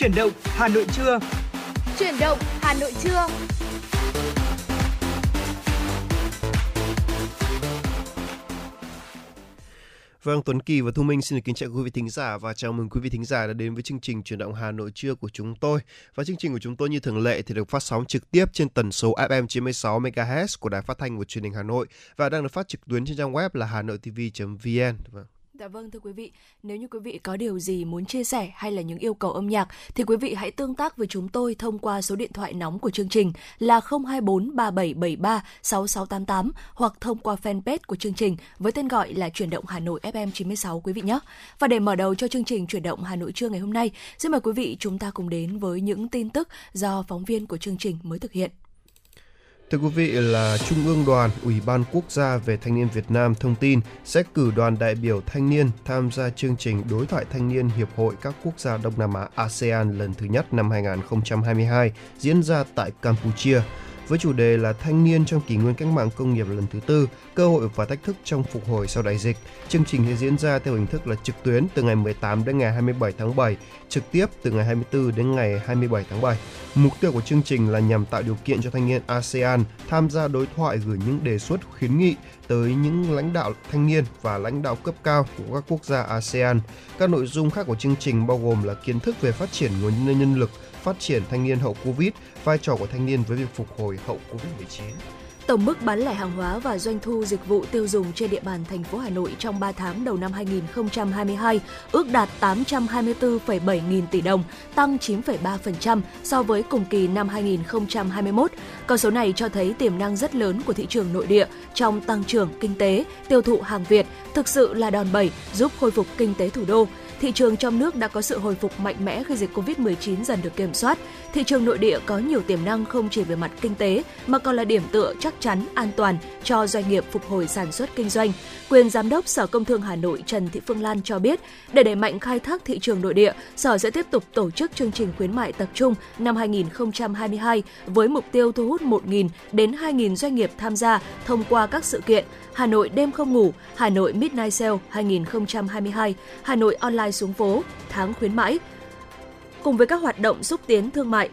Chuyển động Hà Nội trưa. Chuyển động Hà Nội trưa. Vâng, Tuấn Kỳ và Thu Minh xin được kính chào quý vị thính giả và chào mừng quý vị thính giả đã đến với chương trình chuyển động Hà Nội trưa của chúng tôi. Và chương trình của chúng tôi như thường lệ thì được phát sóng trực tiếp trên tần số FM 96 MHz của Đài Phát thanh và Truyền hình Hà Nội và đang được phát trực tuyến trên trang web là hanoitv.vn. Vâng. Dạ vâng thưa quý vị, nếu như quý vị có điều gì muốn chia sẻ hay là những yêu cầu âm nhạc thì quý vị hãy tương tác với chúng tôi thông qua số điện thoại nóng của chương trình là 024 3773 6688 hoặc thông qua fanpage của chương trình với tên gọi là Chuyển động Hà Nội FM 96 quý vị nhé. Và để mở đầu cho chương trình Chuyển động Hà Nội trưa ngày hôm nay, xin mời quý vị chúng ta cùng đến với những tin tức do phóng viên của chương trình mới thực hiện. Thưa quý vị, là Trung ương Đoàn, Ủy ban Quốc gia về Thanh niên Việt Nam thông tin sẽ cử đoàn đại biểu thanh niên tham gia chương trình Đối thoại Thanh niên Hiệp hội các quốc gia Đông Nam Á ASEAN lần thứ nhất năm 2022 diễn ra tại Campuchia với chủ đề là Thanh niên trong kỷ nguyên cách mạng công nghiệp lần thứ tư, cơ hội và thách thức trong phục hồi sau đại dịch. Chương trình sẽ diễn ra theo hình thức là trực tuyến từ ngày 18 đến ngày 27 tháng 7, trực tiếp từ ngày 24 đến ngày 27 tháng 7. Mục tiêu của chương trình là nhằm tạo điều kiện cho thanh niên ASEAN tham gia đối thoại gửi những đề xuất khuyến nghị tới những lãnh đạo thanh niên và lãnh đạo cấp cao của các quốc gia ASEAN. Các nội dung khác của chương trình bao gồm là kiến thức về phát triển nguồn nhân lực, phát triển thanh niên hậu Covid, vai trò của thanh niên với việc phục hồi hậu Covid-19. Tổng mức bán lẻ hàng hóa và doanh thu dịch vụ tiêu dùng trên địa bàn thành phố Hà Nội trong 3 tháng đầu năm 2022 ước đạt 824,7 nghìn tỷ đồng, tăng 9,3% so với cùng kỳ năm 2021. Con số này cho thấy tiềm năng rất lớn của thị trường nội địa trong tăng trưởng kinh tế, tiêu thụ hàng Việt thực sự là đòn bẩy giúp khôi phục kinh tế thủ đô thị trường trong nước đã có sự hồi phục mạnh mẽ khi dịch Covid-19 dần được kiểm soát. Thị trường nội địa có nhiều tiềm năng không chỉ về mặt kinh tế mà còn là điểm tựa chắc chắn, an toàn cho doanh nghiệp phục hồi sản xuất kinh doanh. Quyền Giám đốc Sở Công Thương Hà Nội Trần Thị Phương Lan cho biết, để đẩy mạnh khai thác thị trường nội địa, Sở sẽ tiếp tục tổ chức chương trình khuyến mại tập trung năm 2022 với mục tiêu thu hút 1.000 đến 2.000 doanh nghiệp tham gia thông qua các sự kiện Hà Nội đêm không ngủ, Hà Nội Midnight Sale 2022, Hà Nội Online xuống phố, tháng khuyến mãi. Cùng với các hoạt động xúc tiến thương mại,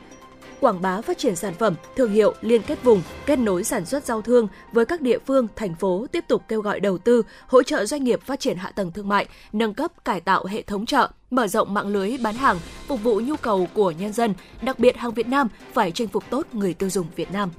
quảng bá phát triển sản phẩm, thương hiệu, liên kết vùng, kết nối sản xuất giao thương với các địa phương, thành phố tiếp tục kêu gọi đầu tư, hỗ trợ doanh nghiệp phát triển hạ tầng thương mại, nâng cấp cải tạo hệ thống chợ, mở rộng mạng lưới bán hàng, phục vụ nhu cầu của nhân dân, đặc biệt hàng Việt Nam phải chinh phục tốt người tiêu dùng Việt Nam.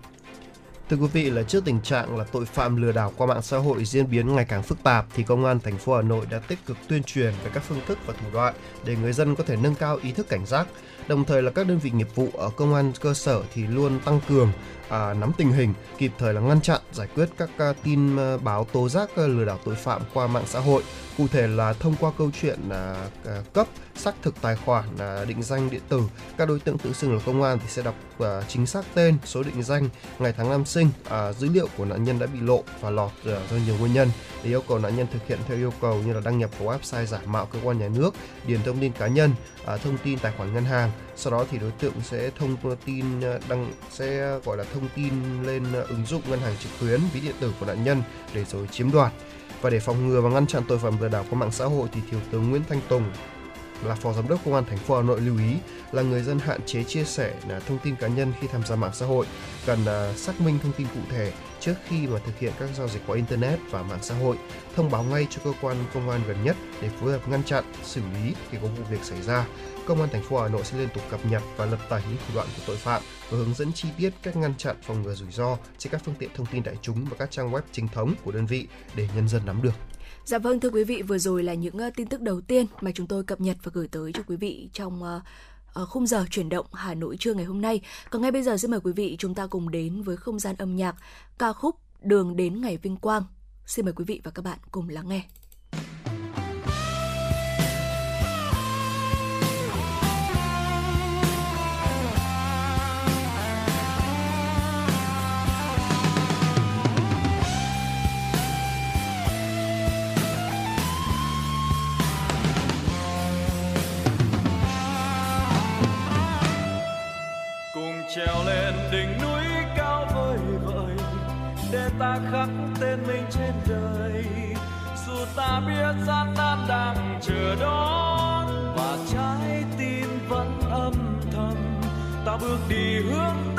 Thưa quý vị là trước tình trạng là tội phạm lừa đảo qua mạng xã hội diễn biến ngày càng phức tạp thì công an thành phố Hà Nội đã tích cực tuyên truyền về các phương thức và thủ đoạn để người dân có thể nâng cao ý thức cảnh giác. Đồng thời là các đơn vị nghiệp vụ ở công an cơ sở thì luôn tăng cường à, nắm tình hình, kịp thời là ngăn chặn, giải quyết các uh, tin uh, báo tố giác uh, lừa đảo tội phạm qua mạng xã hội. Cụ thể là thông qua câu chuyện là cấp xác thực tài khoản à, định danh điện tử, các đối tượng tự xưng là công an thì sẽ đọc à, chính xác tên, số định danh, ngày tháng năm sinh, dữ liệu của nạn nhân đã bị lộ và lọt do nhiều nguyên nhân để yêu cầu nạn nhân thực hiện theo yêu cầu như là đăng nhập vào website giả mạo cơ quan nhà nước, điền thông tin cá nhân, thông tin tài khoản ngân hàng. Sau đó thì đối tượng sẽ thông tin đăng sẽ gọi là thông tin lên ứng dụng ngân hàng trực tuyến ví điện tử của nạn nhân để rồi chiếm đoạt. Và để phòng ngừa và ngăn chặn tội phạm lừa đảo qua mạng xã hội thì thiếu tướng Nguyễn Thanh Tùng là phó giám đốc công an thành phố Hà Nội lưu ý là người dân hạn chế chia sẻ là thông tin cá nhân khi tham gia mạng xã hội, cần à, xác minh thông tin cụ thể trước khi mà thực hiện các giao dịch qua internet và mạng xã hội, thông báo ngay cho cơ quan công an gần nhất để phối hợp ngăn chặn, xử lý khi có vụ việc xảy ra. Công an thành phố Hà Nội sẽ liên tục cập nhật và lập tải những thủ đoạn của tội phạm và hướng dẫn chi tiết cách ngăn chặn phòng ngừa rủi ro trên các phương tiện thông tin đại chúng và các trang web chính thống của đơn vị để nhân dân nắm được. Dạ vâng thưa quý vị, vừa rồi là những uh, tin tức đầu tiên mà chúng tôi cập nhật và gửi tới cho quý vị trong uh, khung giờ chuyển động Hà Nội trưa ngày hôm nay. Còn ngay bây giờ xin mời quý vị chúng ta cùng đến với không gian âm nhạc ca khúc Đường đến ngày vinh quang. Xin mời quý vị và các bạn cùng lắng nghe. ta khắc tên mình trên đời dù ta biết gian nan đang chờ đón, và trái tim vẫn âm thầm. Ta bước đi hướng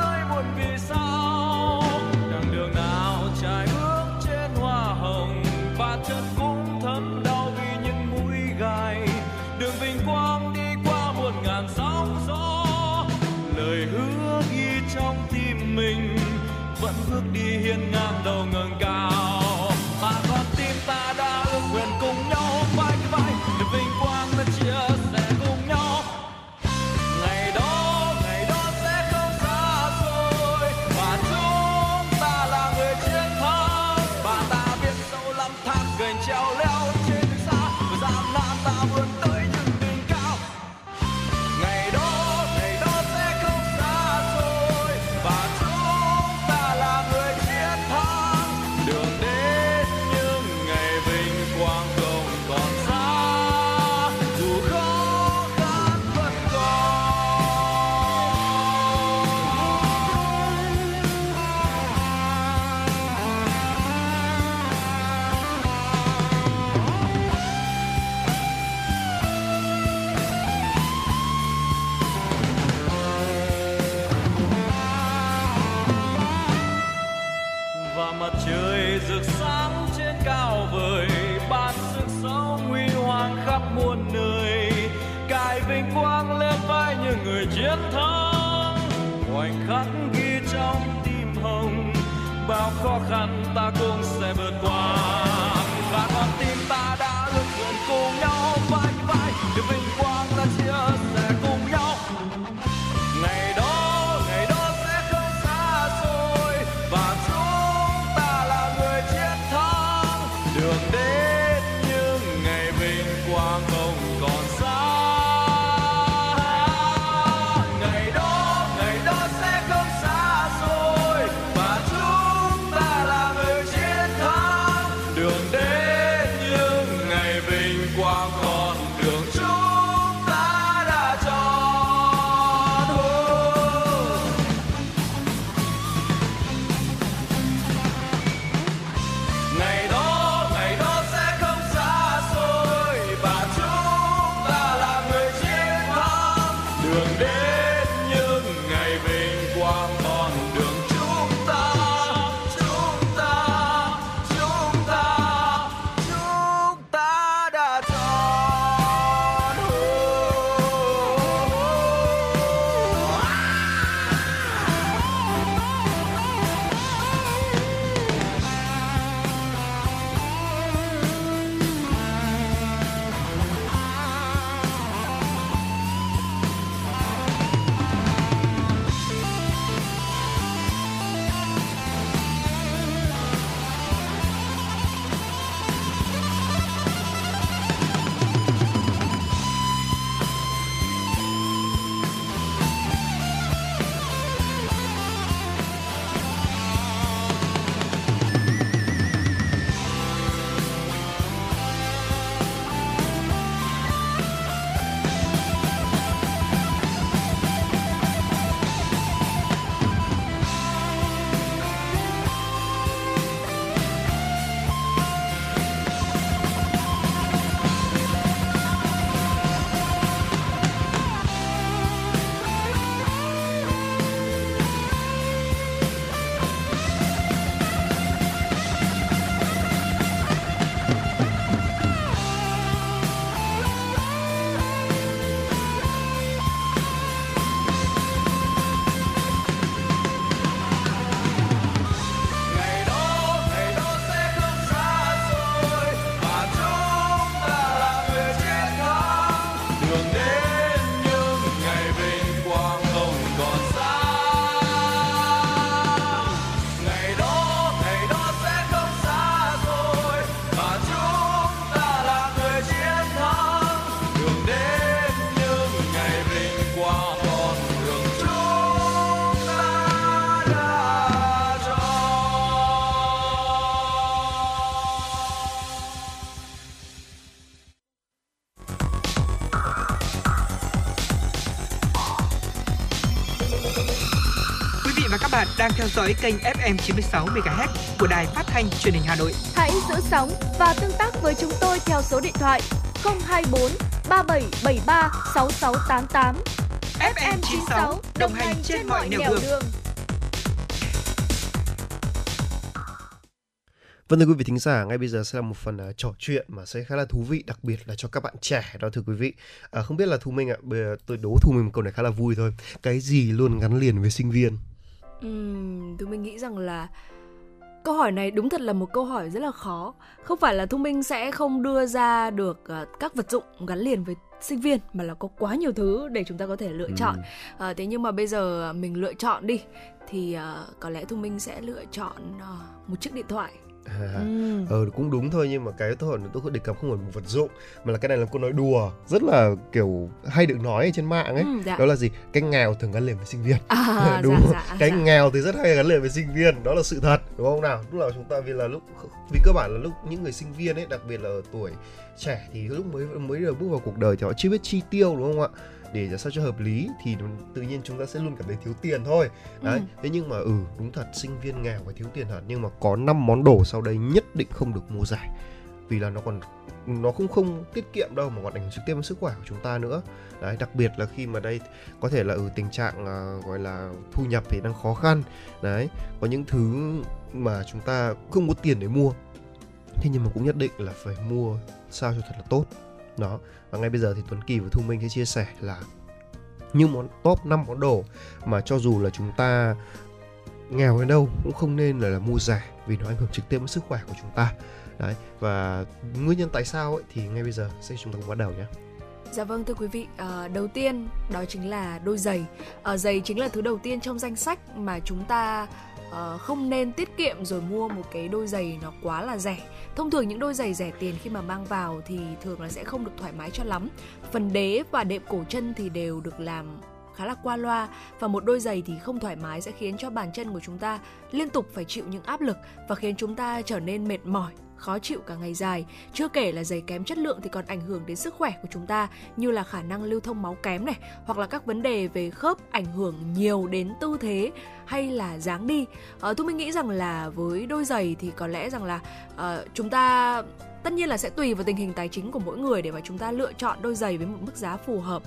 đang theo dõi kênh FM 96 MHz của đài phát thanh truyền hình Hà Nội. Hãy giữ sóng và tương tác với chúng tôi theo số điện thoại 024 3773 6688. FM 96 đồng hành trên mọi nẻo đường. đường. Vâng thưa quý vị thính giả, ngay bây giờ sẽ là một phần uh, trò chuyện mà sẽ khá là thú vị, đặc biệt là cho các bạn trẻ đó thưa quý vị. À, không biết là Thu Minh ạ, giờ tôi đố Thu Minh một câu này khá là vui thôi. Cái gì luôn gắn liền với sinh viên? Uhm, tôi mình nghĩ rằng là câu hỏi này đúng thật là một câu hỏi rất là khó. Không phải là Thu Minh sẽ không đưa ra được uh, các vật dụng gắn liền với sinh viên mà là có quá nhiều thứ để chúng ta có thể lựa ừ. chọn. À, thế nhưng mà bây giờ mình lựa chọn đi thì uh, có lẽ Thu Minh sẽ lựa chọn uh, một chiếc điện thoại À, ừ. ờ cũng đúng thôi nhưng mà cái tôi tôi đề cập không phải một vật dụng mà là cái này là cô nói đùa rất là kiểu hay được nói trên mạng ấy ừ, dạ. đó là gì cái nghèo thường gắn liền với sinh viên à, đúng dạ, dạ, cái dạ. nghèo thì rất hay gắn liền với sinh viên đó là sự thật đúng không nào lúc nào chúng ta vì là lúc vì cơ bản là lúc những người sinh viên ấy đặc biệt là ở tuổi trẻ thì lúc mới mới được bước vào cuộc đời thì họ chưa biết chi tiêu đúng không ạ để làm sao cho hợp lý thì tự nhiên chúng ta sẽ luôn cảm thấy thiếu tiền thôi. Đấy ừ. thế nhưng mà ừ đúng thật sinh viên nghèo phải thiếu tiền thật nhưng mà có năm món đồ sau đây nhất định không được mua giải. Vì là nó còn nó không không tiết kiệm đâu mà còn ảnh hưởng trực tiếp đến sức khỏe của chúng ta nữa. Đấy đặc biệt là khi mà đây có thể là ở ừ, tình trạng uh, gọi là thu nhập thì đang khó khăn. Đấy có những thứ mà chúng ta không có tiền để mua. Thế nhưng mà cũng nhất định là phải mua sao cho thật là tốt đó. Và ngay bây giờ thì Tuấn Kỳ và Thu Minh sẽ chia sẻ là những món top 5 món đồ mà cho dù là chúng ta nghèo đến đâu cũng không nên là, là mua rẻ vì nó ảnh hưởng trực tiếp đến sức khỏe của chúng ta. Đấy và nguyên nhân tại sao ấy thì ngay bây giờ sẽ chúng ta cùng bắt đầu nhé. Dạ vâng thưa quý vị, à, đầu tiên đó chính là đôi giày. À, giày chính là thứ đầu tiên trong danh sách mà chúng ta uh, không nên tiết kiệm rồi mua một cái đôi giày nó quá là rẻ. Thông thường những đôi giày rẻ tiền khi mà mang vào thì thường là sẽ không được thoải mái cho lắm. Phần đế và đệm cổ chân thì đều được làm khá là qua loa và một đôi giày thì không thoải mái sẽ khiến cho bàn chân của chúng ta liên tục phải chịu những áp lực và khiến chúng ta trở nên mệt mỏi khó chịu cả ngày dài. Chưa kể là giày kém chất lượng thì còn ảnh hưởng đến sức khỏe của chúng ta như là khả năng lưu thông máu kém này hoặc là các vấn đề về khớp ảnh hưởng nhiều đến tư thế hay là dáng đi. À, tôi mới nghĩ rằng là với đôi giày thì có lẽ rằng là à, chúng ta tất nhiên là sẽ tùy vào tình hình tài chính của mỗi người để mà chúng ta lựa chọn đôi giày với một mức giá phù hợp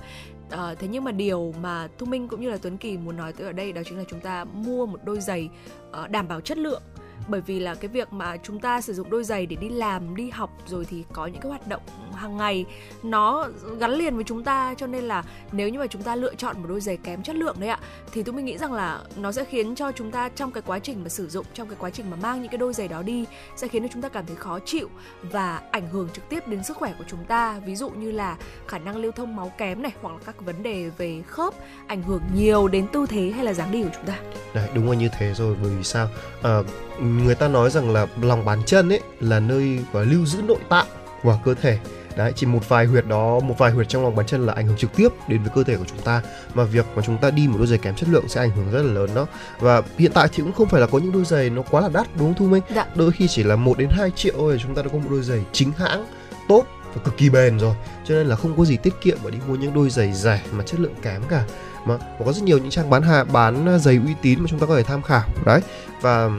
À, thế nhưng mà điều mà Thu Minh cũng như là Tuấn Kỳ muốn nói tới ở đây đó chính là chúng ta mua một đôi giày à, đảm bảo chất lượng bởi vì là cái việc mà chúng ta sử dụng đôi giày để đi làm đi học rồi thì có những cái hoạt động hàng ngày nó gắn liền với chúng ta. Cho nên là nếu như mà chúng ta lựa chọn một đôi giày kém chất lượng đấy ạ thì tôi mình nghĩ rằng là nó sẽ khiến cho chúng ta trong cái quá trình mà sử dụng trong cái quá trình mà mang những cái đôi giày đó đi sẽ khiến cho chúng ta cảm thấy khó chịu và ảnh hưởng trực tiếp đến sức khỏe của chúng ta. Ví dụ như là khả năng lưu thông máu kém này hoặc là các vấn đề về khớp ảnh hưởng nhiều đến tư thế hay là dáng đi của chúng ta. Đấy đúng là như thế rồi bởi vì sao? À, người ta nói rằng là lòng bàn chân ấy là nơi và lưu giữ nội tạng của cơ thể. Đấy chỉ một vài huyệt đó một vài huyệt trong lòng bàn chân là ảnh hưởng trực tiếp đến với cơ thể của chúng ta. Mà việc mà chúng ta đi một đôi giày kém chất lượng sẽ ảnh hưởng rất là lớn đó. Và hiện tại thì cũng không phải là có những đôi giày nó quá là đắt đúng không thu minh? Dạ. đôi khi chỉ là 1 đến 2 triệu thôi chúng ta đã có một đôi giày chính hãng tốt và cực kỳ bền rồi. Cho nên là không có gì tiết kiệm mà đi mua những đôi giày rẻ mà chất lượng kém cả mà có rất nhiều những trang bán hàng bán giày uy tín mà chúng ta có thể tham khảo đấy. Và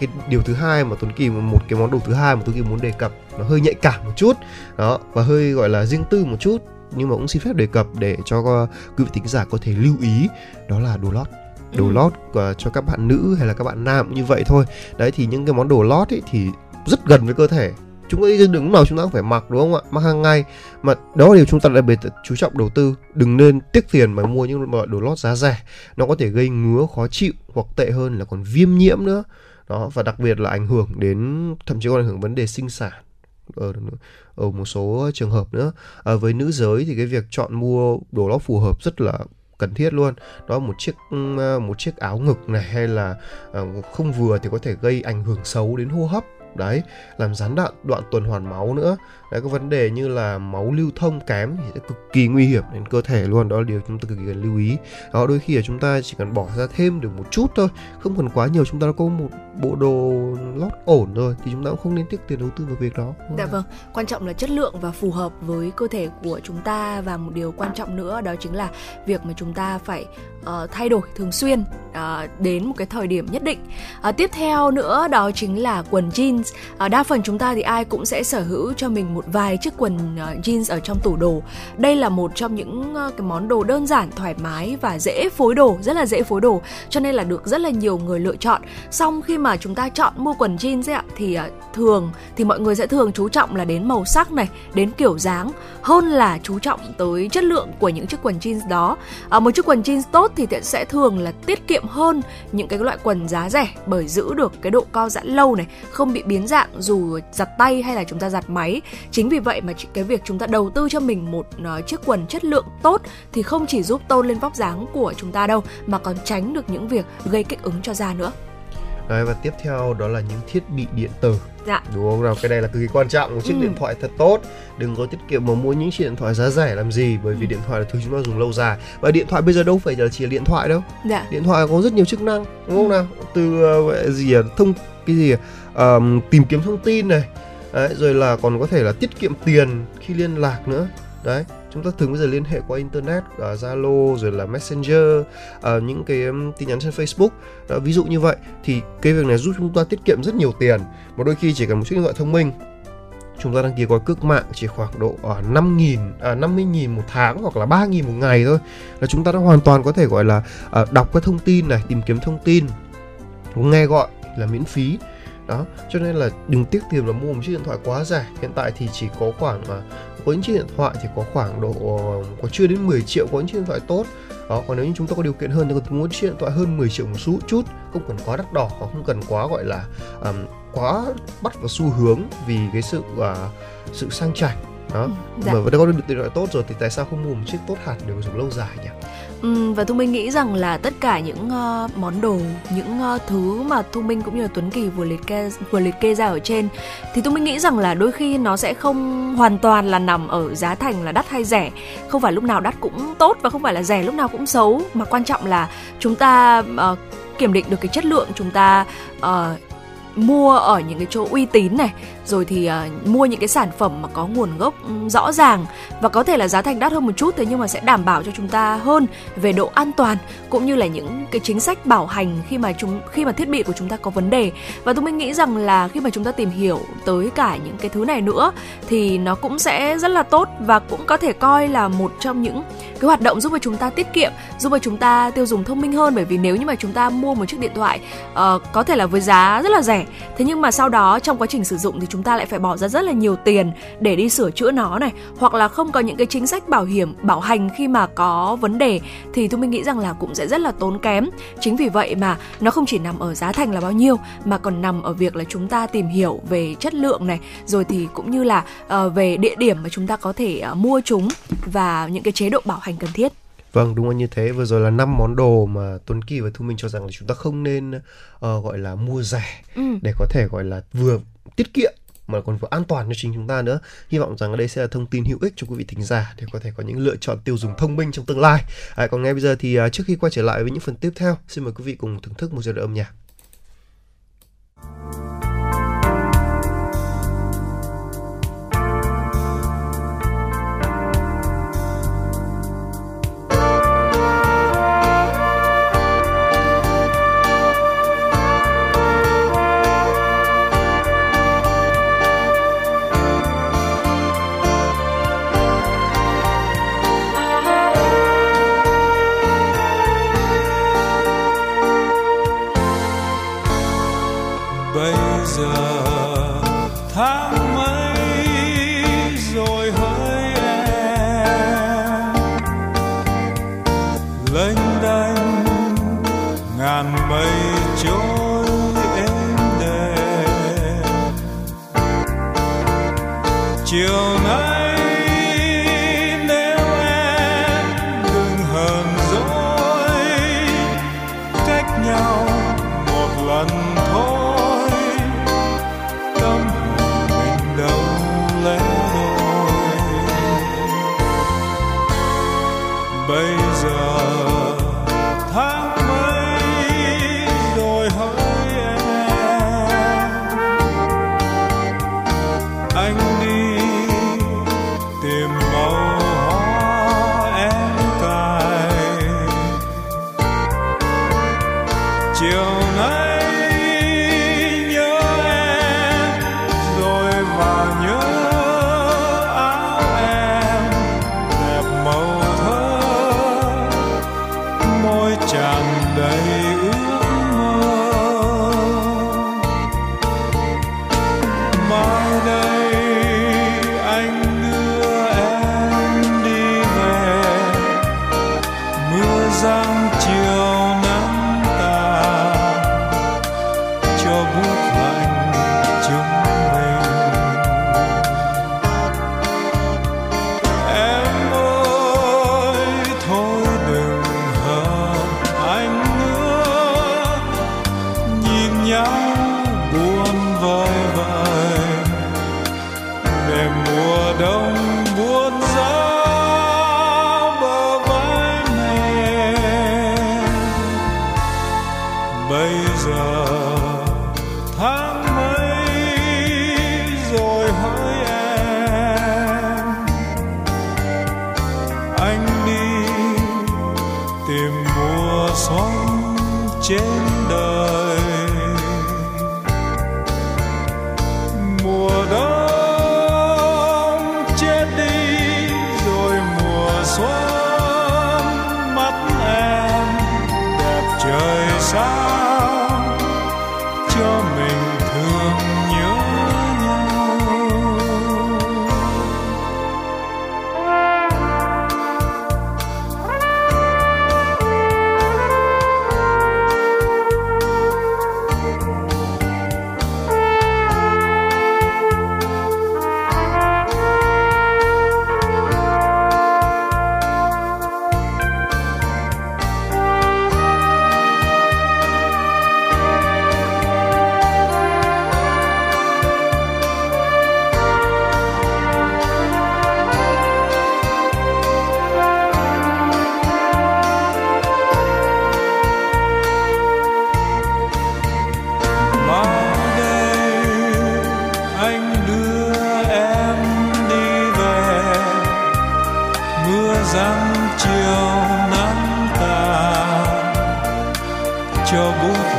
cái điều thứ hai mà Tuấn Kỳ một cái món đồ thứ hai mà Tuấn Kỳ muốn đề cập nó hơi nhạy cảm một chút đó và hơi gọi là riêng tư một chút nhưng mà cũng xin phép đề cập để cho quý vị thính giả có thể lưu ý đó là đồ lót. Đồ ừ. lót uh, cho các bạn nữ hay là các bạn nam cũng như vậy thôi. Đấy thì những cái món đồ lót ấy thì rất gần với cơ thể chúng ta đừng lúc nào chúng ta cũng phải mặc đúng không ạ? Mặc hàng ngày. Mà đó là điều chúng ta đặc biệt chú trọng đầu tư. Đừng nên tiếc tiền mà mua những loại đồ lót giá rẻ. Nó có thể gây ngứa khó chịu hoặc tệ hơn là còn viêm nhiễm nữa. Đó và đặc biệt là ảnh hưởng đến thậm chí còn ảnh hưởng vấn đề sinh sản ở ở một số trường hợp nữa. À, với nữ giới thì cái việc chọn mua đồ lót phù hợp rất là cần thiết luôn. Đó một chiếc một chiếc áo ngực này hay là à, không vừa thì có thể gây ảnh hưởng xấu đến hô hấp đấy làm gián đoạn đoạn tuần hoàn máu nữa đấy có vấn đề như là máu lưu thông kém thì sẽ cực kỳ nguy hiểm đến cơ thể luôn đó là điều chúng ta cực kỳ cần lưu ý. Đó đôi khi là chúng ta chỉ cần bỏ ra thêm được một chút thôi không cần quá nhiều chúng ta đã có một bộ đồ lót ổn rồi thì chúng ta cũng không nên tiếc tiền đầu tư vào việc đó. Dạ vâng quan trọng là chất lượng và phù hợp với cơ thể của chúng ta và một điều quan trọng nữa đó chính là việc mà chúng ta phải uh, thay đổi thường xuyên uh, đến một cái thời điểm nhất định. Uh, tiếp theo nữa đó chính là quần jeans. Uh, đa phần chúng ta thì ai cũng sẽ sở hữu cho mình một vài chiếc quần uh, jeans ở trong tủ đồ. Đây là một trong những uh, cái món đồ đơn giản, thoải mái và dễ phối đồ, rất là dễ phối đồ, cho nên là được rất là nhiều người lựa chọn. Xong khi mà chúng ta chọn mua quần jeans ấy ạ, thì uh, thường thì mọi người sẽ thường chú trọng là đến màu sắc này, đến kiểu dáng hơn là chú trọng tới chất lượng của những chiếc quần jeans đó. À, một chiếc quần jeans tốt thì sẽ thường là tiết kiệm hơn những cái loại quần giá rẻ bởi giữ được cái độ co giãn lâu này, không bị biến dạng dù giặt tay hay là chúng ta giặt máy. Chính vì vậy mà cái việc chúng ta đầu tư cho mình một uh, chiếc quần chất lượng tốt thì không chỉ giúp tôn lên vóc dáng của chúng ta đâu mà còn tránh được những việc gây kích ứng cho da nữa. Đấy, và tiếp theo đó là những thiết bị điện tử dạ. đúng không nào cái này là cực kỳ quan trọng một chiếc ừ. điện thoại thật tốt đừng có tiết kiệm mà mua những chiếc điện thoại giá rẻ làm gì bởi vì ừ. điện thoại là thứ chúng ta dùng lâu dài và điện thoại bây giờ đâu phải là chỉ là điện thoại đâu dạ. điện thoại có rất nhiều chức năng đúng không ừ. nào từ uh, gì à, thông cái gì à? um, tìm kiếm thông tin này đấy, rồi là còn có thể là tiết kiệm tiền khi liên lạc nữa. Đấy chúng ta thường bây giờ liên hệ qua internet à, Zalo uh, rồi là Messenger uh, những cái um, tin nhắn trên Facebook. Đó, ví dụ như vậy thì cái việc này giúp chúng ta tiết kiệm rất nhiều tiền. Mà đôi khi chỉ cần một chiếc điện thoại thông minh chúng ta đăng ký gói cước mạng chỉ khoảng độ ở uh, 5 nghìn, à, 50 nghìn một tháng hoặc là 3 nghìn một ngày thôi là chúng ta đã hoàn toàn có thể gọi là uh, đọc các thông tin này, tìm kiếm thông tin, nghe gọi là miễn phí đó cho nên là đừng tiếc tiền là mua một chiếc điện thoại quá rẻ. Hiện tại thì chỉ có khoảng uh, có những chiếc điện thoại thì có khoảng độ có chưa đến 10 triệu có những chiếc điện thoại tốt. Đó còn nếu như chúng ta có điều kiện hơn thì còn muốn chiếc điện thoại hơn 10 triệu một số chút không cần quá đắt đỏ không cần quá gọi là um, quá bắt vào xu hướng vì cái sự uh, sự sang chảnh. Đó ừ, dạ. mà vẫn có được điện thoại tốt rồi thì tại sao không mua một chiếc tốt hẳn để dùng lâu dài nhỉ Ừ, và thu minh nghĩ rằng là tất cả những uh, món đồ những uh, thứ mà thu minh cũng như là tuấn kỳ vừa liệt kê vừa liệt kê ra ở trên thì thu minh nghĩ rằng là đôi khi nó sẽ không hoàn toàn là nằm ở giá thành là đắt hay rẻ. Không phải lúc nào đắt cũng tốt và không phải là rẻ lúc nào cũng xấu. Mà quan trọng là chúng ta uh, kiểm định được cái chất lượng chúng ta uh, mua ở những cái chỗ uy tín này rồi thì uh, mua những cái sản phẩm mà có nguồn gốc rõ ràng và có thể là giá thành đắt hơn một chút thế nhưng mà sẽ đảm bảo cho chúng ta hơn về độ an toàn cũng như là những cái chính sách bảo hành khi mà chúng khi mà thiết bị của chúng ta có vấn đề. Và tôi mình nghĩ rằng là khi mà chúng ta tìm hiểu tới cả những cái thứ này nữa thì nó cũng sẽ rất là tốt và cũng có thể coi là một trong những cái hoạt động giúp cho chúng ta tiết kiệm giúp cho chúng ta tiêu dùng thông minh hơn. Bởi vì nếu như mà chúng ta mua một chiếc điện thoại uh, có thể là với giá rất là rẻ thế nhưng mà sau đó trong quá trình sử dụng thì chúng ta lại phải bỏ ra rất là nhiều tiền để đi sửa chữa nó này. Hoặc là không có những cái chính sách bảo hiểm bảo hành khi mà có vấn đề thì tôi mình nghĩ rằng là cũng sẽ rất là tốn kém. Chính vì vậy mà nó không chỉ nằm ở giá thành là bao nhiêu mà còn nằm ở việc là chúng ta tìm hiểu về chất lượng này rồi thì cũng như là uh, về địa điểm mà chúng ta có thể uh, mua chúng và những cái chế độ bảo hành cần thiết Vâng, đúng là như thế. Vừa rồi là năm món đồ mà Tuấn Kỳ và Thu Minh cho rằng là chúng ta không nên uh, gọi là mua rẻ ừ. để có thể gọi là vừa tiết kiệm mà còn vừa an toàn cho chính chúng ta nữa. Hy vọng rằng ở đây sẽ là thông tin hữu ích cho quý vị thính giả để có thể có những lựa chọn tiêu dùng thông minh trong tương lai. À, còn ngay bây giờ thì uh, trước khi quay trở lại với những phần tiếp theo, xin mời quý vị cùng thưởng thức một giai đoạn âm nhạc.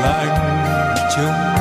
Lạnh chúng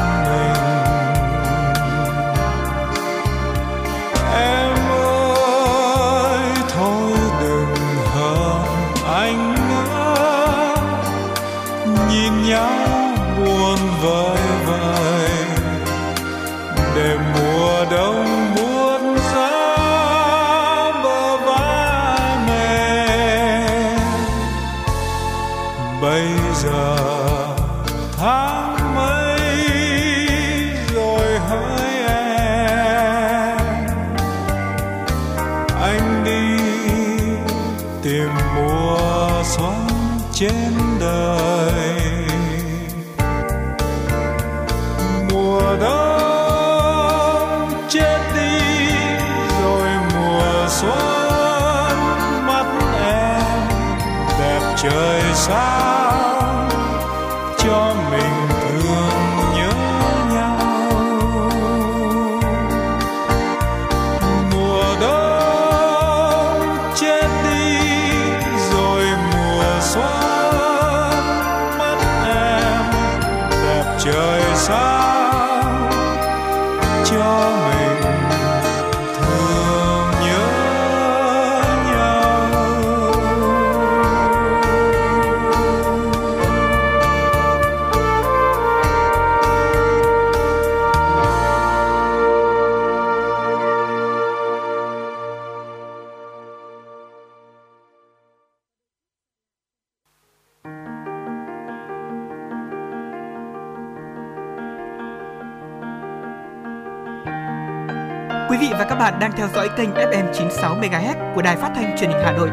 106 MHz của đài phát thanh truyền hình Hà Nội.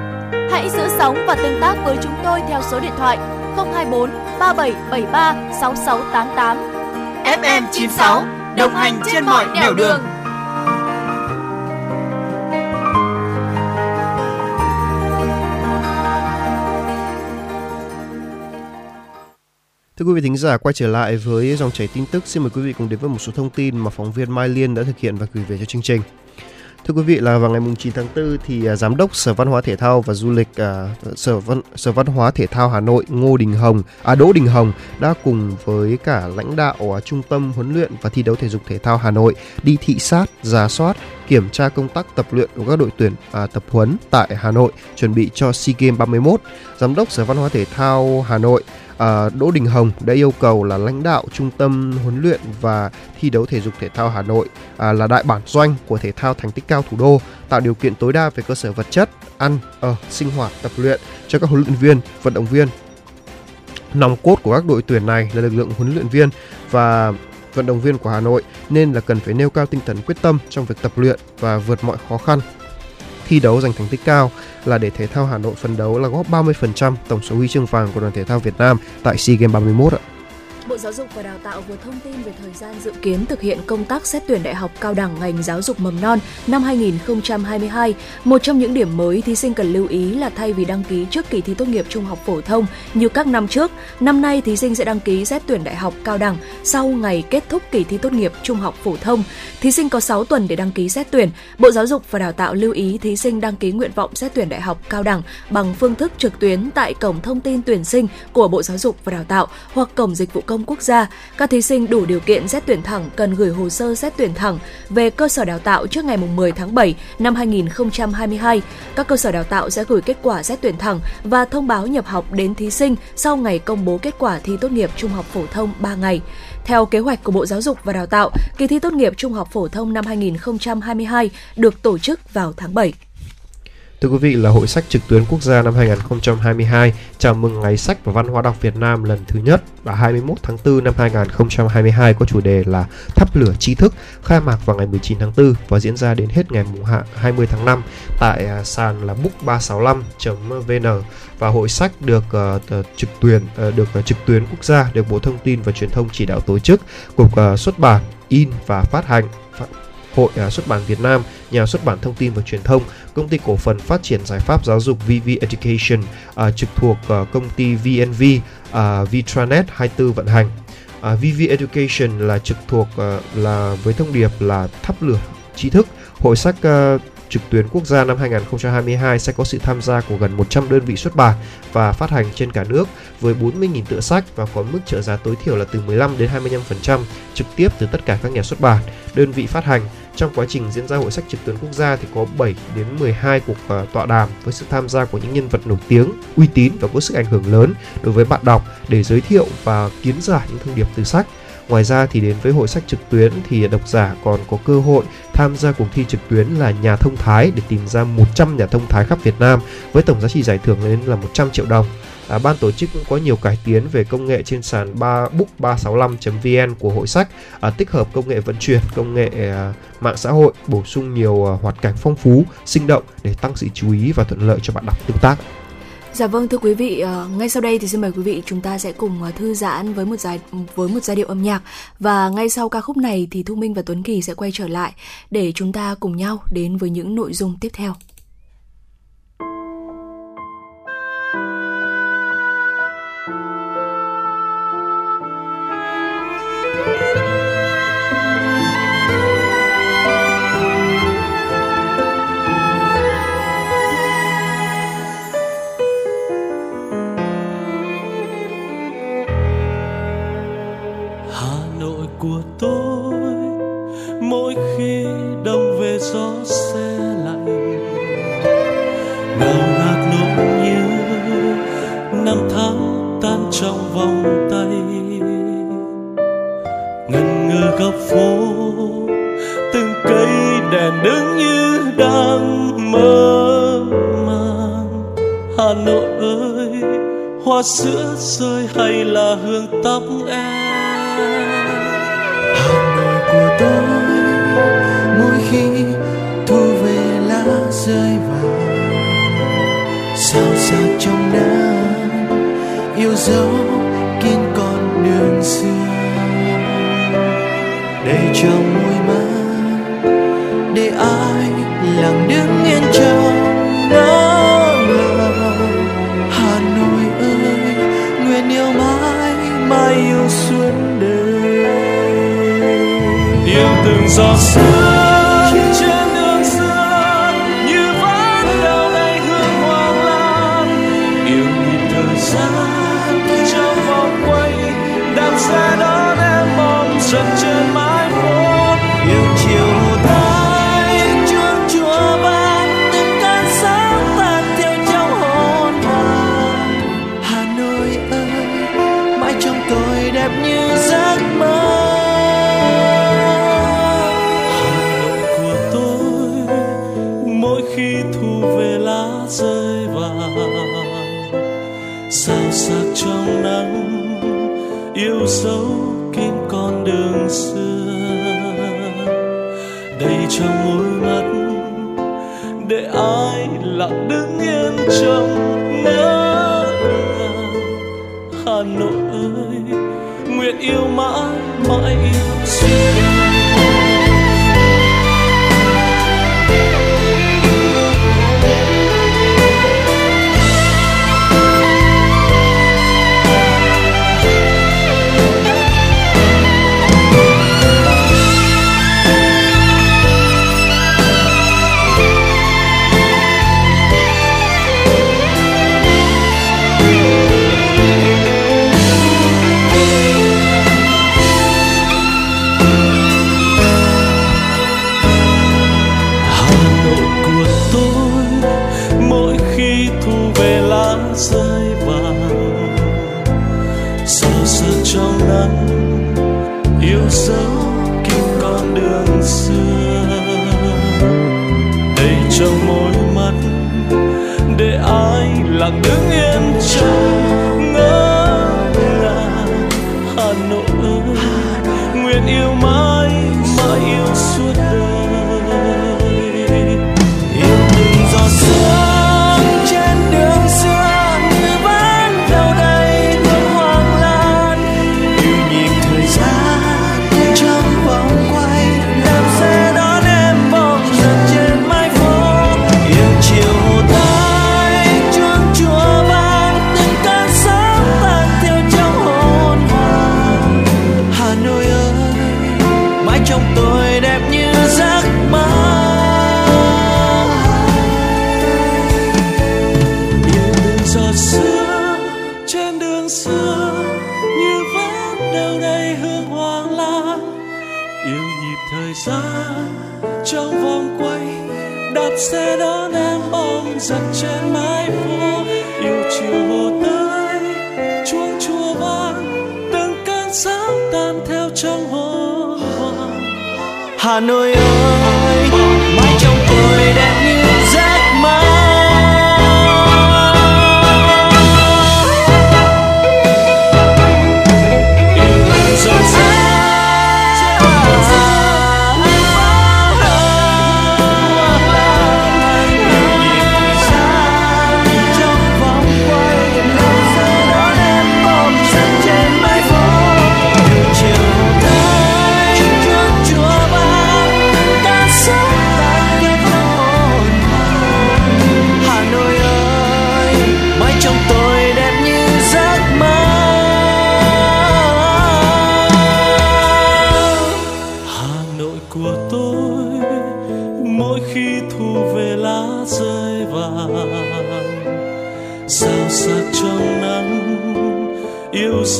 Hãy giữ sóng và tương tác với chúng tôi theo số điện thoại 024 3773 6688. FM 96 đồng hành trên mọi nẻo đường. đường. Thưa quý vị thính giả, quay trở lại với dòng chảy tin tức, xin mời quý vị cùng đến với một số thông tin mà phóng viên Mai Liên đã thực hiện và gửi về cho chương trình. Thưa quý vị là vào ngày 9 tháng 4 thì à, giám đốc Sở Văn hóa Thể thao và Du lịch uh, Sở Văn Sở Văn hóa Thể thao Hà Nội Ngô Đình Hồng, à Đỗ Đình Hồng đã cùng với cả lãnh đạo uh, Trung tâm huấn luyện và thi đấu thể dục thể thao Hà Nội đi thị sát, giả soát, kiểm tra công tác tập luyện của các đội tuyển à, tập huấn tại Hà Nội chuẩn bị cho SEA Games 31. Giám đốc Sở Văn hóa Thể thao Hà Nội à, Đỗ Đình Hồng đã yêu cầu là lãnh đạo trung tâm huấn luyện và thi đấu thể dục thể thao Hà Nội à, là đại bản doanh của thể thao thành tích cao thủ đô tạo điều kiện tối đa về cơ sở vật chất, ăn, ở, sinh hoạt, tập luyện cho các huấn luyện viên, vận động viên. Nòng cốt của các đội tuyển này là lực lượng huấn luyện viên và vận động viên của Hà Nội nên là cần phải nêu cao tinh thần quyết tâm trong việc tập luyện và vượt mọi khó khăn. Thi đấu giành thành tích cao là để thể thao Hà Nội phấn đấu là góp 30% tổng số huy chương vàng của đoàn thể thao Việt Nam tại SEA Games 31 ạ. Bộ Giáo dục và Đào tạo vừa thông tin về thời gian dự kiến thực hiện công tác xét tuyển đại học cao đẳng ngành giáo dục mầm non năm 2022. Một trong những điểm mới thí sinh cần lưu ý là thay vì đăng ký trước kỳ thi tốt nghiệp trung học phổ thông như các năm trước, năm nay thí sinh sẽ đăng ký xét tuyển đại học cao đẳng sau ngày kết thúc kỳ thi tốt nghiệp trung học phổ thông. Thí sinh có 6 tuần để đăng ký xét tuyển. Bộ Giáo dục và Đào tạo lưu ý thí sinh đăng ký nguyện vọng xét tuyển đại học cao đẳng bằng phương thức trực tuyến tại cổng thông tin tuyển sinh của Bộ Giáo dục và Đào tạo hoặc cổng dịch vụ công công quốc gia. Các thí sinh đủ điều kiện xét tuyển thẳng cần gửi hồ sơ xét tuyển thẳng về cơ sở đào tạo trước ngày 10 tháng 7 năm 2022. Các cơ sở đào tạo sẽ gửi kết quả xét tuyển thẳng và thông báo nhập học đến thí sinh sau ngày công bố kết quả thi tốt nghiệp trung học phổ thông 3 ngày. Theo kế hoạch của Bộ Giáo dục và Đào tạo, kỳ thi tốt nghiệp trung học phổ thông năm 2022 được tổ chức vào tháng 7. Thưa quý vị là Hội sách trực tuyến quốc gia năm 2022 chào mừng Ngày sách và Văn hóa đọc Việt Nam lần thứ nhất và 21 tháng 4 năm 2022 có chủ đề là Thắp lửa trí thức khai mạc vào ngày 19 tháng 4 và diễn ra đến hết ngày mùng 20 tháng 5 tại à, sàn là book365.vn và hội sách được uh, trực tuyến uh, được uh, trực tuyến quốc gia được Bộ Thông tin và Truyền thông chỉ đạo tổ chức, cục uh, xuất bản, in và phát hành. Hội à, xuất bản Việt Nam, nhà xuất bản thông tin và truyền thông, công ty cổ phần phát triển giải pháp giáo dục VV Education à, trực thuộc à, công ty VNV, uh, Vitranet 24 vận hành. VV Education là trực thuộc là với thông điệp là thắp lửa trí thức. Hội sách trực tuyến quốc gia năm 2022 sẽ có sự tham gia của gần 100 đơn vị xuất bản và phát hành trên cả nước với 40.000 tựa sách và có mức trợ giá tối thiểu là từ 15 đến 25% trực tiếp từ tất cả các nhà xuất bản, đơn vị phát hành. Trong quá trình diễn ra hội sách trực tuyến quốc gia thì có 7 đến 12 cuộc uh, tọa đàm với sự tham gia của những nhân vật nổi tiếng, uy tín và có sức ảnh hưởng lớn đối với bạn đọc để giới thiệu và kiến giải những thông điệp từ sách. Ngoài ra thì đến với hội sách trực tuyến thì độc giả còn có cơ hội tham gia cuộc thi trực tuyến là nhà thông thái để tìm ra 100 nhà thông thái khắp Việt Nam với tổng giá trị giải thưởng lên là 100 triệu đồng. À, ban tổ chức cũng có nhiều cải tiến về công nghệ trên sàn ba book365.vn của hội sách, à, tích hợp công nghệ vận chuyển, công nghệ à, mạng xã hội, bổ sung nhiều à, hoạt cảnh phong phú, sinh động để tăng sự chú ý và thuận lợi cho bạn đọc tương tác. Dạ vâng thưa quý vị, à, ngay sau đây thì xin mời quý vị chúng ta sẽ cùng à, thư giãn với một giai với một giai điệu âm nhạc và ngay sau ca khúc này thì Thu Minh và Tuấn Kỳ sẽ quay trở lại để chúng ta cùng nhau đến với những nội dung tiếp theo. Góc phố. Từng cây đèn đứng như đang mơ màng. Hà nội ơi, hoa sữa rơi hay là hương tóc em? Hà nội của tôi, mỗi khi thu về lá rơi vàng sao xa trong nắng yêu dấu kín con đường xưa trong mùi mơ, để ai lặng đứng yên trong đó mờ hà nội ơi, nguyện yêu mãi mãi yêu suốt đời. Yêu từng giọt sương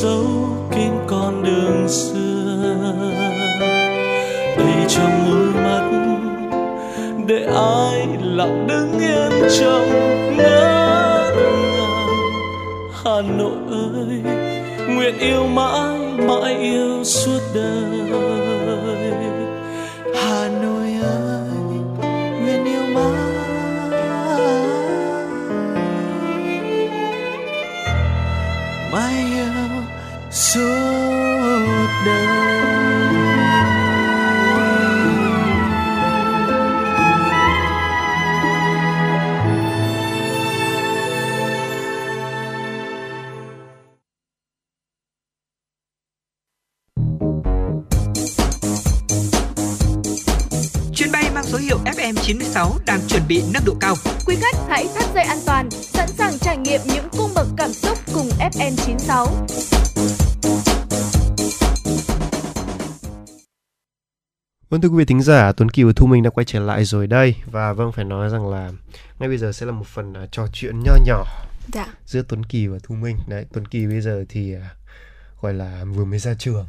dấu kín con đường xưa. Đây trong môi mắt, để ai lặng đứng yên trong ngỡ ngàng Hà Nội ơi, nguyện yêu mãi mãi yêu suốt đời. Chuẩn bị nâng độ cao. Quý khách hãy thắt dây an toàn, sẵn sàng trải nghiệm những cung bậc cảm xúc cùng FN96. Vâng thưa quý vị thính giả, Tuấn Kiều và Thu Minh đã quay trở lại rồi đây và vâng phải nói rằng là ngay bây giờ sẽ là một phần à, trò chuyện nho nhỏ Dạ. giữa Tuấn Kỳ và Thu Minh. Đấy, Tuấn Kỳ bây giờ thì à, gọi là vừa mới ra trường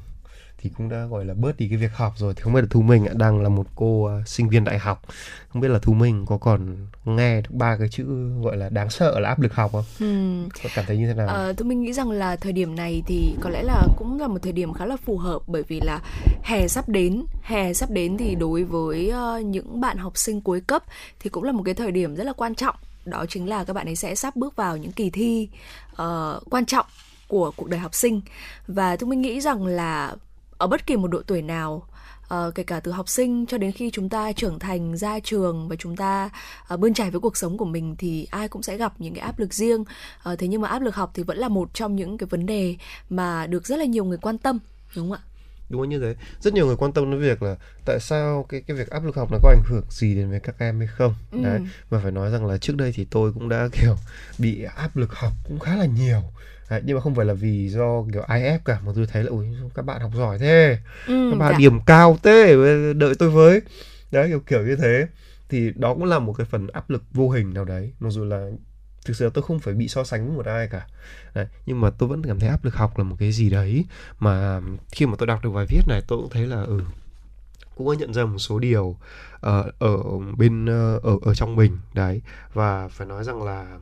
thì cũng đã gọi là bớt đi cái việc học rồi. Thì không biết là Thu Minh ạ, đang là một cô à, sinh viên đại học. Không biết là Thu Minh có còn nghe được ba cái chữ gọi là đáng sợ là áp lực học không? Ừm, có cảm thấy như thế nào? Ờ, tôi mình nghĩ rằng là thời điểm này thì có lẽ là cũng là một thời điểm khá là phù hợp bởi vì là hè sắp đến. Hè sắp đến thì đối với ờ, những bạn học sinh cuối cấp thì cũng là một cái thời điểm rất là quan trọng. Đó chính là các bạn ấy sẽ sắp bước vào những kỳ thi ờ, quan trọng của cuộc đời học sinh. Và tôi mình nghĩ rằng là ở bất kỳ một độ tuổi nào Ờ, kể cả từ học sinh cho đến khi chúng ta trưởng thành ra trường và chúng ta uh, bươn trải với cuộc sống của mình thì ai cũng sẽ gặp những cái áp lực riêng. Ờ, thế nhưng mà áp lực học thì vẫn là một trong những cái vấn đề mà được rất là nhiều người quan tâm đúng không ạ? Đúng như thế. Rất nhiều người quan tâm đến việc là tại sao cái cái việc áp lực học nó có ảnh hưởng gì đến với các em hay không? Ừ. đấy mà phải nói rằng là trước đây thì tôi cũng đã kiểu bị áp lực học cũng khá là nhiều đấy, nhưng mà không phải là vì do kiểu ai ép cả mà tôi thấy là ui các bạn học giỏi thế. Ừ, các bạn dạ. điểm cao thế đợi tôi với. Đấy kiểu kiểu như thế. Thì đó cũng là một cái phần áp lực vô hình nào đấy. Mặc dù là thực sự là tôi không phải bị so sánh với một ai cả. Đấy, nhưng mà tôi vẫn cảm thấy áp lực học là một cái gì đấy mà khi mà tôi đọc được bài viết này tôi cũng thấy là ừ cũng có nhận ra một số điều ờ, ở bên ờ, ở ở trong mình. Đấy và phải nói rằng là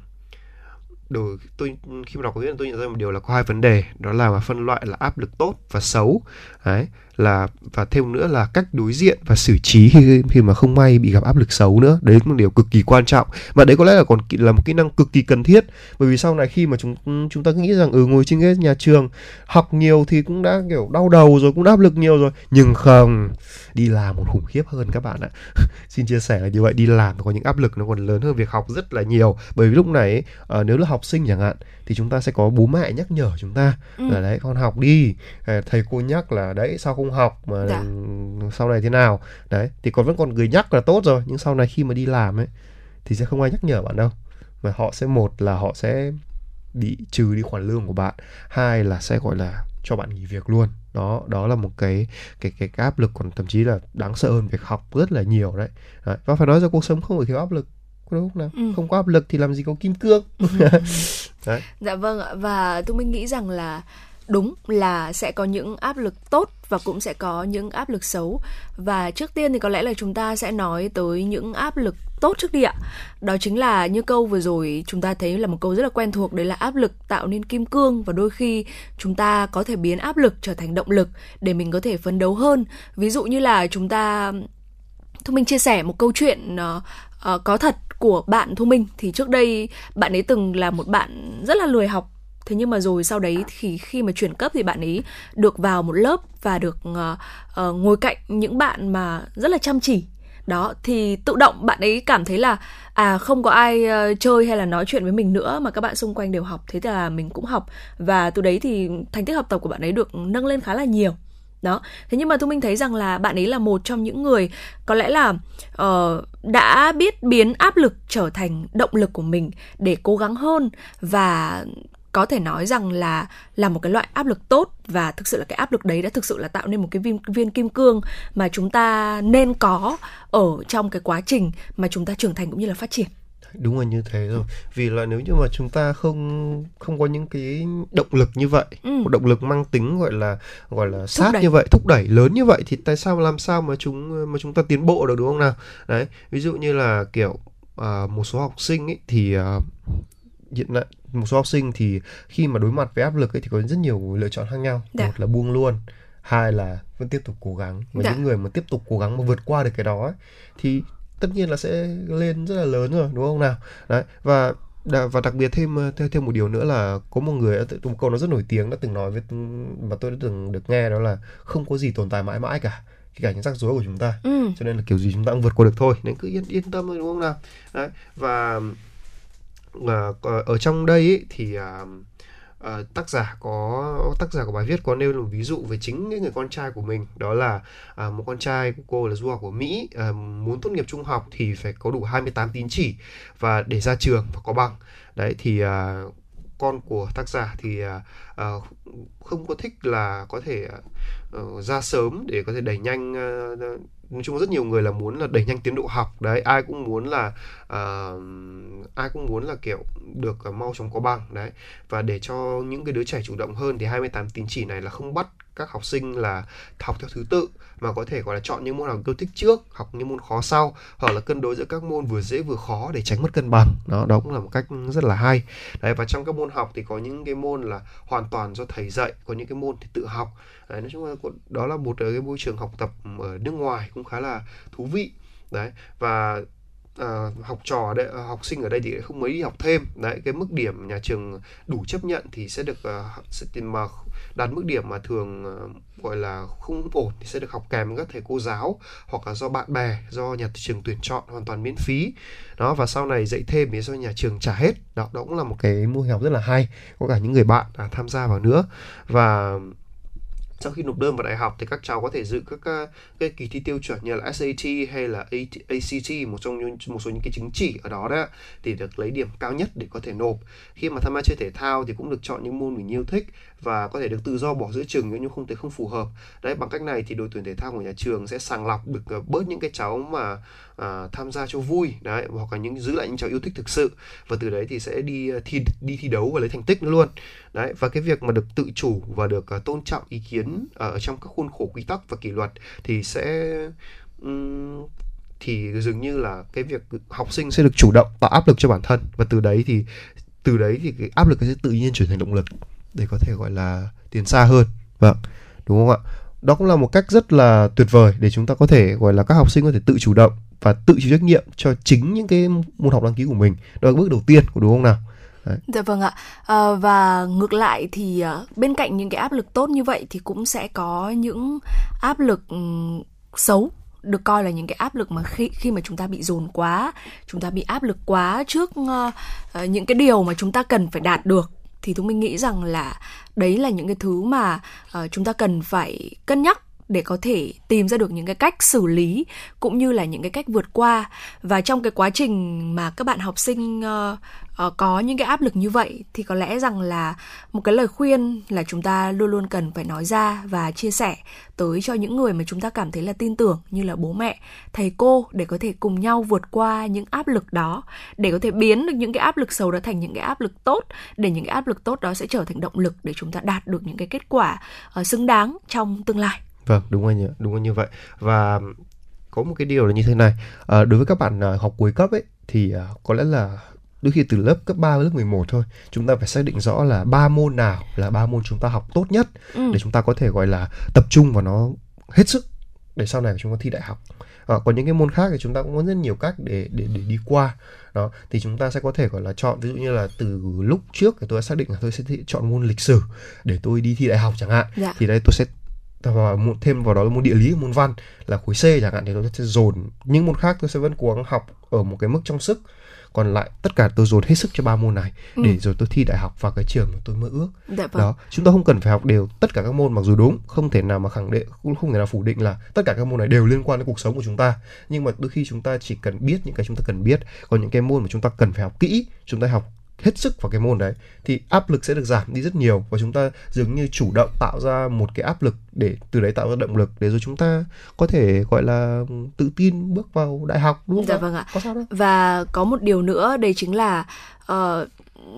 đổi tôi, khi mà đọc cái viết tôi nhận ra một điều là có hai vấn đề. Đó là phân loại là áp lực tốt và xấu. Đấy là và thêm nữa là cách đối diện và xử trí khi khi mà không may bị gặp áp lực xấu nữa. Đấy là một điều cực kỳ quan trọng. Và đấy có lẽ là còn là một kỹ năng cực kỳ cần thiết. Bởi vì sau này khi mà chúng chúng ta cứ nghĩ rằng ừ ngồi trên ghế nhà trường học nhiều thì cũng đã kiểu đau đầu rồi cũng đã áp lực nhiều rồi. Nhưng không đi làm còn khủng khiếp hơn các bạn ạ. Xin chia sẻ là như vậy đi làm có những áp lực nó còn lớn hơn việc học rất là nhiều. Bởi vì lúc này ấy, ờ, nếu là học sinh chẳng hạn thì chúng ta sẽ có bố mẹ nhắc nhở chúng ta Ừ. là đấy con học đi. Ờ, thầy cô nhắc là đấy sao không học mà Dạ. ừ, sau này thế nào. Đấy thì còn vẫn còn người nhắc là tốt rồi nhưng sau này khi mà đi làm ấy thì sẽ không ai nhắc nhở bạn đâu. Mà họ sẽ một là họ sẽ bị trừ đi khoản lương của bạn hai là sẽ gọi là cho bạn nghỉ việc luôn. Đó đó là một cái cái cái, cái áp lực còn thậm chí là đáng sợ hơn việc học rất là nhiều đấy, đấy. và phải nói ra cuộc sống không phải thiếu áp lực đúng không nào? Ừ. không có áp lực thì làm gì có kim cương. Dạ vâng ạ và Thu Minh nghĩ rằng là đúng là sẽ có những áp lực tốt và cũng sẽ có những áp lực xấu. Và trước tiên thì có lẽ là chúng ta sẽ nói tới những áp lực tốt trước đi ạ. Đó chính là như câu vừa rồi chúng ta thấy là một câu rất là quen thuộc đấy là áp lực tạo nên kim cương và đôi khi chúng ta có thể biến áp lực trở thành động lực để mình có thể phấn đấu hơn. Ví dụ như là chúng ta Thu Minh chia sẻ một câu chuyện uh, uh, có thật của bạn Thu Minh. Thì trước đây bạn ấy từng là một bạn rất là lười học thế nhưng mà rồi sau đấy thì khi mà chuyển cấp thì bạn ấy được vào một lớp và được uh, uh, ngồi cạnh những bạn mà rất là chăm chỉ. Đó thì tự động bạn ấy cảm thấy là à không có ai uh, chơi hay là nói chuyện với mình nữa mà các bạn xung quanh đều học. Thế là mình cũng học. Và từ đấy thì thành tích học tập của bạn ấy được nâng lên khá là nhiều. Đó. Thế nhưng mà thu minh thấy rằng là bạn ấy là một trong những người có lẽ là uh, đã biết biến áp lực trở thành động lực của mình để cố gắng hơn và có thể nói rằng là là một cái loại áp lực tốt và thực sự là cái áp lực đấy đã thực sự là tạo nên một cái viên viên kim cương mà chúng ta nên có ở trong cái quá trình mà chúng ta trưởng thành cũng như là phát triển đúng là như thế rồi vì là nếu như mà chúng ta không không có những cái động lực như vậy Ừ. một động lực mang tính gọi là gọi là sát đẩy. như vậy thúc đẩy lớn như vậy thì tại sao làm sao mà chúng mà chúng ta tiến bộ được đúng không nào đấy ví dụ như là kiểu à, một số học sinh ấy thì à, hiện tại một số học sinh thì khi mà đối mặt với áp lực ấy thì có rất nhiều lựa chọn khác nhau Dạ. một là buông luôn hai là vẫn tiếp tục cố gắng và Dạ. những người mà tiếp tục cố gắng mà vượt qua được cái đó ấy, thì tất nhiên là sẽ lên rất là lớn rồi đúng không nào đấy và và đặc biệt thêm thêm một điều nữa là có một người một câu nó rất nổi tiếng đã từng nói với mà tôi đã từng được nghe đó là không có gì tồn tại mãi mãi cả kể cả những rắc rối của chúng ta ừ. cho nên là kiểu gì chúng ta cũng vượt qua được thôi nên cứ yên yên tâm thôi đúng không nào đấy và Ờ, ờ, ở trong đây ý, thì à, à, tác giả có tác giả của bài viết có nêu một ví dụ về chính cái người con trai của mình. Đó là à, một con trai của cô là du học của Mỹ à, muốn tốt nghiệp trung học thì phải có đủ 28 tín chỉ và để ra trường và có bằng. Đấy thì à, con của tác giả thì à, à, không có thích là có thể à, ra sớm để có thể đẩy nhanh à, nói chung rất nhiều người là muốn là đẩy nhanh tiến độ học. Đấy ai cũng muốn là uh, ai cũng muốn là kiểu được uh, mau chóng có bằng đấy. Và để cho những cái đứa trẻ chủ động hơn thì 28 tín chỉ này là không bắt các học sinh là học theo thứ tự mà có thể gọi là chọn những môn nào yêu thích trước học những môn khó sau hoặc là cân đối giữa các môn vừa dễ vừa khó để tránh mất cân bằng. Đó đó cũng là một cách rất là hay. Đấy và trong các môn học thì có những cái môn là hoàn toàn do thầy dạy có những cái môn thì tự học. Đấy, nói chung là đó là một ờ, cái môi trường học tập ở nước ngoài cũng khá là thú vị. Đấy và à, học trò ở đây ờ, học sinh ở đây thì không mấy đi học thêm. Đấy cái mức điểm nhà trường đủ chấp nhận thì sẽ được à, sẽ mà đạt mức điểm mà thường ờ, gọi là không ổn thì sẽ được học kèm với các thầy cô giáo hoặc là do bạn bè do nhà trường tuyển chọn hoàn toàn miễn phí. Đó và sau này dạy thêm thì do nhà trường trả hết. Đó đó cũng là một cái mô hình học rất là hay có cả những người bạn à, tham gia vào nữa. Và sau khi nộp đơn vào đại học thì các cháu có thể dự các cái kỳ thi tiêu chuẩn như là SAT hay là ACT một trong những một số những cái chứng chỉ ở đó đó thì được lấy điểm cao nhất để có thể nộp. Khi mà tham gia chơi thể thao thì cũng được chọn những môn mình yêu thích và có thể được tự do bỏ giữa trường nếu như không thấy không phù hợp. Đấy bằng cách này thì đội tuyển thể thao của nhà trường sẽ sàng lọc được ờ, bớt những cái cháu mà à, tham gia cho vui đấy hoặc là những giữ lại những cháu yêu thích thực sự. Và từ đấy thì sẽ đi ờ, thi đi thi đấu và lấy thành tích nữa luôn. Đấy và cái việc mà được tự chủ và được uh, tôn trọng ý kiến ở trong các khuôn khổ quy tắc và kỷ luật thì sẽ um, thì dường như là cái việc học sinh sẽ được chủ động tạo áp lực cho bản thân và từ đấy thì từ đấy thì cái áp lực sẽ tự nhiên chuyển thành động lực để có thể gọi là tiến xa hơn. Vâng đúng không ạ? Đó cũng là một cách rất là tuyệt vời để chúng ta có thể gọi là các học sinh có thể tự chủ động và tự chịu trách nhiệm cho chính những cái môn học đăng ký của mình. Đó là bước đầu tiên của đúng không nào? Đấy. Dạ vâng ạ. À, và ngược lại thì ờ, bên cạnh những cái áp lực tốt như vậy thì cũng sẽ có những áp lực xấu được coi là những cái áp lực mà khi khi mà chúng ta bị dồn quá, chúng ta bị áp lực quá trước uh, những cái điều mà chúng ta cần phải đạt được thì chúng mình nghĩ rằng là đấy là những cái thứ mà uh, chúng ta cần phải cân nhắc để có thể tìm ra được những cái cách xử lý cũng như là những cái cách vượt qua. Và trong cái quá trình mà các bạn học sinh uh, uh, có những cái áp lực như vậy thì có lẽ rằng là một cái lời khuyên là chúng ta luôn luôn cần phải nói ra và chia sẻ tới cho những người mà chúng ta cảm thấy là tin tưởng như là bố mẹ thầy cô để có thể cùng nhau vượt qua những áp lực đó để có thể biến được những cái áp lực xấu đó thành những cái áp lực tốt để những cái áp lực tốt đó sẽ trở thành động lực để chúng ta đạt được những cái kết quả uh, xứng đáng trong tương lai. Vâng, đúng rồi, đúng rồi như vậy. Và có một cái điều là như thế này, à, đối với các bạn à, học cuối cấp ấy thì à, có lẽ là đôi khi từ lớp cấp 3 đến lớp 11 thôi, chúng ta phải xác định rõ là ba môn nào là ba môn chúng ta học tốt nhất ừ. để chúng ta có thể gọi là tập trung vào nó hết sức để sau này chúng ta thi đại học. À, còn những cái môn khác thì chúng ta cũng có rất nhiều cách để để để đi qua đó thì chúng ta sẽ có thể gọi là chọn ví dụ như là từ lúc trước thì tôi đã xác định là tôi sẽ chọn môn lịch sử để tôi đi thi đại học chẳng hạn dạ. thì đây tôi sẽ và thêm vào đó là môn địa lý môn văn là khối C chẳng hạn thì tôi sẽ dồn. Những môn khác tôi sẽ vẫn cố gắng học ở một cái mức trong sức. Còn lại tất cả tôi dồn hết sức cho ba môn này ừ. để rồi tôi thi đại học vào cái trường mà tôi mơ ước. Dạ vâng. đó chúng ta không cần phải học đều tất cả các môn mặc dù đúng không thể nào mà khẳng định cũng không thể nào phủ định là tất cả các môn này đều liên quan đến cuộc sống của chúng ta. Nhưng mà đôi khi chúng ta chỉ cần biết những cái chúng ta cần biết. Còn những cái môn mà chúng ta cần phải học kỹ chúng ta học hết sức vào cái môn đấy thì áp lực sẽ được giảm đi rất nhiều và chúng ta dường như chủ động tạo ra một cái áp lực để từ đấy tạo ra động lực để rồi chúng ta có thể gọi là tự tin bước vào đại học đúng không? Dạ vâng ạ. Có sao đâu. Và có một điều nữa đây chính là uh,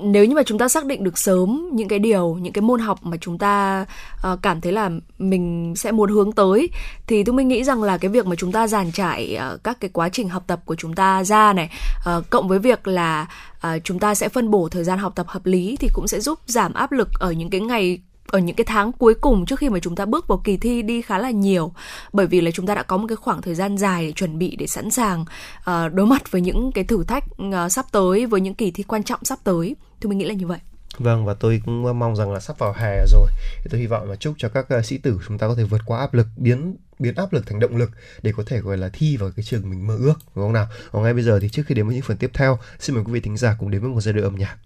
nếu như mà chúng ta xác định được sớm những cái điều những cái môn học mà chúng ta uh, cảm thấy là mình sẽ muốn hướng tới thì tôi mình nghĩ rằng là cái việc mà chúng ta giàn trải uh, các cái quá trình học tập của chúng ta ra này uh, cộng với việc là uh, chúng ta sẽ phân bổ thời gian học tập hợp lý thì cũng sẽ giúp giảm áp lực ở những cái ngày ở những cái tháng cuối cùng trước khi mà chúng ta bước vào kỳ thi đi khá là nhiều bởi vì là chúng ta đã có một cái khoảng thời gian dài để chuẩn bị để sẵn sàng uh, đối mặt với những cái thử thách uh, sắp tới với những kỳ thi quan trọng sắp tới thì mình nghĩ là như vậy Vâng và tôi cũng mong rằng là sắp vào hè rồi thì tôi hy vọng và chúc cho các uh, sĩ tử chúng ta có thể vượt qua áp lực biến biến áp lực thành động lực để có thể gọi là thi vào cái trường mình mơ ước đúng không nào? Còn ngay bây giờ thì trước khi đến với những phần tiếp theo, xin mời quý vị thính giả cùng đến với một giai đoạn âm nhạc.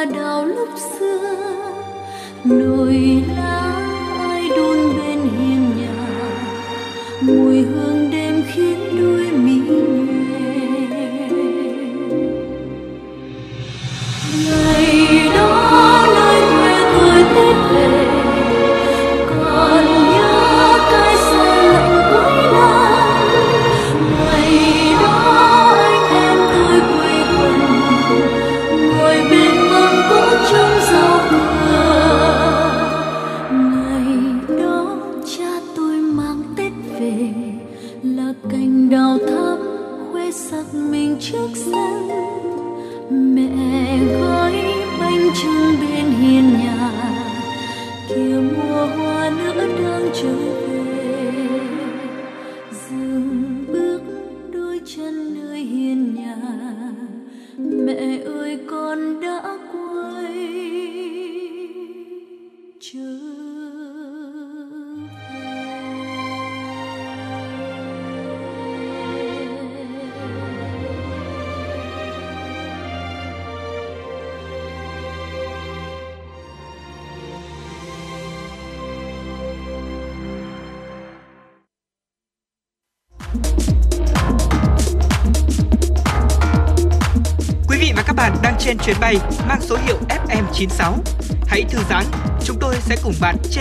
Hoa đào lúc xưa nỗi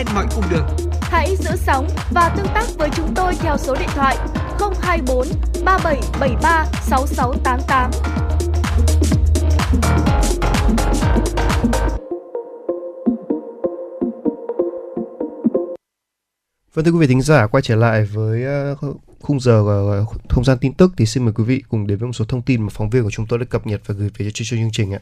trên mọi cung đường. Hãy giữ sóng và tương tác với chúng tôi theo số điện thoại 024 3773 6688. Vâng thưa quý vị thính giả, quay trở lại với ờ, khung giờ ờ, không gian tin tức thì xin mời quý vị cùng đến với một số thông tin mà phóng viên của chúng tôi đã cập nhật và gửi về cho chương trình ạ.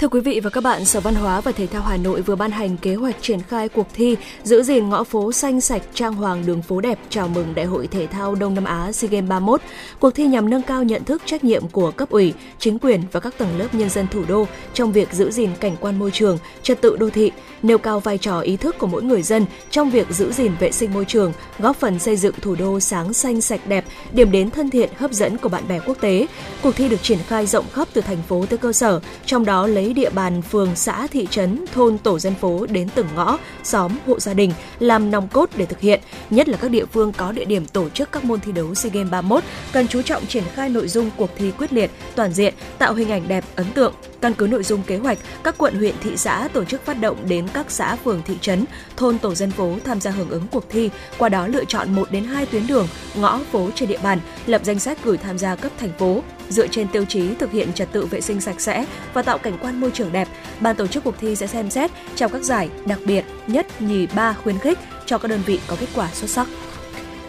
Thưa quý vị và các bạn, Sở Văn hóa và Thể thao Hà Nội vừa ban hành kế hoạch triển khai cuộc thi giữ gìn ngõ phố xanh sạch trang hoàng đường phố đẹp chào mừng Đại hội Thể thao Đông Nam Á SEA Games 31. Cuộc thi nhằm nâng cao nhận thức trách nhiệm của cấp ủy, chính quyền và các tầng lớp nhân dân thủ đô trong việc giữ gìn cảnh quan môi trường, trật tự đô thị, nêu cao vai trò ý thức của mỗi người dân trong việc giữ gìn vệ sinh môi trường, góp phần xây dựng thủ đô sáng xanh sạch đẹp, điểm đến thân thiện hấp dẫn của bạn bè quốc tế. Cuộc thi được triển khai rộng khắp từ thành phố tới cơ sở, trong đó lấy địa bàn phường, xã, thị trấn, thôn, tổ dân phố đến từng ngõ, xóm, hộ gia đình làm nòng cốt để thực hiện. Nhất là các địa phương có địa điểm tổ chức các môn thi đấu SEA Games 31 cần chú trọng triển khai nội dung cuộc thi quyết liệt, toàn diện, tạo hình ảnh đẹp, ấn tượng, Căn cứ nội dung kế hoạch, các quận huyện thị xã tổ chức phát động đến các xã phường thị trấn, thôn tổ dân phố tham gia hưởng ứng cuộc thi, qua đó lựa chọn 1 đến 2 tuyến đường, ngõ phố trên địa bàn, lập danh sách gửi tham gia cấp thành phố. Dựa trên tiêu chí thực hiện trật tự vệ sinh sạch sẽ và tạo cảnh quan môi trường đẹp, ban tổ chức cuộc thi sẽ xem xét trao các giải đặc biệt nhất, nhì, ba khuyến khích cho các đơn vị có kết quả xuất sắc.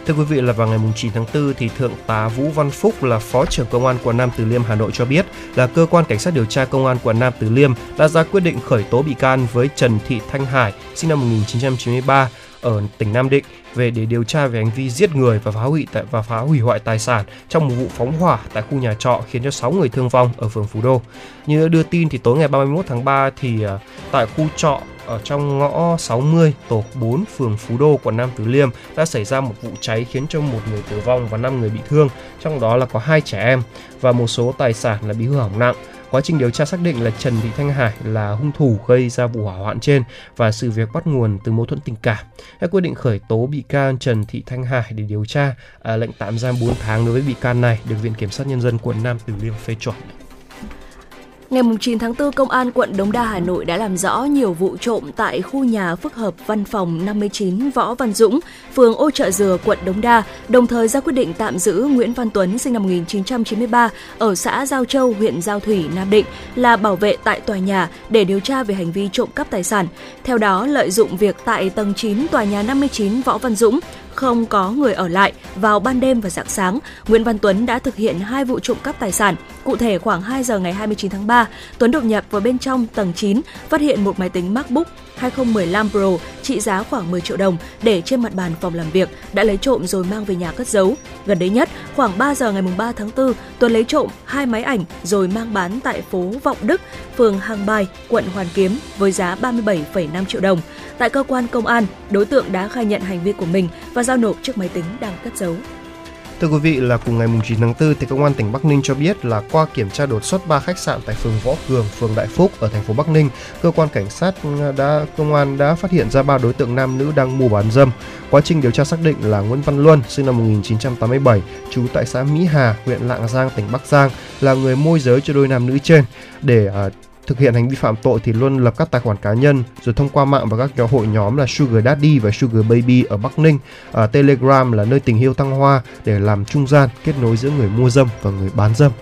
Thưa quý vị, là vào ngày 9 tháng 4 thì Thượng tá Vũ Văn Phúc là Phó trưởng Công an quận Nam Từ Liêm, Hà Nội cho biết là cơ quan cảnh sát điều tra Công an quận Nam Từ Liêm đã ra quyết định khởi tố bị can với Trần Thị Thanh Hải, sinh năm 1993 ở tỉnh Nam Định về để điều tra về hành vi giết người và phá hủy tại và phá hủy hoại tài sản trong một vụ phóng hỏa tại khu nhà trọ khiến cho 6 người thương vong ở phường Phú Đô. Như đã đưa tin thì tối ngày 31 tháng 3 thì à, tại khu trọ ở trong ngõ 60 tổ 4 phường Phú Đô quận Nam Từ Liêm đã xảy ra một vụ cháy khiến cho một người tử vong và 5 người bị thương, trong đó là có hai trẻ em và một số tài sản là bị hư hỏng nặng. Quá trình điều tra xác định là Trần Thị Thanh Hải là hung thủ gây ra vụ hỏa hoạn trên và sự việc bắt nguồn từ mâu thuẫn tình cảm. đã quyết định khởi tố bị can Trần Thị Thanh Hải để điều tra, à, lệnh tạm giam 4 tháng đối với bị can này được Viện Kiểm sát Nhân dân quận Nam Từ Liêm phê chuẩn. Ngày 9 tháng 4, Công an quận Đống Đa, Hà Nội đã làm rõ nhiều vụ trộm tại khu nhà phức hợp văn phòng 59 Võ Văn Dũng, phường Ô Trợ Dừa, quận Đống Đa, đồng thời ra quyết định tạm giữ Nguyễn Văn Tuấn sinh năm 1993 ở xã Giao Châu, huyện Giao Thủy, Nam Định là bảo vệ tại tòa nhà để điều tra về hành vi trộm cắp tài sản. Theo đó, lợi dụng việc tại tầng 9 tòa nhà 59 Võ Văn Dũng không có người ở lại vào ban đêm và dạng sáng, Nguyễn Văn Tuấn đã thực hiện hai vụ trộm cắp tài sản. Cụ thể khoảng 2 giờ ngày 29 tháng 3, Tuấn đột nhập vào bên trong tầng 9, phát hiện một máy tính MacBook 2015 Pro trị giá khoảng 10 triệu đồng để trên mặt bàn phòng làm việc, đã lấy trộm rồi mang về nhà cất giấu. Gần đây nhất, khoảng 3 giờ ngày 3 tháng 4, Tuấn lấy trộm hai máy ảnh rồi mang bán tại phố Vọng Đức, phường Hàng Bài, quận Hoàn Kiếm với giá 37,5 triệu đồng. Tại cơ quan công an, đối tượng đã khai nhận hành vi của mình và giao nộp chiếc máy tính đang cất giấu. Thưa quý vị là cùng ngày 9 tháng 4 thì công an tỉnh Bắc Ninh cho biết là qua kiểm tra đột xuất 3 khách sạn tại phường Võ Cường, phường Đại Phúc ở thành phố Bắc Ninh, cơ quan cảnh sát đã công an đã phát hiện ra ba đối tượng nam nữ đang mua bán dâm. Quá trình điều tra xác định là Nguyễn Văn Luân sinh năm 1987, trú tại xã Mỹ Hà, huyện Lạng Giang, tỉnh Bắc Giang là người môi giới cho đôi nam nữ trên để uh, thực hiện hành vi phạm tội thì luôn lập các tài khoản cá nhân rồi thông qua mạng và các nhóm hội nhóm là Sugar Daddy và Sugar Baby ở Bắc Ninh, ở Telegram là nơi tình yêu thăng hoa để làm trung gian kết nối giữa người mua dâm và người bán dâm.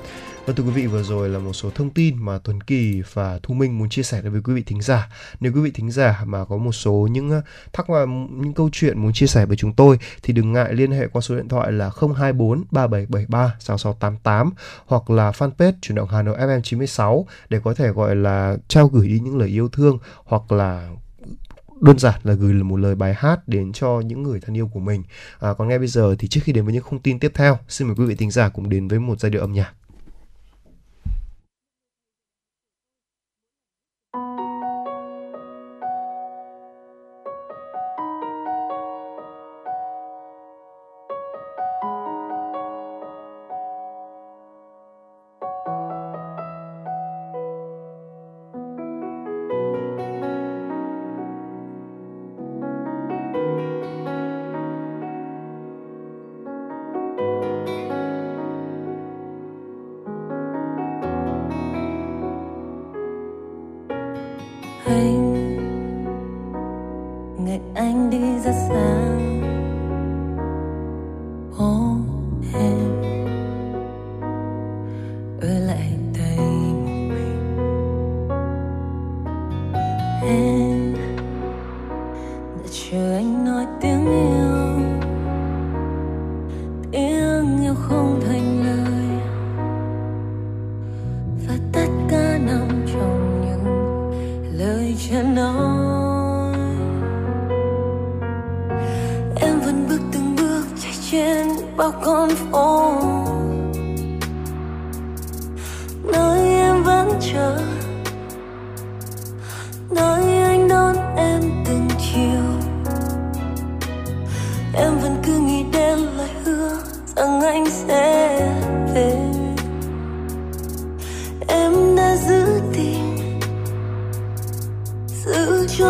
Vâng thưa quý vị vừa rồi là một số thông tin mà Tuấn Kỳ và Thu Minh muốn chia sẻ với quý vị thính giả. Nếu quý vị thính giả mà có một số những ờ, thắc mắc những câu chuyện muốn chia sẻ với chúng tôi thì đừng ngại liên hệ qua số điện thoại là 024 3773 6688 hoặc là fanpage chuyển động Hà Nội FM 96 để có thể gọi là trao gửi đi những lời yêu thương hoặc là đơn giản là gửi một lời bài hát đến cho những người thân yêu của mình. À, còn ngay bây giờ thì trước khi đến với những thông tin tiếp theo, xin mời quý vị thính giả cùng đến với một giai điệu âm nhạc.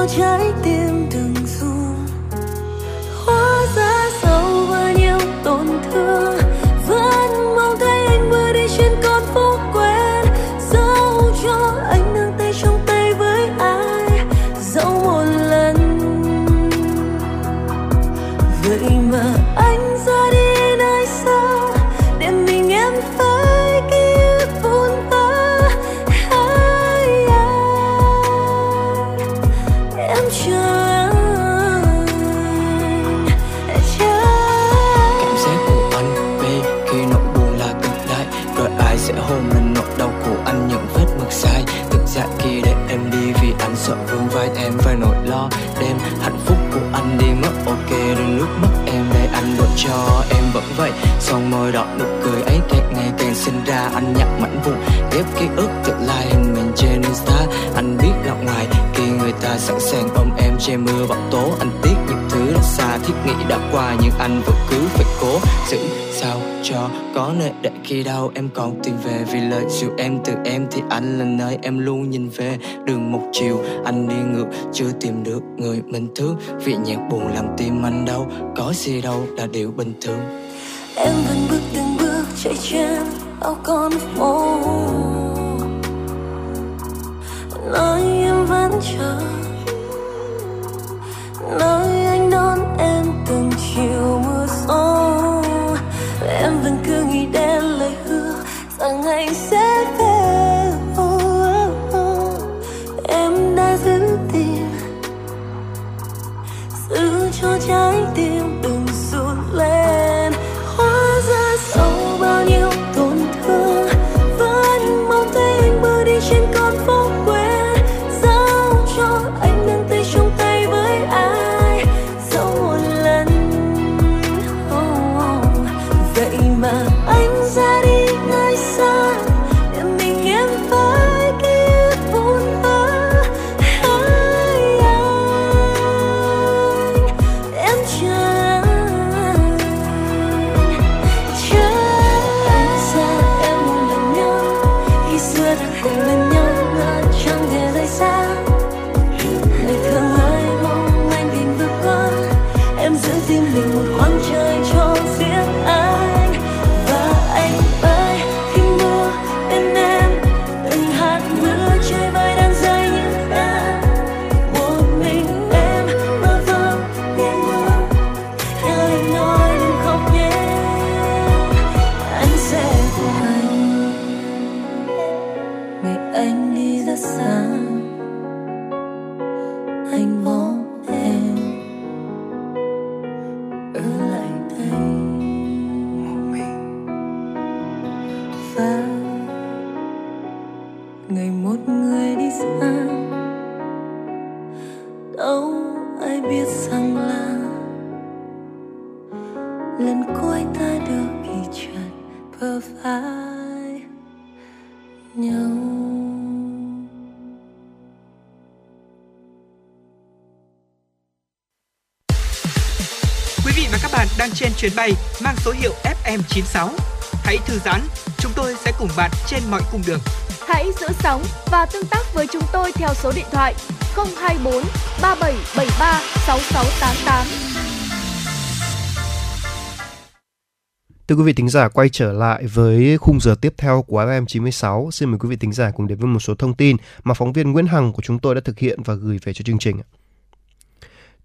Cho trái tim. Son môi đỏ nụ cười ấy càng ngày càng sinh ra. Anh nhặt mảnh vụn ghép ký ức tự lai hình mình trên insta. Anh biết là ngoài, khi người ta sẵn sàng ôm em che mưa bão tố. Anh tiếc những thứ đã xa, thiết nghĩ đã qua, nhưng anh vẫn cứ phải cố giữ. Sao cho có nơi để khi đau, em còn tìm về. Vì lời dịu em từ em thì anh là nơi em luôn nhìn về. Đường một chiều, anh đi ngược, chưa tìm được người mình thương. Vì nhạc buồn làm tim anh đau, có gì đâu là điều bình thường em vẫn bước từng bước chạy trên bao con phố. Nói em vẫn chờ. Chuyến bay mang số hiệu FM96. Hãy thư giãn, chúng tôi sẽ cùng bạn trên mọi cung đường. Hãy giữ sóng và tương tác với chúng tôi theo số điện thoại 024 3773 6688. Thưa quý vị thính giả quay trở lại với khung giờ tiếp theo của FM96. Xin mời quý vị thính giả cùng đến với một số thông tin mà phóng viên Nguyễn Hằng của chúng tôi đã thực hiện và gửi về cho chương trình.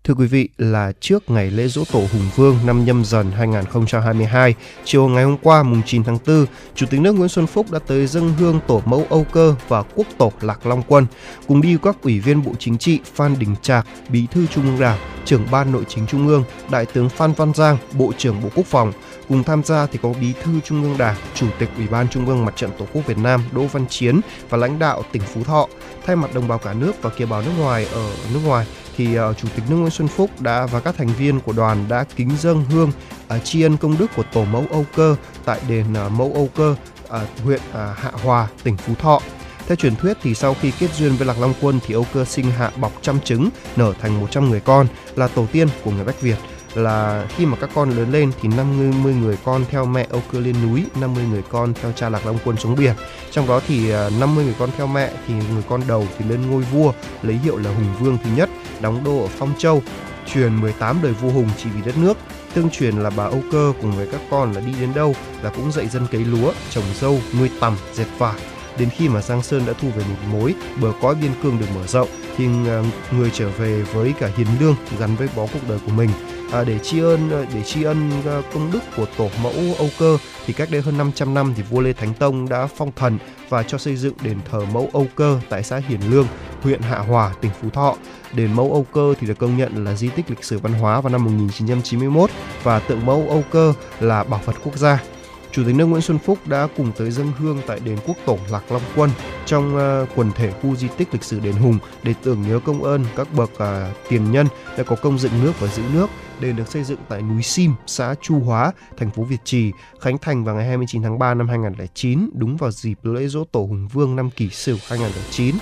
Thưa quý vị, là trước ngày lễ dỗ tổ Hùng Vương năm nhâm dần 2022, chiều ngày hôm qua mùng 9 tháng 4, Chủ tịch nước Nguyễn Xuân Phúc đã tới dâng hương tổ mẫu Âu Cơ và quốc tổ Lạc Long Quân, cùng đi các ủy viên Bộ Chính trị Phan Đình Trạc, Bí thư Trung ương Đảng, trưởng Ban Nội chính Trung ương, Đại tướng Phan Văn Giang, Bộ trưởng Bộ Quốc phòng. Cùng tham gia thì có Bí thư Trung ương Đảng, Chủ tịch Ủy ban Trung ương Mặt trận Tổ quốc Việt Nam Đỗ Văn Chiến và lãnh đạo tỉnh Phú Thọ. Thay mặt đồng bào cả nước và kiều bào nước ngoài ở nước ngoài, thì uh, chủ tịch nước Nguyễn Xuân Phúc đã và các thành viên của đoàn đã kính dâng hương uh, tri ân công đức của tổ mẫu Âu Cơ tại đền uh, mẫu Âu Cơ uh, huyện uh, Hạ Hòa, tỉnh Phú Thọ. Theo truyền thuyết thì sau khi kết duyên với Lạc Long Quân thì Âu Cơ sinh hạ bọc trăm trứng, nở thành 100 người con, là tổ tiên của người Bách Việt là khi mà các con lớn lên thì 50 người con theo mẹ Âu Cơ lên núi, 50 người con theo cha Lạc Long Quân xuống biển. Trong đó thì à, 50 người con theo mẹ thì người con đầu thì lên ngôi vua lấy hiệu là Hùng Vương thứ nhất, đóng đô ở Phong Châu, truyền 18 đời vua Hùng chỉ vì đất nước. Tương truyền là bà Âu Cơ cùng với các con là đi đến đâu là cũng dạy dân cấy lúa, trồng dâu, nuôi tằm, dệt vải. Đến khi mà Giang Sơn đã thu về một mối, bờ cõi biên cương được mở rộng thì người trở về với cả hiền lương gắn với bó cuộc đời của mình à, để tri ân à, để tri ân à, công đức của tổ mẫu Âu Cơ thì cách đây hơn 500 năm thì vua Lê Thánh Tông đã phong thần và cho xây dựng đền thờ mẫu Âu Cơ tại xã Hiền Lương, huyện Hạ Hòa, tỉnh Phú Thọ. Đền mẫu Âu Cơ thì được công nhận là di tích lịch sử văn hóa vào năm 1991 và tượng mẫu Âu Cơ là bảo vật quốc gia. Chủ tịch nước Nguyễn Xuân Phúc đã cùng tới dân hương tại đền Quốc Tổ Lạc Long Quân trong uh, quần thể khu di tích lịch sử đền Hùng để tưởng nhớ công ơn các bậc uh, tiền nhân đã có công dựng nước và giữ nước. Đền được xây dựng tại núi Sim, xã Chu Hóa, thành phố Việt Trì, khánh thành vào ngày 29 tháng 3 năm 2009, đúng vào dịp lễ dỗ tổ Hùng Vương năm Kỷ Sửu 2009.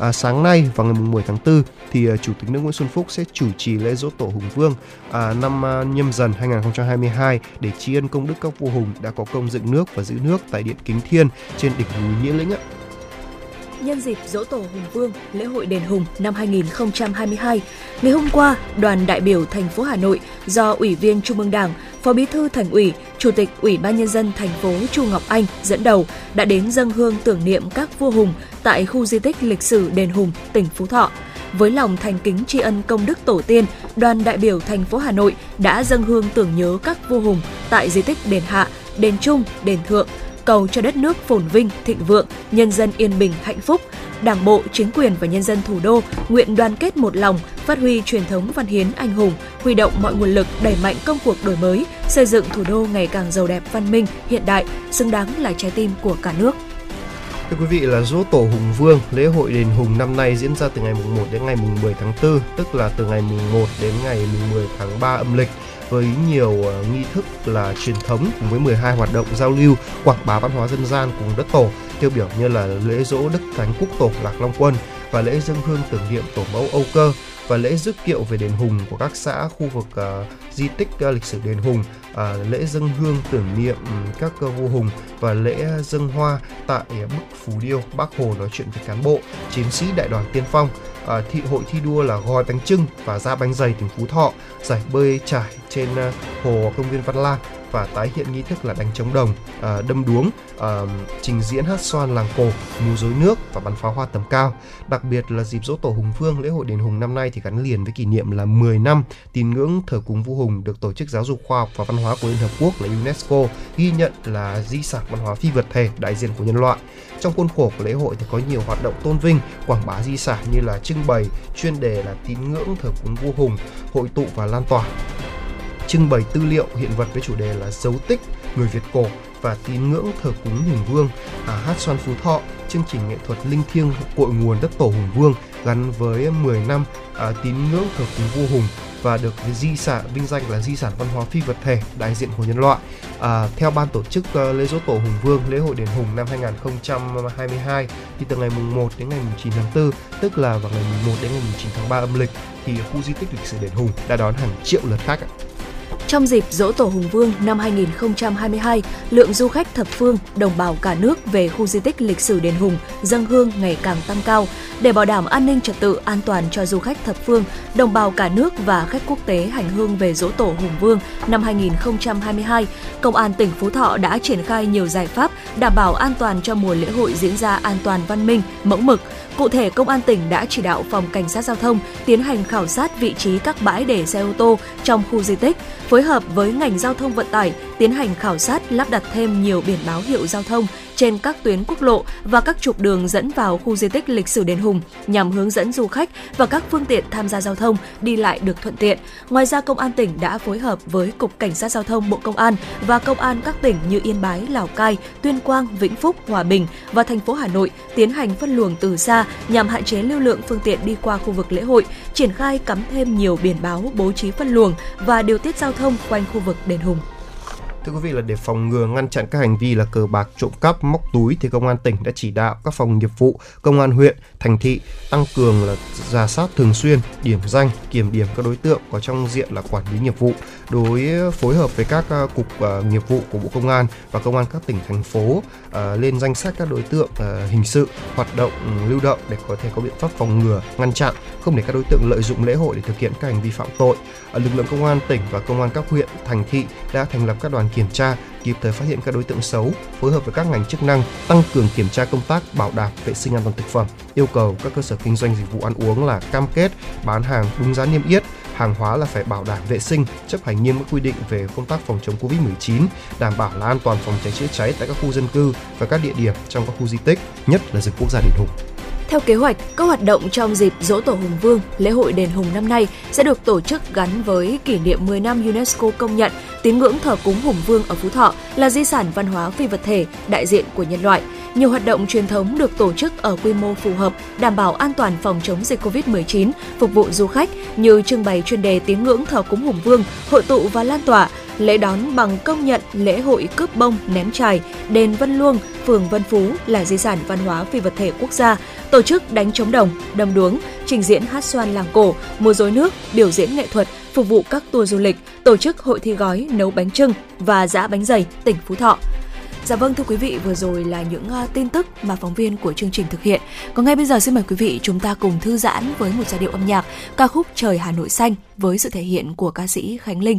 À, sáng nay vào ngày 10 tháng 4 thì uh, Chủ tịch nước Nguyễn Xuân Phúc sẽ chủ trì lễ dỗ tổ Hùng Vương à, năm uh, nhâm dần 2022 để tri ân công đức các vua hùng đã có công dựng nước và giữ nước tại điện Kính Thiên trên đỉnh núi Nghĩa Lĩnh ạ. Nhân dịp dỗ tổ Hùng Vương, lễ hội đền Hùng năm 2022, ngày hôm qua, đoàn đại biểu thành phố Hà Nội do Ủy viên Trung ương Đảng, Phó Bí thư Thành ủy, Chủ tịch Ủy ban nhân dân thành phố Chu Ngọc Anh dẫn đầu đã đến dâng hương tưởng niệm các vua hùng tại khu di tích lịch sử đền Hùng, tỉnh Phú Thọ. Với lòng thành kính tri ân công đức tổ tiên, đoàn đại biểu thành phố Hà Nội đã dâng hương tưởng nhớ các vua hùng tại di tích đền Hạ, đền Trung, đền Thượng, cầu cho đất nước phồn vinh, thịnh vượng, nhân dân yên bình, hạnh phúc. Đảng bộ, chính quyền và nhân dân thủ đô nguyện đoàn kết một lòng, phát huy truyền thống văn hiến anh hùng, huy động mọi nguồn lực đẩy mạnh công cuộc đổi mới, xây dựng thủ đô ngày càng giàu đẹp văn minh, hiện đại, xứng đáng là trái tim của cả nước. Thưa quý vị là dỗ tổ Hùng Vương, lễ hội đền Hùng năm nay diễn ra từ ngày mùng 1 đến ngày mùng 10 tháng 4, tức là từ ngày mùng 1 đến ngày mùng 10 tháng 3 âm lịch với nhiều ờ, nghi thức là truyền thống cùng với 12 hoạt động giao lưu quảng bá văn hóa dân gian cùng đất tổ tiêu biểu như là lễ dỗ Đức Thánh Quốc Tổ Lạc Long Quân và lễ dân hương tưởng niệm tổ mẫu Âu Cơ và lễ rước kiệu về đền Hùng của các xã khu vực uh, di tích uh, lịch sử đền Hùng, uh, lễ dân hương tưởng niệm các uh, vua Hùng và lễ dân hoa tại uh, bức phù điêu Bác Hồ nói chuyện với cán bộ, chiến sĩ đại đoàn tiên phong. À, thị hội thi đua là gói bánh trưng và ra bánh dày tỉnh Phú Thọ, giải bơi trải trên uh, hồ công viên Văn Lang và tái hiện nghi thức là đánh trống đồng, à, đâm đuống, à, trình diễn hát xoan làng cổ, múa rối nước và bắn pháo hoa tầm cao. Đặc biệt là dịp dỗ tổ Hùng Vương, lễ hội đền Hùng năm nay thì gắn liền với kỷ niệm là 10 năm tín ngưỡng thờ cúng vua Hùng được tổ chức giáo dục khoa học và văn hóa của Liên Hợp Quốc là UNESCO ghi nhận là di sản văn hóa phi vật thể đại diện của nhân loại. Trong khuôn khổ của lễ hội thì có nhiều hoạt động tôn vinh, quảng bá di sản như là trưng bày chuyên đề là tín ngưỡng thờ cúng vua Hùng, hội tụ và lan tỏa trưng bày tư liệu hiện vật với chủ đề là dấu tích người Việt cổ và tín ngưỡng thờ cúng Hùng Vương, à, hát xoan Phú Thọ, chương trình nghệ thuật linh thiêng cội nguồn đất tổ Hùng Vương gắn với 10 năm à, tín ngưỡng thờ cúng vua Hùng và được di sản vinh danh là di sản văn hóa phi vật thể đại diện của nhân loại. À, theo ban tổ chức uh, lễ dỗ tổ Hùng Vương, lễ hội đền Hùng năm 2022 thì từ ngày mùng 1 đến ngày mùng 9 tháng 4, tức là vào ngày mùng 1 đến ngày mùng 9 tháng 3 âm lịch thì khu di tích lịch sử đền Hùng đã đón hàng triệu lượt khách ạ. Trong dịp dỗ tổ Hùng Vương năm 2022, lượng du khách thập phương, đồng bào cả nước về khu di tích lịch sử đền Hùng dâng hương ngày càng tăng cao. Để bảo đảm an ninh trật tự an toàn cho du khách thập phương, đồng bào cả nước và khách quốc tế hành hương về dỗ tổ Hùng Vương năm 2022, Công an tỉnh Phú Thọ đã triển khai nhiều giải pháp đảm bảo an toàn cho mùa lễ hội diễn ra an toàn văn minh, mẫu mực. Cụ thể, Công an tỉnh đã chỉ đạo Phòng Cảnh sát Giao thông tiến hành khảo sát vị trí các bãi để xe ô tô trong khu di tích, phối hợp với ngành giao thông vận tải tiến hành khảo sát lắp đặt thêm nhiều biển báo hiệu giao thông trên các tuyến quốc lộ và các trục đường dẫn vào khu di tích lịch sử đền Hùng nhằm hướng dẫn du khách và các phương tiện tham gia giao thông đi lại được thuận tiện. Ngoài ra, Công an tỉnh đã phối hợp với Cục Cảnh sát Giao thông Bộ Công an và Công an các tỉnh như Yên Bái, Lào Cai, Tuyên Quang, Vĩnh Phúc, Hòa Bình và thành phố Hà Nội tiến hành phân luồng từ xa nhằm hạn chế lưu lượng phương tiện đi qua khu vực lễ hội, triển khai cắm thêm nhiều biển báo bố trí phân luồng và điều tiết giao thông quanh khu vực đền Hùng. Thưa quý vị là để phòng ngừa ngăn chặn các hành vi là cờ bạc trộm cắp móc túi thì công an tỉnh đã chỉ đạo các phòng nghiệp vụ, công an huyện, thành thị tăng cường là giả soát thường xuyên, điểm danh, kiểm điểm các đối tượng có trong diện là quản lý nghiệp vụ, đối phối hợp với các à, cục uh, nghiệp vụ của Bộ Công an và công an các tỉnh thành phố uh, lên danh sách các đối tượng uh, hình sự hoạt động ừ, lưu động để có thể có biện pháp phòng ngừa, ngăn chặn, không để các đối tượng lợi dụng lễ hội để thực hiện các hành vi phạm tội. Lực lượng công an tỉnh và công an các huyện, thành thị đã thành lập các đoàn kiểm tra kịp thời phát hiện các đối tượng xấu, phối hợp với các ngành chức năng tăng cường kiểm tra công tác bảo đảm vệ sinh an toàn thực phẩm, yêu cầu các cơ sở kinh doanh dịch vụ ăn uống là cam kết bán hàng đúng giá niêm yết, hàng hóa là phải bảo đảm vệ sinh, chấp hành nghiêm các quy định về công tác phòng chống Covid-19, đảm bảo là an toàn phòng cháy chữa cháy tại các khu dân cư và các địa điểm trong các khu di tích, nhất là rừng quốc gia đền Hùng. Theo kế hoạch, các hoạt động trong dịp Dỗ Tổ Hùng Vương, lễ hội đền Hùng năm nay sẽ được tổ chức gắn với kỷ niệm 10 năm UNESCO công nhận tín ngưỡng thờ cúng Hùng Vương ở Phú Thọ là di sản văn hóa phi vật thể đại diện của nhân loại. Nhiều hoạt động truyền thống được tổ chức ở quy mô phù hợp, đảm bảo an toàn phòng chống dịch COVID-19, phục vụ du khách như trưng bày chuyên đề tín ngưỡng thờ cúng Hùng Vương, hội tụ và lan tỏa, lễ đón bằng công nhận lễ hội cướp bông ném chài đền Vân Luông, phường Vân Phú là di sản văn hóa phi vật thể quốc gia, tổ chức đánh trống đồng, đâm đuống, trình diễn hát xoan làng cổ, múa rối nước, biểu diễn nghệ thuật, phục vụ các tour du lịch, tổ chức hội thi gói nấu bánh trưng và giã bánh dày tỉnh Phú Thọ. Dạ vâng thưa quý vị, vừa rồi là những uh, tin tức mà phóng viên của chương trình thực hiện. Còn ngay bây giờ xin mời quý vị chúng ta cùng thư giãn với một giai điệu âm nhạc ca khúc Trời Hà Nội xanh với sự thể hiện của ca sĩ Khánh Linh.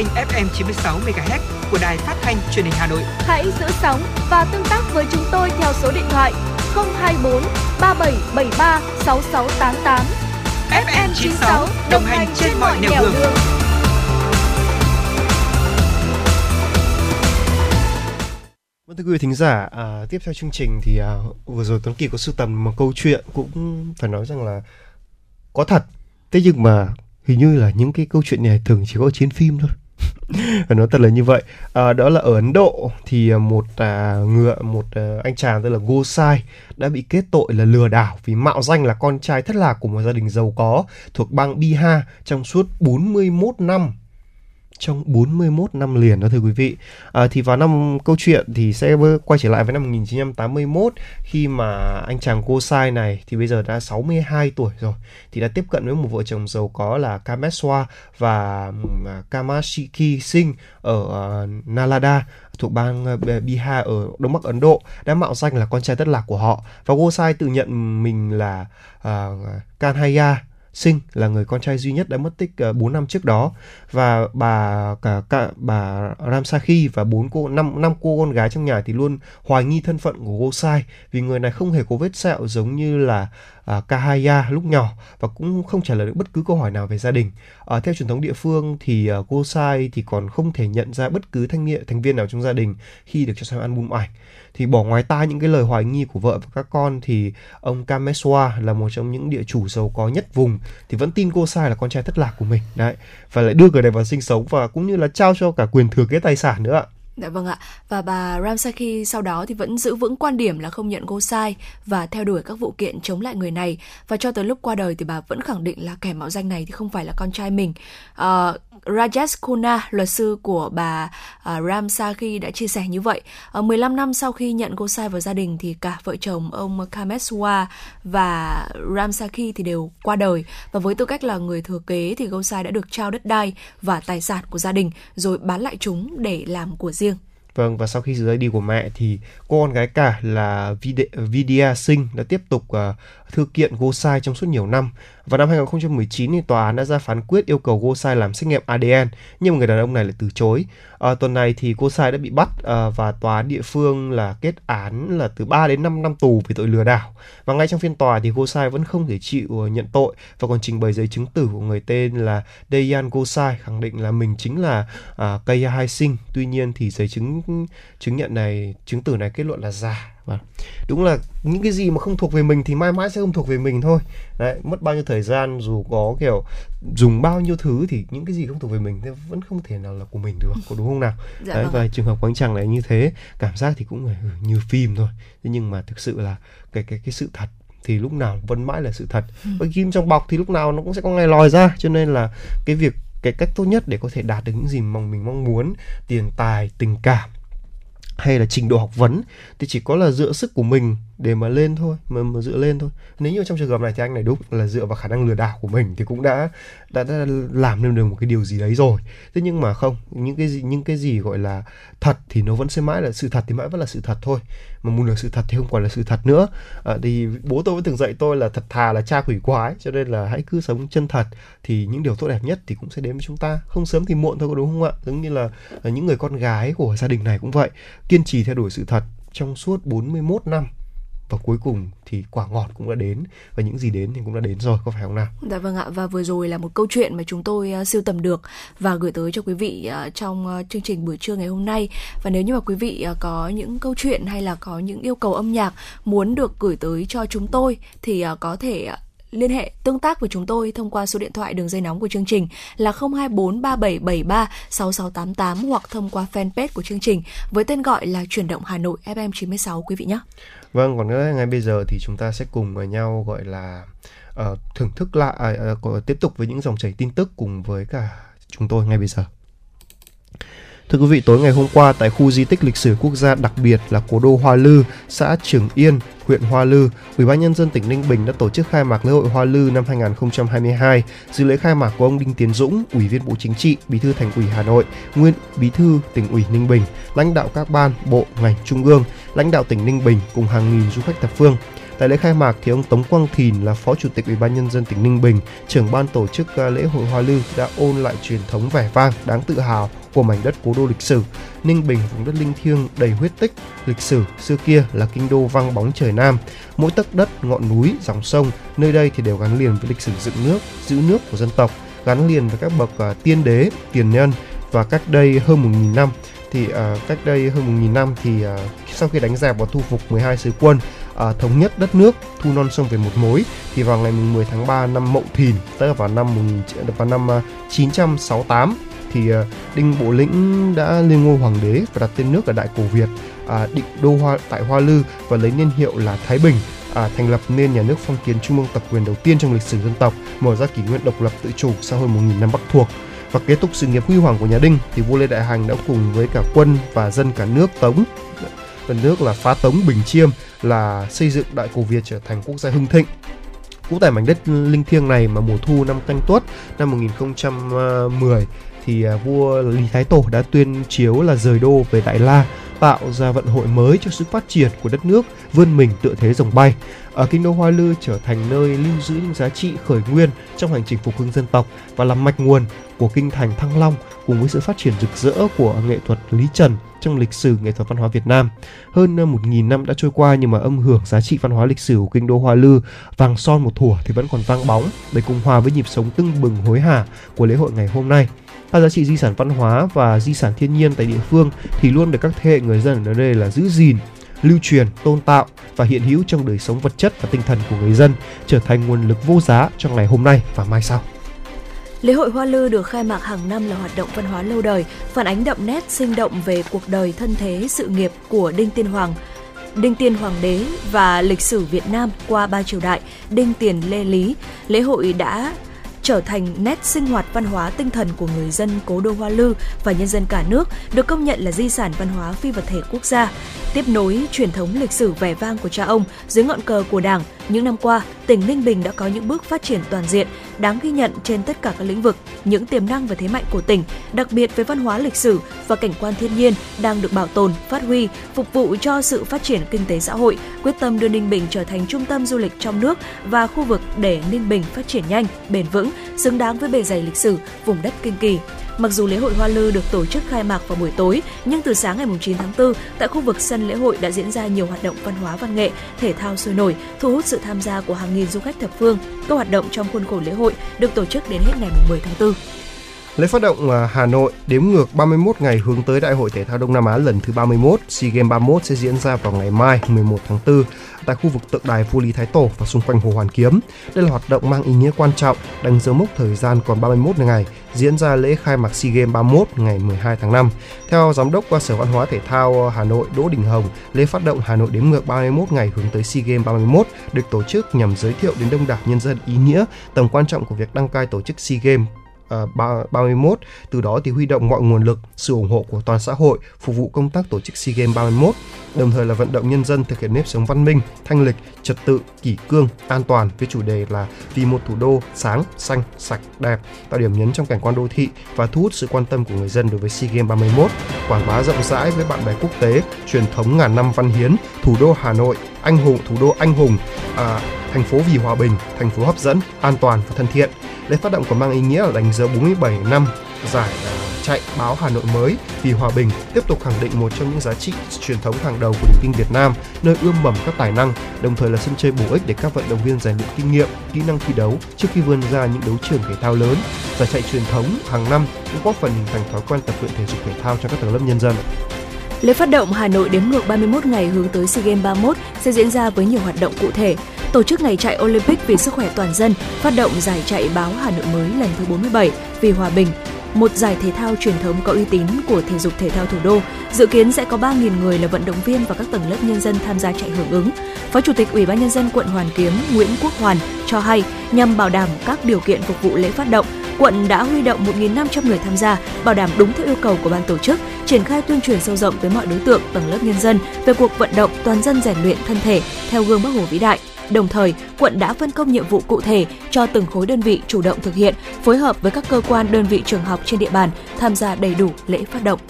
Kênh FM 96 MHz của đài phát thanh truyền hình Hà Nội. Hãy giữ sóng và tương tác với chúng tôi theo số điện thoại 024 3773 6688. FM 96 đồng hành trên mọi nẻo đường. đường. Vâng thưa quý vị thính giả, à, tiếp theo chương trình thì à, vừa rồi Tuấn Kỳ có sưu tầm một câu chuyện cũng phải nói rằng là có thật. Thế nhưng mà hình như là những cái câu chuyện này thường chỉ có trên phim thôi phải nói thật là như vậy. À, đó là ở Ấn Độ thì à, một à, ngựa một à, anh chàng tên là Gosai đã bị kết tội là lừa đảo vì mạo danh là con trai thất lạc của một gia đình giàu có thuộc bang Bihar trong suốt 41 năm trong 41 năm liền đó thưa quý vị. À, thì vào năm câu chuyện thì sẽ quay trở lại với năm 1981 khi mà anh chàng cô sai này thì bây giờ đã 62 tuổi rồi thì đã tiếp cận với một vợ chồng giàu có là Kameswa và à, Kamashiki Singh ở uh, Nalada thuộc bang à, Bihar ở Đông Bắc Ấn Độ đã mạo danh là con trai thất lạc của họ và Gosai tự nhận mình là uh, Kanhaya Sinh là người con trai duy nhất đã mất tích ờ, 4 năm trước đó. Và bà cả, cả bà Ramsakhi và bốn cô năm năm cô con gái trong nhà thì luôn hoài nghi thân phận của Gosai vì người này không hề có vết sẹo giống như là À, uh, Kahaya lúc nhỏ và cũng không trả lời được bất cứ câu hỏi nào về gia đình. Uh, theo truyền thống địa phương thì uh, Sai thì còn không thể nhận ra bất cứ thanh niên thành viên nào trong gia đình khi được cho xem album ảnh. Thì bỏ ngoài tai những cái lời hoài nghi của vợ và các con thì ông Kameswa là một trong những địa chủ giàu có nhất vùng thì vẫn tin cô sai là con trai thất lạc của mình. Đấy và lại đưa người này vào sinh sống và cũng như là trao cho cả quyền thừa kế tài sản nữa ạ. Dạ vâng ạ. Và bà Ramsaki sau đó thì vẫn giữ vững quan điểm là không nhận cô sai và theo đuổi các vụ kiện chống lại người này. Và cho tới lúc qua đời thì bà vẫn khẳng định là kẻ mạo danh này thì không phải là con trai mình. À, Rajesh Kuna, luật sư của bà à, Ram Sakhi đã chia sẻ như vậy. À, 15 năm sau khi nhận cô sai vào gia đình thì cả vợ chồng ông Kameswa và Ram Sakhi thì đều qua đời và với tư cách là người thừa kế thì Gosai đã được trao đất đai và tài sản của gia đình rồi bán lại chúng để làm của riêng. Vâng và sau khi sự ra đi của mẹ thì cô con gái cả là Vidya Singh đã tiếp tục uh, thư kiện Gosai trong suốt nhiều năm. Vào năm 2019 thì tòa án đã ra phán quyết yêu cầu Gosai làm xét nghiệm ADN nhưng người đàn ông này lại từ chối. À, tuần này thì Gosai đã bị bắt à, và tòa án địa phương là kết án là từ 3 đến 5 năm tù vì tội lừa đảo. Và ngay trong phiên tòa thì Gosai vẫn không thể chịu ờ, nhận tội và còn trình bày giấy chứng tử của người tên là Dayan Gosai khẳng định là mình chính là à, Kaya Hai Sinh. Tuy nhiên thì giấy chứng chứng nhận này chứng tử này kết luận là giả Đúng là những cái gì mà không thuộc về mình thì mãi mãi sẽ không thuộc về mình thôi. Đấy, mất bao nhiêu thời gian dù có kiểu dùng bao nhiêu thứ thì những cái gì không thuộc về mình thì vẫn không thể nào là của mình được, có đúng không nào? Dạ Đấy, vâng. và trường hợp của anh chàng này như thế, cảm giác thì cũng như phim thôi. Thế nhưng mà thực sự là cái cái cái sự thật thì lúc nào vẫn mãi là sự thật. Ừ. Và kim trong bọc thì lúc nào nó cũng sẽ có ngày lòi ra, cho nên là cái việc cái cách tốt nhất để có thể đạt được những gì mà mình mong muốn, tiền tài, tình cảm hay là trình độ học vấn thì chỉ có là dựa sức của mình để mà lên thôi mà, mà dựa lên thôi. Nếu như trong trường hợp này thì anh này đúng là dựa vào khả năng lừa đảo của mình thì cũng đã đã, đã làm nên được một cái điều gì đấy rồi. Thế nhưng mà không những cái gì những cái gì gọi là thật thì nó vẫn sẽ mãi là sự thật thì mãi vẫn là sự thật thôi. Mà muốn là sự thật thì không còn là sự thật nữa. À, thì bố tôi vẫn từng dạy tôi là thật thà là cha quỷ quái cho nên là hãy cứ sống chân thật thì những điều tốt đẹp nhất thì cũng sẽ đến với chúng ta. Không sớm thì muộn thôi có đúng không ạ? Giống như là à, những người con gái của gia đình này cũng vậy kiên trì theo đuổi sự thật trong suốt 41 năm và cuối cùng thì quả ngọt cũng đã đến và những gì đến thì cũng đã đến rồi có phải không nào? Dạ vâng ạ và vừa rồi là một câu chuyện mà chúng tôi ờ, uh, siêu tầm được và gửi tới cho quý vị uh, trong uh, chương trình buổi trưa ngày hôm nay và nếu như mà quý vị uh, có những câu chuyện hay là có những yêu cầu âm nhạc muốn được gửi tới cho chúng tôi thì uh, có thể uh, liên hệ tương tác với chúng tôi thông qua số điện thoại đường dây nóng của chương trình là 024 3773 6688 hoặc thông qua fanpage của chương trình với tên gọi là Chuyển động Hà Nội FM 96 quý vị nhé. Vâng, còn nữa ngay bây giờ thì chúng ta sẽ cùng với nhau gọi là uh, thưởng thức lại uh, tiếp tục với những dòng chảy tin tức cùng với cả chúng tôi ngay bây giờ. Thưa quý vị, tối ngày hôm qua tại khu di tích lịch sử quốc gia đặc biệt là cố đô Hoa Lư, xã Trường Yên, huyện Hoa Lư, Ủy ban nhân dân tỉnh Ninh Bình đã tổ chức khai mạc lễ hội Hoa Lư năm 2022. Dự lễ khai mạc của ông Đinh Tiến Dũng, Ủy viên Bộ Chính trị, Bí thư Thành ủy Hà Nội, nguyên Bí thư tỉnh ủy Ninh Bình, lãnh đạo các ban, bộ, ngành trung ương, lãnh đạo tỉnh Ninh Bình cùng hàng nghìn du khách thập phương. Tại lễ khai mạc thì ông Tống Quang Thìn là Phó Chủ tịch Ủy ban nhân dân tỉnh Ninh Bình, trưởng ban tổ chức à, lễ hội Hoa Lư đã ôn lại truyền thống vẻ vang đáng tự hào của mảnh đất cố đô lịch sử. Ninh Bình vùng đất linh thiêng đầy huyết tích, lịch sử xưa kia là kinh đô vang bóng trời Nam. Mỗi tấc đất, ngọn núi, dòng sông nơi đây thì đều gắn liền với lịch sử dựng nước, giữ nước của dân tộc, gắn liền với các bậc uh, tiên đế, tiền nhân và cách đây hơn 1.000 năm thì uh, cách đây hơn 1.000 năm thì uh, sau khi đánh dẹp và thu phục 12 sứ quân uh, thống nhất đất nước thu non sông về một mối thì vào ngày 10 tháng 3 năm Mậu Thìn tức là vào năm 1000, vào năm uh, 968 thì à, Đinh Bộ Lĩnh đã lên ngôi hoàng đế và đặt tên nước ở Đại Cổ Việt à, định đô hoa tại Hoa Lư và lấy niên hiệu là Thái Bình à, thành lập nên nhà nước phong kiến trung ương tập quyền đầu tiên trong lịch sử dân tộc mở ra kỷ nguyên độc lập tự chủ sau hơn 1.000 năm Bắc thuộc. Và kết thúc sự nghiệp huy hoàng của nhà Đinh thì vua Lê Đại Hành đã cùng với cả quân và dân cả nước Tống cả nước là phá Tống Bình Chiêm là xây dựng Đại Cổ Việt trở thành quốc gia hưng thịnh. Cũng tại mảnh đất linh thiêng này mà mùa thu năm Canh Tuất năm 1010 thì à, vua Lý Thái Tổ đã tuyên chiếu là rời đô về Đại La, tạo ra vận hội mới cho sự phát triển của đất nước, vươn mình tựa thế rồng bay ở kinh đô Hoa Lư trở thành nơi lưu giữ những giá trị khởi nguyên trong hành trình phục hưng dân tộc và là mạch nguồn của kinh thành Thăng Long cùng với sự phát triển rực rỡ của nghệ thuật Lý Trần trong lịch sử nghệ thuật văn hóa Việt Nam. Hơn à, 1.000 năm đã trôi qua nhưng mà âm hưởng giá trị văn hóa lịch sử của kinh đô Hoa Lư vàng son một thủa thì vẫn còn vang bóng để cùng hòa với nhịp sống tưng bừng hối hả của lễ hội ngày hôm nay. Các giá trị di sản văn hóa và di sản thiên nhiên tại địa phương thì luôn được các thế hệ người dân ở đây là giữ gìn, lưu truyền, tôn tạo và hiện hữu trong đời sống vật chất và tinh thần của người dân, trở thành nguồn lực vô giá trong ngày hôm nay và mai sau. Lễ hội Hoa Lư được khai mạc hàng năm là hoạt động văn hóa lâu đời, phản ánh đậm nét sinh động về cuộc đời thân thế sự nghiệp của Đinh Tiên Hoàng, Đinh Tiên Hoàng đế và lịch sử Việt Nam qua ba triều đại Đinh Tiền Lê Lý. Lễ hội đã trở thành nét sinh hoạt văn hóa tinh thần của người dân cố đô Hoa Lư và nhân dân cả nước, được công nhận là di sản văn hóa phi vật thể quốc gia. Tiếp nối truyền thống lịch sử vẻ vang của cha ông dưới ngọn cờ của Đảng, những năm qua, tỉnh Ninh Bình đã có những bước phát triển toàn diện, đáng ghi nhận trên tất cả các lĩnh vực. Những tiềm năng và thế mạnh của tỉnh, đặc biệt về văn hóa lịch sử và cảnh quan thiên nhiên đang được bảo tồn, phát huy, phục vụ cho sự phát triển kinh tế xã hội, quyết tâm đưa Ninh Bình trở thành trung tâm du lịch trong nước và khu vực để Ninh Bình phát triển nhanh, bền vững, xứng đáng với bề dày lịch sử vùng đất kinh kỳ. Mặc dù lễ hội Hoa Lư được tổ chức khai mạc vào buổi tối, nhưng từ sáng ngày 9 tháng 4, tại khu vực sân lễ hội đã diễn ra nhiều hoạt động văn hóa văn nghệ, thể thao sôi nổi, thu hút sự tham gia của hàng nghìn du khách thập phương. Các hoạt động trong khuôn khổ lễ hội được tổ chức đến hết ngày 10 tháng 4. Lễ phát động à, Hà Nội đếm ngược 31 ngày hướng tới Đại hội Thể thao Đông Nam Á lần thứ 31, SEA Games 31 sẽ diễn ra vào ngày mai 11 tháng 4 tại khu vực tượng đài vua Lý Thái Tổ và xung quanh Hồ Hoàn Kiếm. Đây là hoạt động mang ý nghĩa quan trọng, đánh dấu mốc thời gian còn 31 ngày diễn ra lễ khai mạc SEA Games 31 ngày 12 tháng 5. Theo giám đốc à, Sở Văn hóa Thể thao à, Hà Nội Đỗ Đình Hồng, lễ phát động Hà Nội đếm ngược 31 ngày hướng tới SEA Games 31 được tổ chức nhằm giới thiệu đến đông đảo nhân dân ý nghĩa, tầm quan trọng của việc đăng cai tổ chức SEA Games À, uh, 31 từ đó thì huy động mọi nguồn lực sự ủng hộ của toàn xã hội phục vụ công tác tổ chức SEA Games 31 đồng thời là vận động nhân dân thực hiện nếp sống văn minh thanh lịch trật tự kỷ cương an toàn với chủ đề là vì một thủ đô sáng xanh sạch đẹp tạo điểm nhấn trong cảnh quan đô thị và thu hút sự quan tâm của người dân đối với SEA Games 31 quảng bá rộng rãi với bạn bè quốc tế truyền thống ngàn năm văn hiến thủ đô Hà Nội anh hùng thủ đô anh hùng à, thành phố vì hòa bình thành phố hấp dẫn an toàn và thân thiện Lễ phát động còn mang ý nghĩa là đánh dấu 47 năm giải chạy báo Hà Nội mới vì hòa bình tiếp tục khẳng định một trong những giá trị truyền thống hàng đầu của điển kinh Việt Nam, nơi ươm mầm các tài năng, đồng thời là sân chơi bổ ích để các vận động viên rèn luyện kinh nghiệm, kỹ năng thi đấu trước khi vươn ra những đấu trường thể thao lớn. Giải chạy truyền thống hàng năm cũng góp phần hình thành thói quen tập luyện thể dục thể thao trong các tầng lớp nhân dân. Lễ phát động Hà Nội đếm ngược 31 ngày hướng tới SEA Games 31 sẽ diễn ra với nhiều hoạt động cụ thể. Tổ chức ngày chạy Olympic vì sức khỏe toàn dân, phát động giải chạy báo Hà Nội mới lần thứ 47 vì hòa bình, một giải thể thao truyền thống có uy tín của thể dục thể thao thủ đô. Dự kiến sẽ có 3.000 người là vận động viên và các tầng lớp nhân dân tham gia chạy hưởng ứng. Phó Chủ tịch Ủy ban nhân dân quận Hoàn Kiếm Nguyễn Quốc Hoàn cho hay, nhằm bảo đảm các điều kiện phục vụ lễ phát động, quận đã huy động 1.500 người tham gia, bảo đảm đúng theo yêu cầu của ban tổ chức, triển khai tuyên truyền sâu rộng tới mọi đối tượng, tầng lớp nhân dân về cuộc vận động toàn dân rèn luyện thân thể theo gương Bác Hồ vĩ đại. Đồng thời, quận đã phân công nhiệm vụ cụ thể cho từng khối đơn vị chủ động thực hiện, phối hợp với các cơ quan đơn vị trường học trên địa bàn tham gia đầy đủ lễ phát động.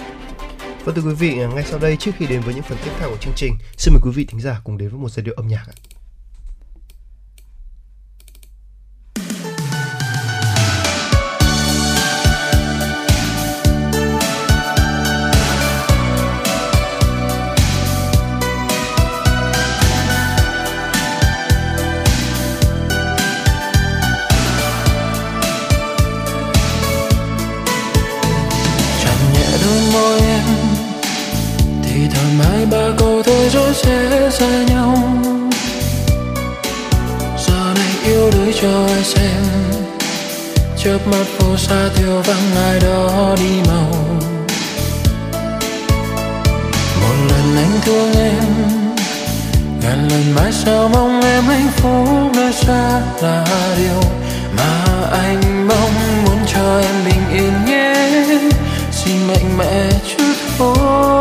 Và thưa quý vị, ngay sau đây trước khi đến với những phần tiếp theo của chương trình, xin mời quý vị thính giả cùng đến với một giai điệu âm nhạc ạ. mắt phố xa thiếu vắng ai đó đi màu một lần anh thương em, ngàn lần mãi sao mong em hạnh phúc nơi xa là điều mà anh mong muốn cho em bình yên nhé. Xin mạnh mẽ chút thôi.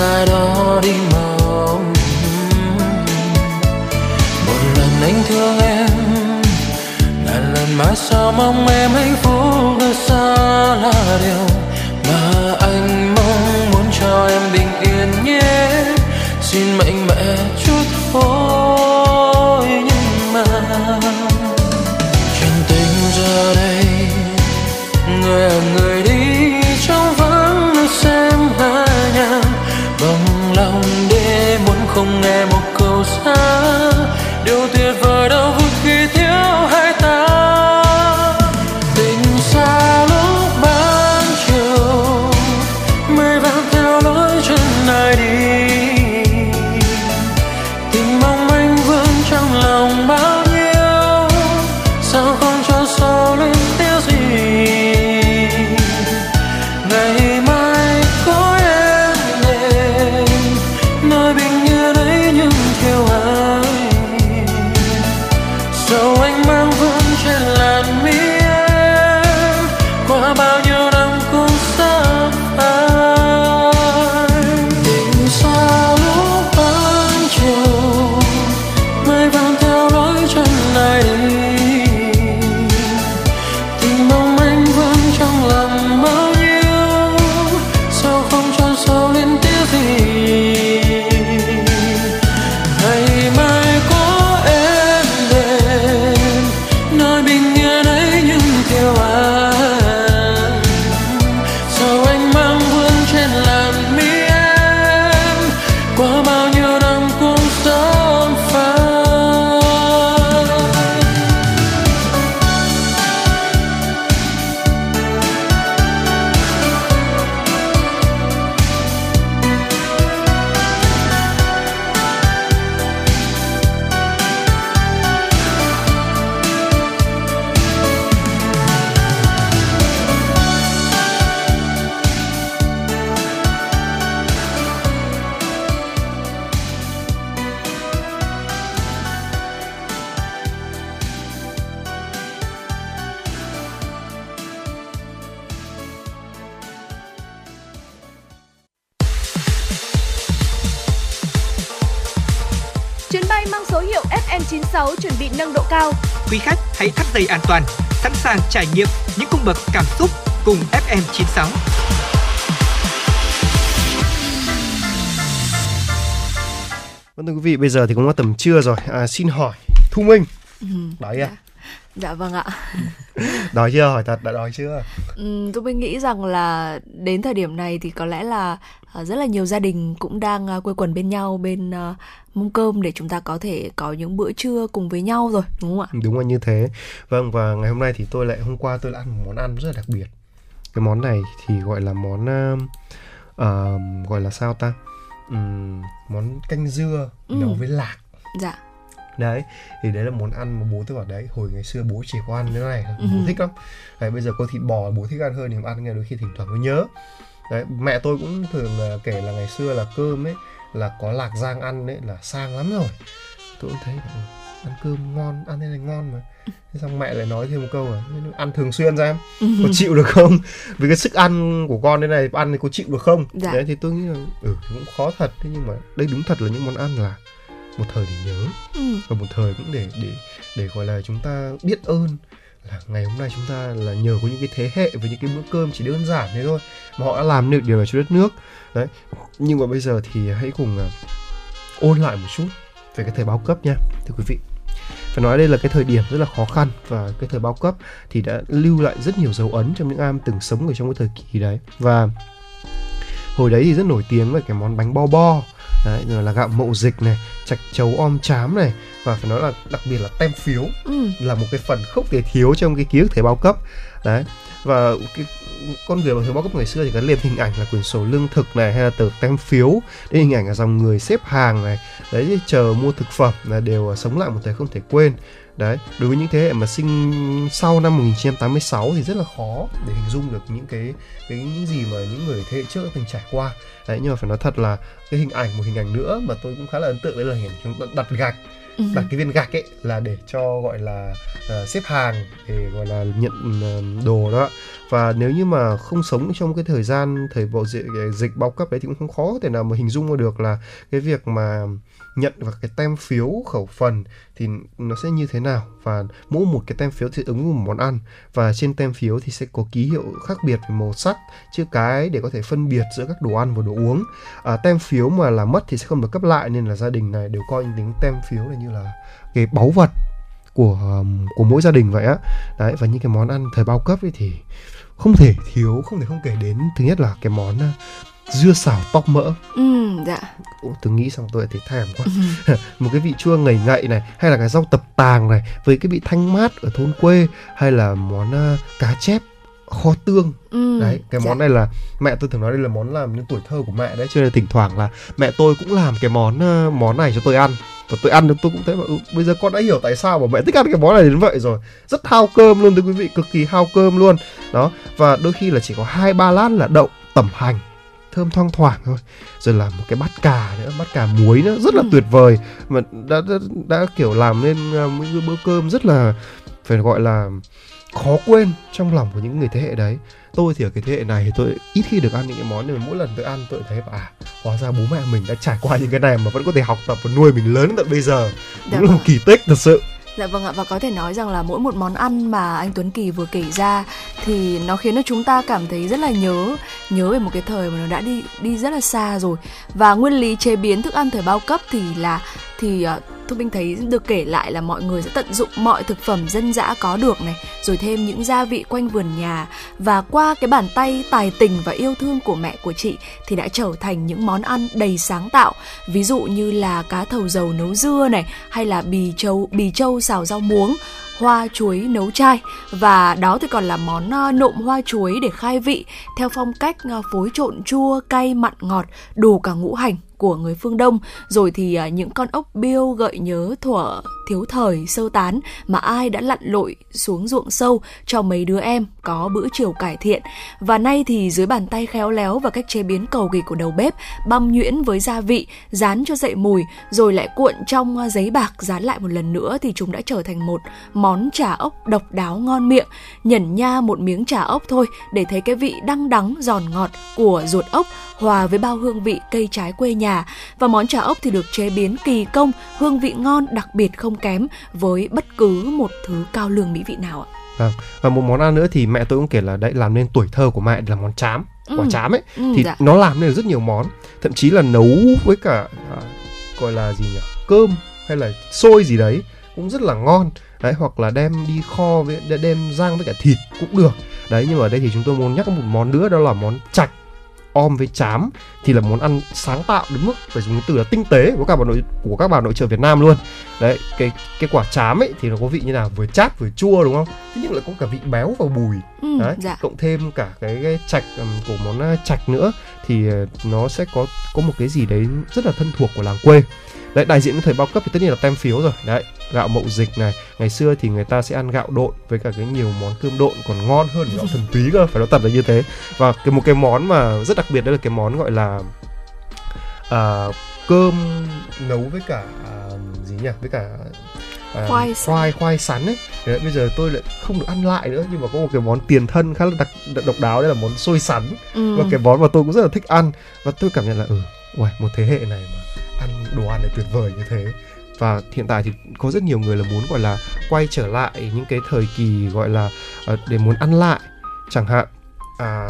not on trải nghiệm những cung bậc cảm xúc cùng FM 96. Vâng thưa quý vị, bây giờ thì cũng là tầm trưa rồi. À, xin hỏi Thu Minh. Ừ, Đấy ạ. À. Dạ vâng ạ. đói chưa hỏi thật đã đói chưa Ừm, tôi mới nghĩ rằng là đến thời điểm này thì có lẽ là à, rất là nhiều gia đình cũng đang à, quây quần bên nhau bên à, mâm cơm để chúng ta có thể có những bữa trưa cùng với nhau rồi đúng không ạ? đúng là như thế vâng và ngày hôm nay thì tôi lại hôm qua tôi lại ăn một món ăn rất là đặc biệt cái món này thì gọi là món uh, gọi là sao ta Ừm, món canh dưa Ừ. nấu với lạc Dạ. Đấy thì đấy là món ăn mà bố tôi bảo đấy hồi ngày xưa bố chỉ có ăn cái này Ừ. bố thích lắm. Đấy bây giờ có thịt bò bố thích ăn hơn thì ăn nghe đôi khi thỉnh thoảng mới nhớ. Đấy mẹ tôi cũng thường kể là ngày xưa là cơm ấy là có lạc rang ăn đấy là sang lắm rồi. Tôi cũng thấy ừ, ăn cơm ngon ăn thế này ngon mà. Thế xong mẹ lại nói thêm một câu là "Thế ăn thường xuyên ra em có chịu được không? Vì cái sức ăn của con thế này ăn thì có chịu được không? Dạ. đấy thì tôi nghĩ là ừ cũng khó thật. Thế nhưng mà đây đúng thật là những món ăn là một thời để nhớ. Ừ. và một thời cũng để để để gọi là chúng ta biết ơn là ngày hôm nay chúng ta là nhờ có những cái thế hệ với những cái bữa cơm chỉ đơn giản thế thôi mà họ đã làm được điều này cho đất nước. Đấy. Nhưng mà bây giờ thì hãy cùng à, ôn lại một chút về cái thời bao cấp nha thưa quý vị. Phải nói đây là cái thời điểm rất là khó khăn và cái thời bao cấp thì đã lưu lại rất nhiều dấu ấn trong những ai từng sống ở trong cái thời kỳ đấy. Và hồi đấy thì rất nổi tiếng về cái món bánh bo bo đấy rồi là gạo mậu dịch này chạch chấu om chám này và phải nói là đặc biệt là tem phiếu Ừ. là một cái phần không thể thiếu trong cái ký ức thời bao cấp đấy và cái con người mà thời bao cấp ngày xưa thì gắn liền hình ảnh là quyển sổ lương thực này hay là tờ tem phiếu đây hình ảnh là dòng người xếp hàng này đấy chờ mua thực phẩm là đều sống lại một thời không thể quên đấy đối với những thế hệ mà sinh sau năm 1986 thì rất là khó để hình dung được những cái cái những gì mà những người thế hệ trước đã từng trải qua. Đấy nhưng mà phải nói thật là cái hình ảnh một hình ảnh nữa mà tôi cũng khá là ấn tượng đấy là hình chúng ta đặt gạch. Ừ. đặt cái viên gạch ấy là để cho gọi là ờ, xếp hàng để gọi là nhận ờ, đồ đó. Và nếu như mà không sống trong cái thời gian thời bộ dịch, dịch bao cấp đấy thì cũng không khó có thể nào mà hình dung được là cái việc mà nhận vào cái tem phiếu khẩu phần thì nó sẽ như thế nào? Và mỗi một cái tem phiếu sẽ ứng với một món ăn. Và trên tem phiếu thì sẽ có ký hiệu khác biệt về màu sắc chữ cái để có thể phân biệt giữa các đồ ăn và đồ uống. À, tem phiếu mà làm mất thì sẽ không được cấp lại nên là gia đình này đều coi những tính tem phiếu này như là cái báu vật của um, của mỗi gia đình vậy á. Đấy và những cái món ăn thời bao cấp ấy thì không thể thiếu không thể không kể đến. Thứ nhất là cái món dưa xào tóc mỡ. Ừ, dạ. Ủa, tôi nghĩ xong tôi lại thấy thèm quá. Một cái vị chua ngậy ngậy này hay là cái rau tập tàng này với cái vị thanh mát ở thôn quê hay là món uh, cá chép kho tương. Ừ. đấy cái dạ. món này là mẹ tôi thường nói đây là món làm những tuổi thơ của mẹ đấy cho nên là thỉnh thoảng là mẹ tôi cũng làm cái món ờ, món này cho tôi ăn. Và tôi ăn được tôi cũng thấy mà ừ, bây giờ con đã hiểu tại sao mà mẹ thích ăn cái món này đến vậy rồi. Rất hao cơm luôn thưa quý vị cực kỳ hao cơm luôn. Đó và đôi khi là chỉ có hai ba lát là đậu tẩm hành thơm thoang thoảng thôi. Rồi là một cái bát cà nữa bát cà muối nữa rất là Ừ. tuyệt vời. Mà đã, đã đã kiểu làm nên một cái bữa cơm rất là phải gọi là khó quên trong lòng của những người thế hệ đấy. Tôi thì ở cái thế hệ này thì tôi ít khi được ăn những cái món này mà mỗi lần tôi ăn tôi thấy à hóa ra bố mẹ mình đã trải qua những cái này mà vẫn có thể học tập và nuôi mình lớn tận bây giờ. Dạ đúng là một vâng. kỳ tích thật sự Dạ vâng ạ, và có thể nói rằng là mỗi một món ăn mà anh Tuấn Kỳ vừa kể ra thì nó khiến cho chúng ta cảm thấy rất là nhớ nhớ về một cái thời mà nó đã đi đi rất là xa rồi. Và nguyên lý chế biến thức ăn thời bao cấp thì là thì uh, Thu Minh thấy được kể lại là mọi người sẽ tận dụng mọi thực phẩm dân dã có được này rồi thêm những gia vị quanh vườn nhà. Và qua cái bàn tay tài tình và yêu thương của mẹ của chị thì đã trở thành những món ăn đầy sáng tạo. Ví dụ như là cá thầu dầu nấu dưa này hay là bì châu bì châu xào rau muống hoa chuối nấu chai. Và đó thì còn là món ờ, nộm hoa chuối để khai vị theo phong cách ờ, phối trộn chua cay mặn ngọt đủ cả ngũ hành của người phương Đông. Rồi thì à, những con ốc biêu gợi nhớ thuở thiếu thời sơ tán mà ai đã lặn lội xuống ruộng sâu cho mấy đứa em có bữa chiều cải thiện. Và nay thì dưới bàn tay khéo léo và cách chế biến cầu kỳ của đầu bếp, băm nhuyễn với gia vị, dán cho dậy mùi, rồi lại cuộn trong giấy bạc dán lại một lần nữa thì chúng đã trở thành một món chả ốc độc đáo ngon miệng. Nhẩn nha một miếng chả ốc thôi để thấy cái vị đăng đắng giòn ngọt của ruột ốc hòa với bao hương vị cây trái quê nhà và món chả ốc thì được chế biến kỳ công hương vị ngon đặc biệt không kém với bất cứ một thứ cao lương mỹ vị nào ạ. Vâng và một món ăn nữa thì mẹ tôi cũng kể là đấy làm nên tuổi thơ của mẹ là món chám quả Ừ. chám ấy. Ừ, thì dạ. nó làm nên rất nhiều món thậm chí là nấu với cả à, gọi là gì nhỉ cơm hay là xôi gì đấy cũng rất là ngon. Đấy hoặc là đem đi kho với đem rang với cả thịt cũng được. Đấy nhưng mà ở đây thì chúng tôi muốn nhắc một món nữa đó là món chạch om với chám thì là món ăn sáng tạo đến mức phải dùng từ là tinh tế của các bà nội của các bà nội trợ Việt Nam luôn. Đấy cái cái quả chám ấy thì nó có vị như nào? Vừa chát vừa chua đúng không? Thế nhưng lại có cả vị béo và bùi. Ừ, đấy dạ. cộng thêm cả cái, cái chạch của món chạch nữa thì ờ, nó sẽ có có một cái gì đấy rất là thân thuộc của làng quê. Đấy đại diện thời bao cấp thì tất nhiên là tem phiếu rồi. Đấy gạo mậu dịch này. Ngày xưa thì người ta sẽ ăn gạo độn với cả cái nhiều món cơm độn còn ngon hơn gạo thần túy cơ phải nói thật là như thế. Và cái một cái món mà rất đặc biệt đó là cái món gọi là à, cơm nấu với cả à, gì nhỉ? Với cả à, Khoai khoai khoai sắn ấy. Đấy, bây giờ tôi lại không được ăn lại nữa nhưng mà có một cái món tiền thân khá là đặc độc đáo đấy là món xôi sắn. Ừ. và cái món mà tôi cũng rất là thích ăn. Và tôi cảm nhận là ừ uầy, một thế hệ này mà ăn đồ ăn này tuyệt vời như thế và hiện tại thì có rất nhiều người là muốn gọi là quay trở lại những cái thời kỳ gọi là ờ, để muốn ăn lại chẳng hạn à,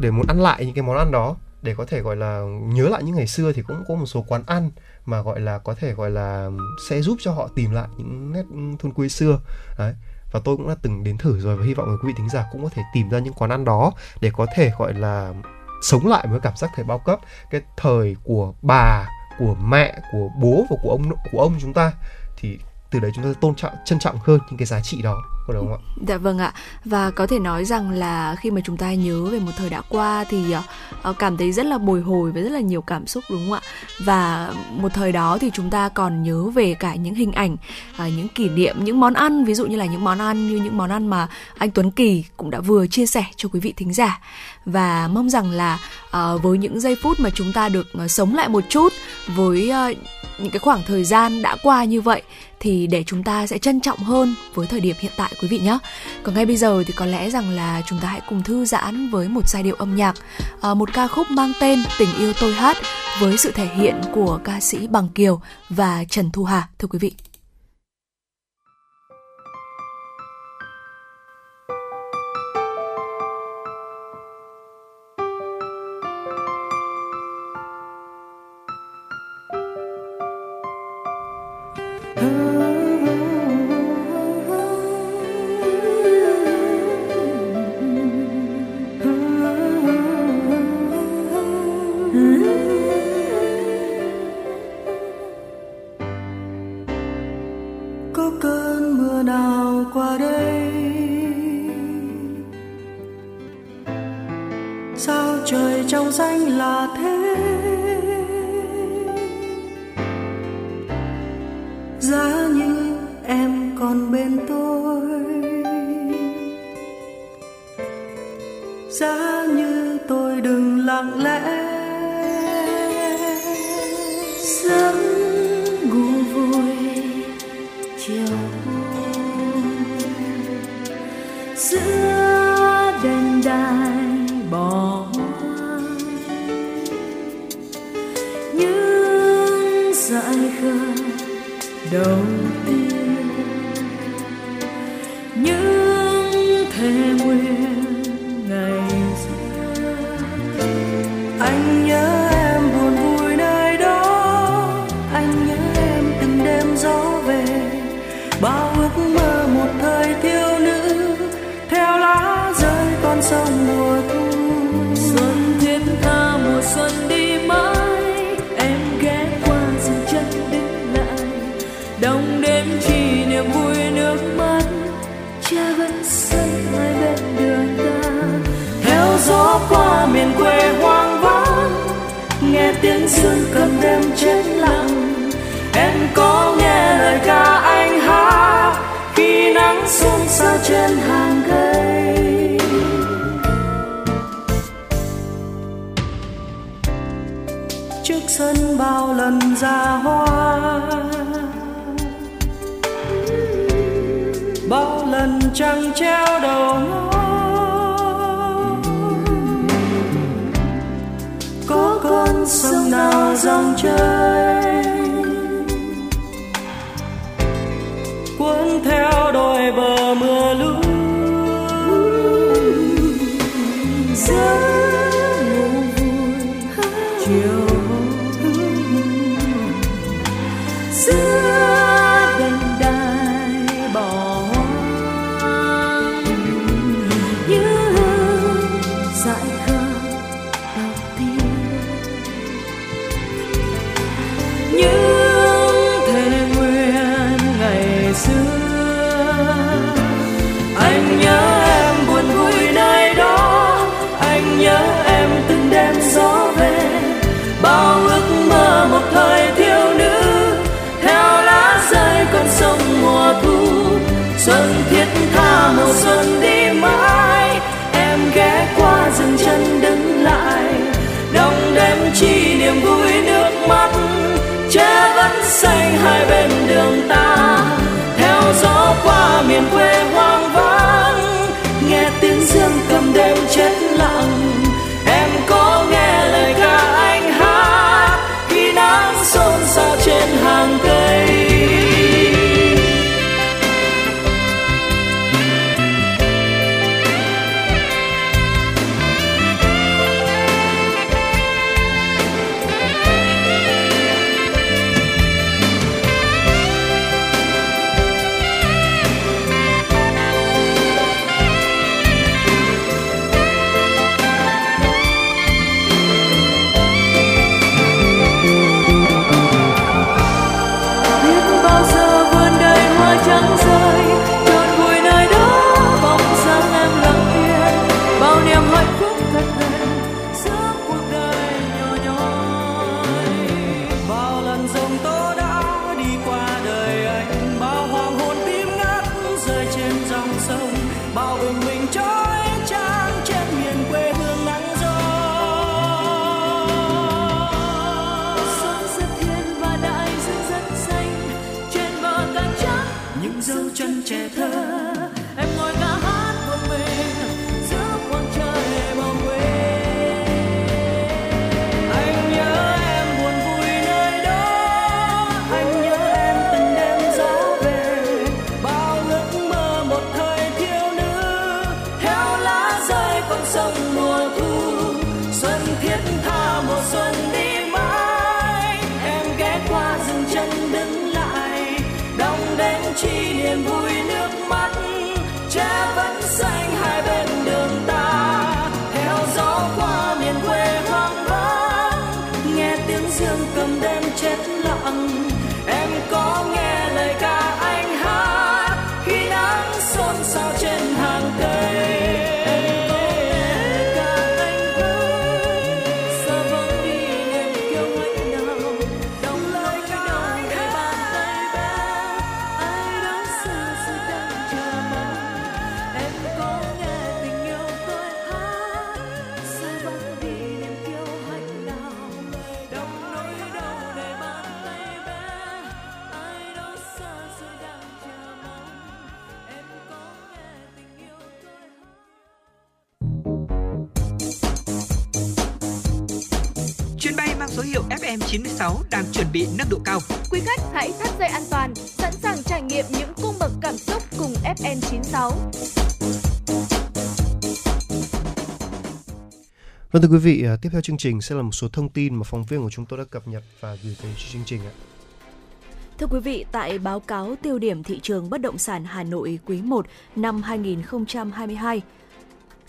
để muốn ăn lại những cái món ăn đó để có thể gọi là nhớ lại những ngày xưa thì cũng có một số quán ăn mà gọi là có thể gọi là sẽ giúp cho họ tìm lại những nét ừ, thôn quê xưa. Đấy và tôi cũng đã từng đến thử rồi và hy vọng là quý vị thính giả cũng có thể tìm ra những quán ăn đó để có thể gọi là sống lại với cảm giác thời bao cấp cái thời của bà của mẹ, của bố và của ông của ông chúng ta, thì từ đấy chúng ta tôn trọng, trân trọng hơn những cái giá trị đó có đúng không ạ? Dạ vâng ạ. Và có thể nói rằng là khi mà chúng ta nhớ về một thời đã qua thì ờ, ờ, cảm thấy rất là bồi hồi với rất là nhiều cảm xúc, đúng không ạ? Và một thời đó thì chúng ta còn nhớ về cả những hình ảnh ờ, những kỷ niệm, những món ăn, ví dụ như là những món ăn như những món ăn mà anh Tuấn Kỳ cũng đã vừa chia sẻ cho quý vị thính giả. Và mong rằng là với những giây phút mà chúng ta được sống lại một chút với những cái khoảng thời gian đã qua như vậy thì để chúng ta sẽ trân trọng hơn với thời điểm hiện tại quý vị nhé. Còn ngay bây giờ thì có lẽ rằng là chúng ta hãy cùng thư giãn với một giai điệu âm nhạc, à, một ca khúc mang tên Tình yêu tôi hát với sự thể hiện của ca sĩ Bằng Kiều và Trần Thu Hà thưa quý vị. Nắng xôn xao trên hàng cây. Trước sân bao lần ra hoa, bao lần trăng treo đầu ngó có con sông nào dòng chơi xuân thiết tha mùa xuân đi mãi. Em ghé qua dừng chân đứng lại. Đong đêm chi niềm vui nước mắt. Che vẫn xanh hai bên đường ta. Theo gió qua miền quê hoang FM96 đang chuẩn bị nâng độ cao. Quý khách hãy thắt dây an toàn, sẵn sàng trải nghiệm những cung bậc cảm xúc cùng FN96. Vâng thưa quý vị, à, tiếp theo chương trình sẽ là một số thông tin mà phóng viên của chúng tôi đã cập nhật và gửi tới chương trình ạ. Thưa quý vị, tại báo cáo tiêu điểm thị trường bất động sản Hà Nội quý 1 năm 2022,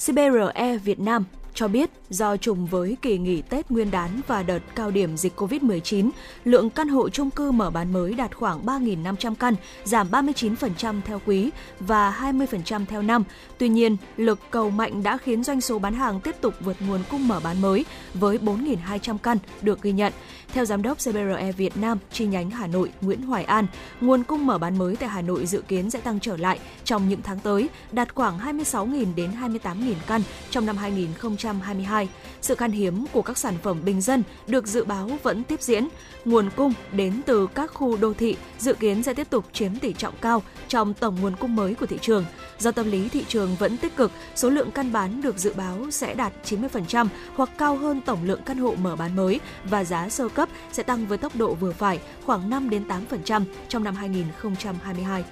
CBRE Việt Nam cho biết do trùng với kỳ nghỉ Tết Nguyên đán và đợt cao điểm dịch COVID-19, lượng căn hộ chung cư mở bán mới đạt khoảng 3.500 căn, giảm 39% theo quý và 20% theo năm. Tuy nhiên, lực cầu mạnh đã khiến doanh số bán hàng tiếp tục vượt nguồn cung mở bán mới với 4.200 căn được ghi nhận. Theo giám đốc CBRE Việt Nam chi nhánh Hà Nội Nguyễn Hoài An, nguồn cung mở bán mới tại Hà Nội dự kiến sẽ tăng trở lại trong những tháng tới, đạt khoảng 26.000 đến 28.000 căn trong năm 2022. Sự khan hiếm của các sản phẩm bình dân được dự báo vẫn tiếp diễn. Nguồn cung đến từ các khu đô thị dự kiến sẽ tiếp tục chiếm tỷ trọng cao trong tổng nguồn cung mới của thị trường. Do tâm lý thị trường vẫn tích cực, số lượng căn bán được dự báo sẽ đạt 90% hoặc cao hơn tổng lượng căn hộ mở bán mới và giá sơ cấp cấp sẽ tăng với tốc độ vừa phải khoảng 5 đến 8% trong năm 2022.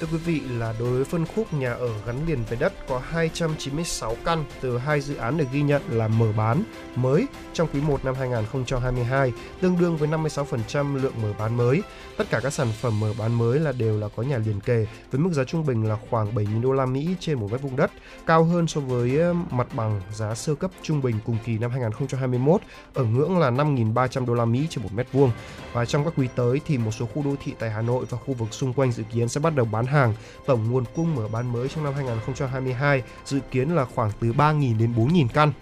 Thưa quý vị là đối với phân khúc nhà ở gắn liền với đất có 296 căn từ hai dự án được ghi nhận là mở bán mới trong quý 1 năm 2022, tương đương với 56% lượng mở bán mới. Tất cả các sản phẩm mở bán mới là đều là có nhà liền kề với mức giá trung bình là khoảng 7.000 đô la Mỹ trên một mét vuông đất, cao hơn so với mặt bằng giá sơ cấp trung bình cùng kỳ năm 2021 ở ngưỡng là 5.300 đô la Mỹ trên một mét vuông. Và trong các quý tới thì một số khu đô thị tại Hà Nội và khu vực xung quanh dự kiến sẽ bắt đầu bán hàng. Tổng nguồn cung mở bán mới trong năm 2022 dự kiến là khoảng từ 3.000 đến 4.000 căn.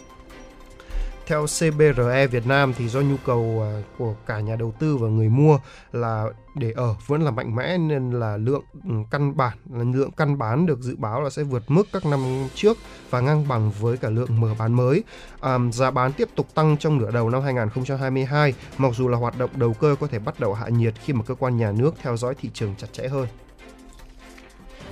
theo CBRE Việt Nam thì do nhu cầu à, của cả nhà đầu tư và người mua là để ở vẫn là mạnh mẽ nên là lượng ừ, căn bản là lượng căn bán được dự báo là sẽ vượt mức các năm trước và ngang bằng với cả lượng mở bán mới. À, giá bán tiếp tục tăng trong nửa đầu năm 2022 mặc dù là hoạt động đầu cơ có thể bắt đầu hạ nhiệt khi mà cơ quan nhà nước theo dõi thị trường chặt chẽ hơn.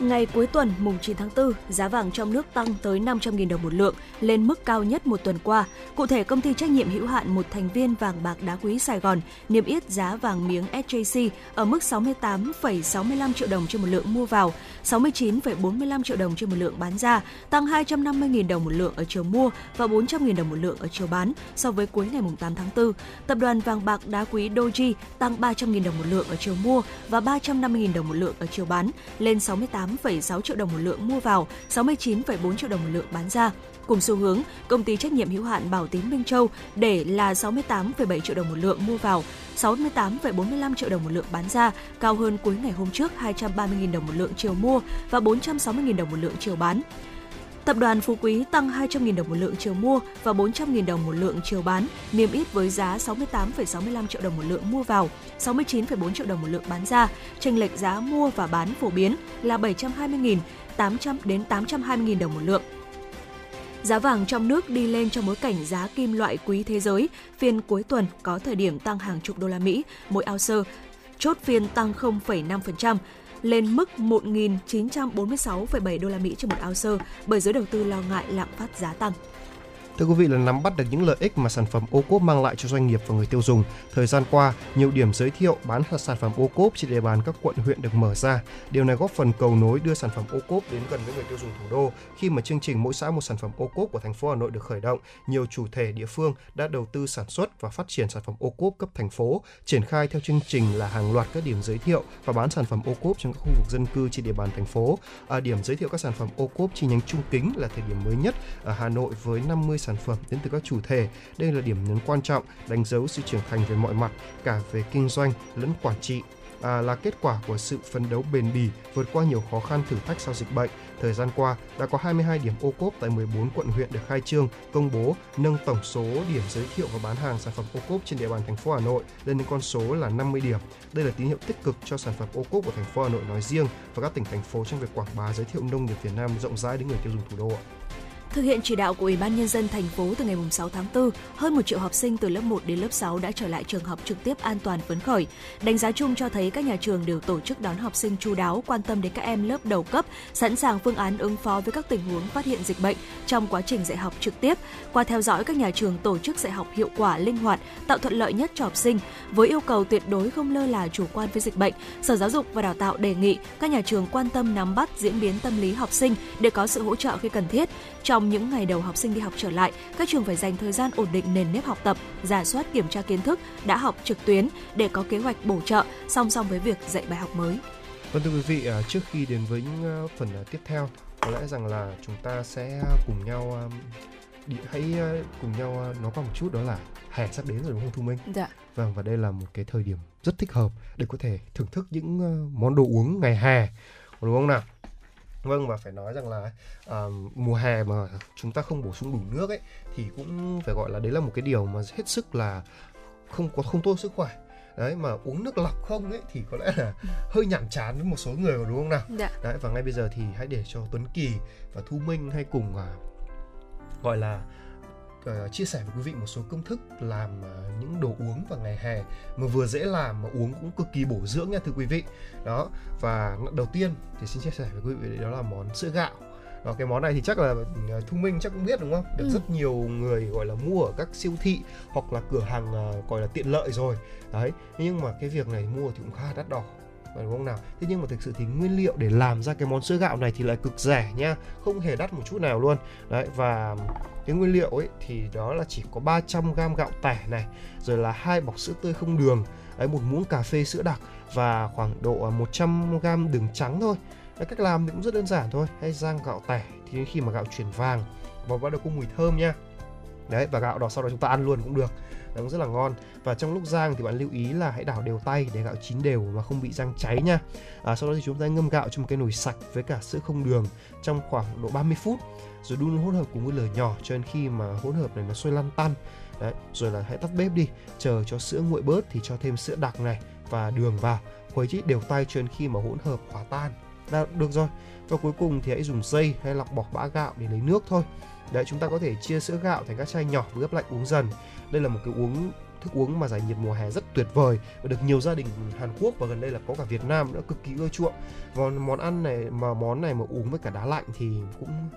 Ngày cuối tuần mùng 9 tháng 4, giá vàng trong nước tăng tới 500.000 đồng một lượng, lên mức cao nhất một tuần qua. Cụ thể, công ty trách nhiệm hữu hạn một thành viên vàng bạc đá quý Sài Gòn niêm yết giá vàng miếng SJC ở mức 68,65 triệu đồng trên một lượng mua vào, 69,45 triệu đồng trên một lượng bán ra, tăng 250.000 đồng một lượng ở chiều mua và 400.000 đồng một lượng ở chiều bán so với cuối ngày mùng 8 tháng 4. Tập đoàn vàng bạc đá quý Doji tăng 300.000 đồng một lượng ở chiều mua và 350.000 đồng một lượng ở chiều bán, lên 68 68,6 triệu đồng một lượng mua vào, 69,4 triệu đồng một lượng bán ra. Cùng xu hướng, công ty trách nhiệm hữu hạn Bảo Tín Minh Châu để là 68,7 triệu đồng một lượng mua vào, 68,45 triệu đồng một lượng bán ra, cao hơn cuối ngày hôm trước 230.000 đồng một lượng chiều mua và 460.000 đồng một lượng chiều bán. Tập đoàn Phú Quý tăng 200.000 đồng một lượng chiều mua và 400.000 đồng một lượng chiều bán, niêm yết với giá 68,65 triệu đồng một lượng mua vào, 69,4 triệu đồng một lượng bán ra. Chênh lệch giá mua và bán phổ biến là 720.000 800 đến 820.000 đồng một lượng. Giá vàng trong nước đi lên trong bối cảnh giá kim loại quý thế giới phiên cuối tuần có thời điểm tăng hàng chục đô la Mỹ mỗi ounce, chốt phiên tăng 0,5% lên mức 1.946,7 đô la Mỹ trên một ounce bởi giới đầu tư lo ngại lạm phát giá tăng. Thưa quý vị là nắm bắt được những lợi ích mà sản phẩm ô cốp mang lại cho doanh nghiệp và người tiêu dùng. Thời gian qua, nhiều điểm giới thiệu bán sản phẩm ô cốp trên địa bàn các quận huyện được mở ra. Điều này góp phần cầu nối đưa sản phẩm ô cốp đến gần với người tiêu dùng thủ đô. Khi mà chương trình mỗi xã một sản phẩm ô cốp của thành phố Hà Nội được khởi động, nhiều chủ thể địa phương đã đầu tư sản xuất và phát triển sản phẩm ô cốp cấp thành phố, triển khai theo chương trình là hàng loạt các điểm giới thiệu và bán sản phẩm ô cốp trong các khu vực dân cư trên địa bàn thành phố. À, điểm giới thiệu các sản phẩm ô cốp chi nhánh Trung Kính là thời điểm mới nhất ở Hà Nội với 50 sản phẩm đến từ các chủ thể. Đây là điểm nhấn quan trọng đánh dấu sự trưởng thành về mọi mặt, cả về kinh doanh lẫn quản trị. À, là kết quả của sự phấn đấu bền bỉ vượt qua nhiều khó khăn thử thách sau dịch bệnh. Thời gian qua, đã có 22 điểm ô cốp tại 14 quận huyện được khai trương, công bố, nâng tổng số điểm giới thiệu và bán hàng sản phẩm ô cốp trên địa bàn thành phố Hà Nội lên đến con số là 50 điểm. Đây là tín hiệu tích cực cho sản phẩm ô cốp của thành phố Hà Nội nói riêng và các tỉnh thành phố trong việc quảng bá giới thiệu nông nghiệp Việt Nam rộng rãi đến người tiêu dùng thủ đô. Thực hiện chỉ đạo của Ủy ban nhân dân thành phố từ ngày 6 tháng 4, hơn 1 triệu học sinh từ lớp 1 đến lớp 6 đã trở lại trường học trực tiếp an toàn phấn khởi. Đánh giá chung cho thấy các nhà trường đều tổ chức đón học sinh chu đáo, quan tâm đến các em lớp đầu cấp, sẵn sàng phương án ứng phó với các tình huống phát hiện dịch bệnh trong quá trình dạy học trực tiếp. Qua theo dõi các nhà trường tổ chức dạy học hiệu quả, linh hoạt, tạo thuận lợi nhất cho học sinh với yêu cầu tuyệt đối không lơ là chủ quan với dịch bệnh. Sở Giáo dục và Đào tạo đề nghị các nhà trường quan tâm nắm bắt diễn biến tâm lý học sinh để có sự hỗ trợ khi cần thiết. Trong những ngày đầu học sinh đi học trở lại, các trường phải dành thời gian ổn định nền nếp học tập, giả soát kiểm tra kiến thức đã học trực tuyến để có kế hoạch bổ trợ song song với việc dạy bài học mới. Vâng thưa quý vị, à, trước khi đến với những à, phần à, tiếp theo, có lẽ rằng là chúng ta sẽ cùng nhau đi, hãy cùng nhau nói qua một chút đó là hè sắp đến rồi đúng không Thu Minh? Dạ. Vâng và đây là một cái thời điểm rất thích hợp để có thể thưởng thức những món đồ uống ngày hè đúng không nào? Vâng và phải nói rằng là à, mùa hè mà chúng ta không bổ sung đủ nước ấy thì cũng phải gọi là đấy là một cái điều mà hết sức là không có không tốt sức khỏe. Đấy mà uống nước lọc không ấy thì có lẽ là hơi nhàm chán với một số người đúng không nào? Dạ. đấy và ngay bây giờ thì hãy để cho Tuấn Kỳ và Thu Minh hay cùng à, gọi là ờ, chia sẻ với quý vị một số công thức làm à, những đồ uống vào ngày hè mà vừa dễ làm mà uống cũng cực kỳ bổ dưỡng nha thưa quý vị đó và đầu tiên thì xin chia sẻ với quý vị đó là món sữa gạo đó, cái món này thì chắc là à, Thu Minh chắc cũng biết đúng không? Được Ừ. rất nhiều người gọi là mua ở các siêu thị hoặc là cửa hàng à, gọi là tiện lợi rồi. Đấy, nhưng mà cái việc này mua thì cũng khá đắt đỏ đúng không nào? Thế nhưng mà thực sự thì nguyên liệu để làm ra cái món sữa gạo này thì lại cực rẻ nha, không hề đắt một chút nào luôn. Đấy và cái nguyên liệu ấy thì đó là chỉ có 300 gram gạo tẻ này, rồi là hai bọc sữa tươi không đường, đấy một muỗng cà phê sữa đặc và khoảng độ à, 100 gram đường trắng thôi. Đấy, cách làm thì cũng rất đơn giản thôi, hãy rang gạo tẻ thì đến khi mà gạo chuyển vàng và bắt đầu có mùi thơm nha. Đấy và gạo đó sau đó chúng ta ăn luôn cũng được. Nó cũng rất là ngon. Và trong lúc rang thì bạn lưu ý là hãy đảo đều tay để gạo chín đều mà không bị rang cháy nha. À, sau đó thì chúng ta ngâm gạo trong một cái nồi sạch với cả sữa không đường trong khoảng độ 30 phút rồi đun hỗn hợp cùng với lửa nhỏ cho đến khi mà hỗn hợp này nó sôi lăn tăn. Đấy rồi là hãy tắt bếp đi chờ cho sữa nguội bớt thì cho thêm sữa đặc này và đường vào. Khuấy chít đều tay cho đến khi mà hỗn hợp hòa tan là được rồi. Và cuối cùng thì hãy dùng dây hay lọc bọc bã gạo để lấy nước thôi. Đấy, chúng ta có thể chia sữa gạo thành các chai nhỏ và ướp lạnh uống dần. Đây là một cái uống, thức uống mà giải nhiệt mùa hè rất tuyệt vời và được nhiều gia đình Hàn Quốc và gần đây là có cả Việt Nam nữa, cực kỳ ưa chuộng. Còn món ăn này, mà món này mà uống với cả đá lạnh thì cũng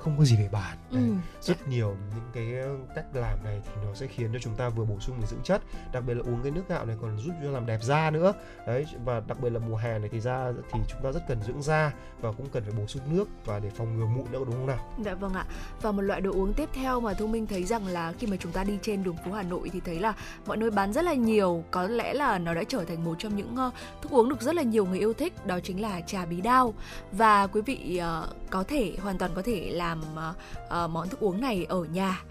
không có gì để bàn Đấy, Ừ. rất nhiều những cái cách làm này thì nó sẽ khiến cho chúng ta vừa bổ sung được dưỡng chất đặc biệt là uống cái nước gạo này còn giúp cho làm đẹp da nữa đấy và đặc biệt là mùa hè này thì da thì chúng ta rất cần dưỡng da và cũng cần phải bổ sung nước và để phòng ngừa mụn nữa đúng không nào Dạ vâng ạ. Và một loại đồ uống tiếp theo mà Thu Minh thấy rằng là khi mà chúng ta đi trên đường phố Hà Nội thì thấy là mọi nơi bán rất là nhiều, có lẽ là nó đã trở thành một trong những ờ, thức uống được rất là nhiều người yêu thích, đó chính là trà bí đao. Và quý vị ờ, có thể hoàn toàn có thể làm uh, món thức uống này ở nhà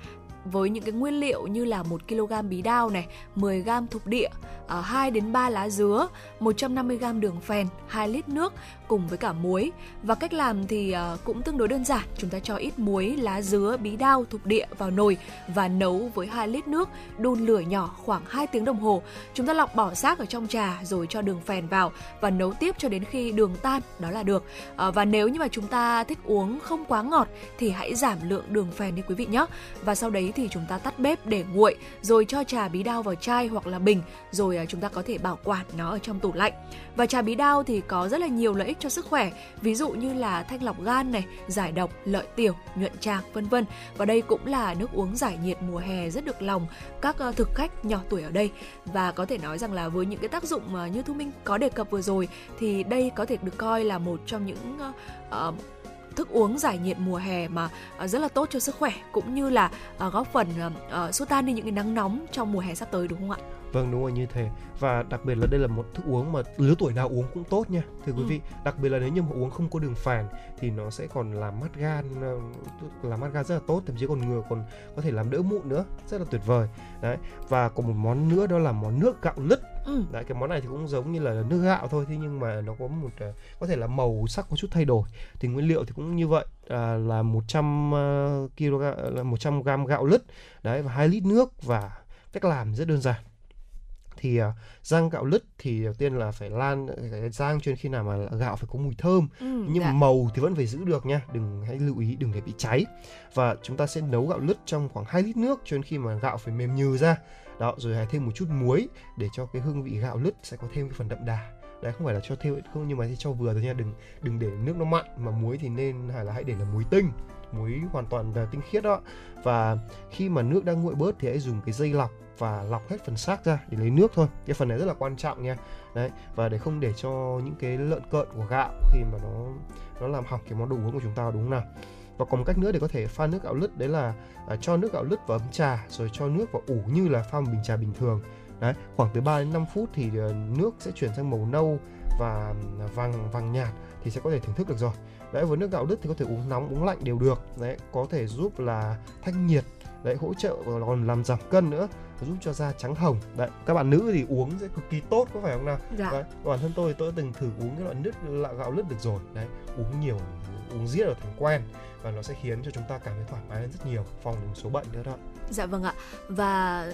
với những cái nguyên liệu như là 1 kg bí đao này, 10 g thục địa, à, 2 đến 3 lá dứa, 150 g đường phèn, 2 lít nước cùng với cả muối. Và cách làm thì à, cũng tương đối đơn giản, chúng ta cho ít muối, lá dứa, bí đao, thục địa vào nồi và nấu với 2 lít nước, đun lửa nhỏ khoảng 2 tiếng đồng hồ. Chúng ta lọc bỏ xác ở trong trà rồi cho đường phèn vào và nấu tiếp cho đến khi đường tan, đó là được. À, và nếu như mà chúng ta thích uống không quá ngọt thì hãy giảm lượng đường phèn đi quý vị nhé. Và sau đấy thì thì chúng ta tắt bếp để nguội rồi cho trà bí đao vào chai hoặc là bình rồi à, chúng ta có thể bảo quản nó ở trong tủ lạnh. Và trà bí đao thì có rất là nhiều lợi ích cho sức khỏe, ví dụ như là thanh lọc gan này, giải độc, lợi tiểu, nhuận tràng vân vân. Và đây cũng là nước uống giải nhiệt mùa hè rất được lòng các à, thực khách nhỏ tuổi ở đây. Và có thể nói rằng là với những cái tác dụng à, như Thu Minh có đề cập vừa rồi thì đây có thể được coi là một trong những ờ, thức uống giải nhiệt mùa hè mà ờ, rất là tốt cho sức khỏe cũng như là ờ, góp phần ờ, xua tan đi những cái nắng nóng trong mùa hè sắp tới đúng không ạ? Vâng đúng rồi như thế. Và đặc biệt là đây là một thức uống mà lứa tuổi nào uống cũng tốt nha. Thưa quý Ừ. vị đặc biệt là nếu như mà uống không có đường phèn thì nó sẽ còn làm mát gan ờ, làm mát gan rất là tốt thậm chí còn ngừa còn có thể làm đỡ mụn nữa. Rất là tuyệt vời. Đấy và còn một món nữa đó là món nước gạo lứt Ừ. đấy cái món này thì cũng giống như là nước gạo thôi thế nhưng mà nó có một ờ, có thể là màu sắc có chút thay đổi. Thì nguyên liệu thì cũng như vậy à, là 100 uh, kg là 100 gram gạo lứt đấy và 2 lít nước và cách làm rất đơn giản. Thì à, rang gạo lứt thì đầu tiên là phải lan phải rang cho đến khi nào mà gạo phải có mùi thơm. Ừ, nhưng dạ. mà màu thì vẫn phải giữ được nha đừng hãy lưu ý đừng để bị cháy. Và chúng ta sẽ nấu gạo lứt trong khoảng 2 lít nước cho đến khi mà gạo phải mềm nhừ ra đó, rồi hãy thêm một chút muối để cho cái hương vị gạo lứt sẽ có thêm cái phần đậm đà. Đấy, không phải là cho thêm, không, nhưng mà thì cho vừa thôi nha, đừng đừng để nước nó mặn, mà muối thì nên, hay là hãy để là muối tinh, muối hoàn toàn là tinh khiết đó. Và khi mà nước đang nguội bớt thì hãy dùng cái dây lọc và lọc hết phần xác ra để lấy nước thôi. Cái phần này rất là quan trọng nha. Đấy, và để không để cho những cái lợn cợn của gạo khi mà nó nó làm hỏng cái món đồ uống của chúng ta, đúng không nào? Và còn một cách nữa để có thể pha nước gạo lứt đấy là à, cho nước gạo lứt vào ấm trà rồi cho nước vào ủ như là pha một bình trà bình thường. Đấy khoảng từ 3 đến 5 phút thì ờ, nước sẽ chuyển sang màu nâu và vàng vàng nhạt thì sẽ có thể thưởng thức được rồi. Đấy với nước gạo lứt thì có thể uống nóng uống lạnh đều được. Đấy có thể giúp là thanh nhiệt đấy hỗ trợ và còn làm giảm cân nữa giúp cho da trắng hồng. Đấy các bạn nữ thì uống sẽ cực kỳ tốt có phải không nào? Dạ. đấy bản thân tôi tôi đã từng thử uống cái loại nước loại gạo lứt được rồi. Đấy uống nhiều uống riết rồi thành quen và nó sẽ khiến cho chúng ta cảm thấy thoải mái hơn rất nhiều, phòng được một số bệnh nữa đó Dạ vâng ạ. Và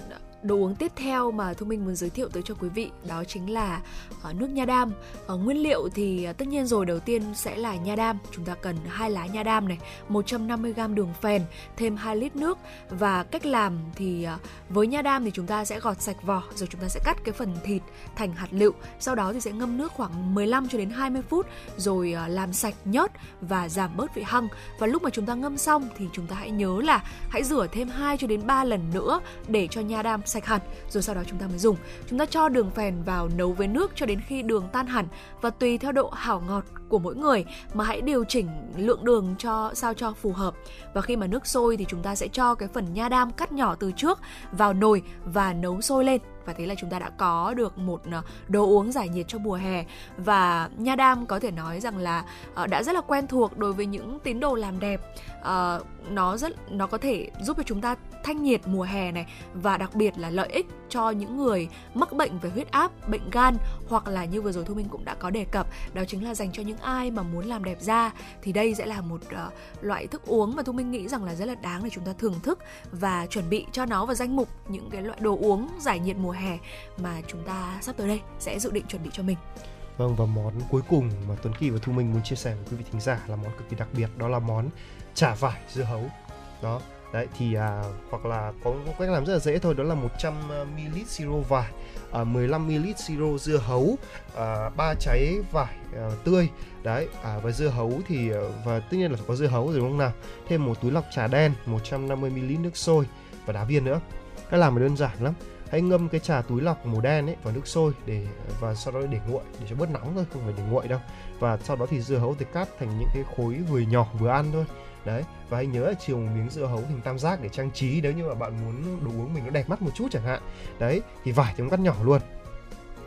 đồ uống tiếp theo mà Thu Minh muốn giới thiệu tới cho quý vị đó chính là ờ, nước nha đam. Ờ, nguyên liệu thì ờ, tất nhiên rồi đầu tiên sẽ là nha đam. Chúng ta cần hai lá nha đam này, 150g đường phèn, thêm 2 lít nước và cách làm thì với nha đam thì chúng ta sẽ gọt sạch vỏ rồi chúng ta sẽ cắt cái phần thịt thành hạt lựu. Sau đó thì sẽ ngâm nước khoảng 15 cho đến 20 phút rồi làm sạch nhớt và giảm bớt vị hăng. Và lúc mà chúng ta ngâm xong thì chúng ta hãy nhớ là hãy rửa thêm 2 cho đến 3 lần nữa để cho nha đam sạch hẳn, rồi sau đó chúng ta mới dùng. Chúng ta cho đường phèn vào nấu với nước cho đến khi đường tan hẳn và tùy theo độ hảo ngọt của mỗi người mà hãy điều chỉnh lượng đường cho, sao cho phù hợp. Và khi mà nước sôi thì chúng ta sẽ cho cái phần nha đam cắt nhỏ từ trước vào nồi và nấu sôi lên và thế là chúng ta đã có được một ờ, đồ uống giải nhiệt cho mùa hè và Nha Đam có thể nói rằng là ờ, đã rất là quen thuộc đối với những tín đồ làm đẹp ờ, nó rất nó có thể giúp cho chúng ta thanh nhiệt mùa hè này và đặc biệt là lợi ích cho những người mắc bệnh về huyết áp, bệnh gan hoặc là như vừa rồi Thu Minh cũng đã có đề cập đó chính là dành cho những ai mà muốn làm đẹp da thì đây sẽ là một uh, loại thức uống mà Thu Minh nghĩ rằng là rất là đáng để chúng ta thưởng thức và chuẩn bị cho nó vào danh mục những cái loại đồ uống giải nhiệt mùa hè mà chúng ta sắp tới đây sẽ dự định chuẩn bị cho mình. Vâng và món cuối cùng mà Tuấn Kỳ và Thu Minh muốn chia sẻ với quý vị thính giả là món cực kỳ đặc biệt đó là món chả vải dưa hấu. Đó. Đấy thì à, hoặc là có một cách làm rất là dễ thôi đó là 100 ờ, ml siro vải, à, 15 ml siro dưa hấu, à, trái vải à, tươi. Đấy, à, và dưa hấu thì ờ, và tất nhiên là phải có dưa hấu rồi đúng không nào? Thêm một túi lọc trà đen, 150 ml nước sôi và đá viên nữa. Cách làm đơn giản lắm hãy ngâm cái trà túi lọc màu đen ấy vào nước sôi để và sau đó để nguội để cho bớt nóng thôi không phải để nguội đâu và sau đó thì dưa hấu thì cắt thành những cái khối vừa nhỏ vừa ăn thôi đấy, và hãy nhớ là chiều một miếng dưa hấu hình tam giác để trang trí nếu như mà bạn muốn đồ uống mình nó đẹp mắt một chút chẳng hạn. Đấy, thì vải thì cũng cắt nhỏ luôn.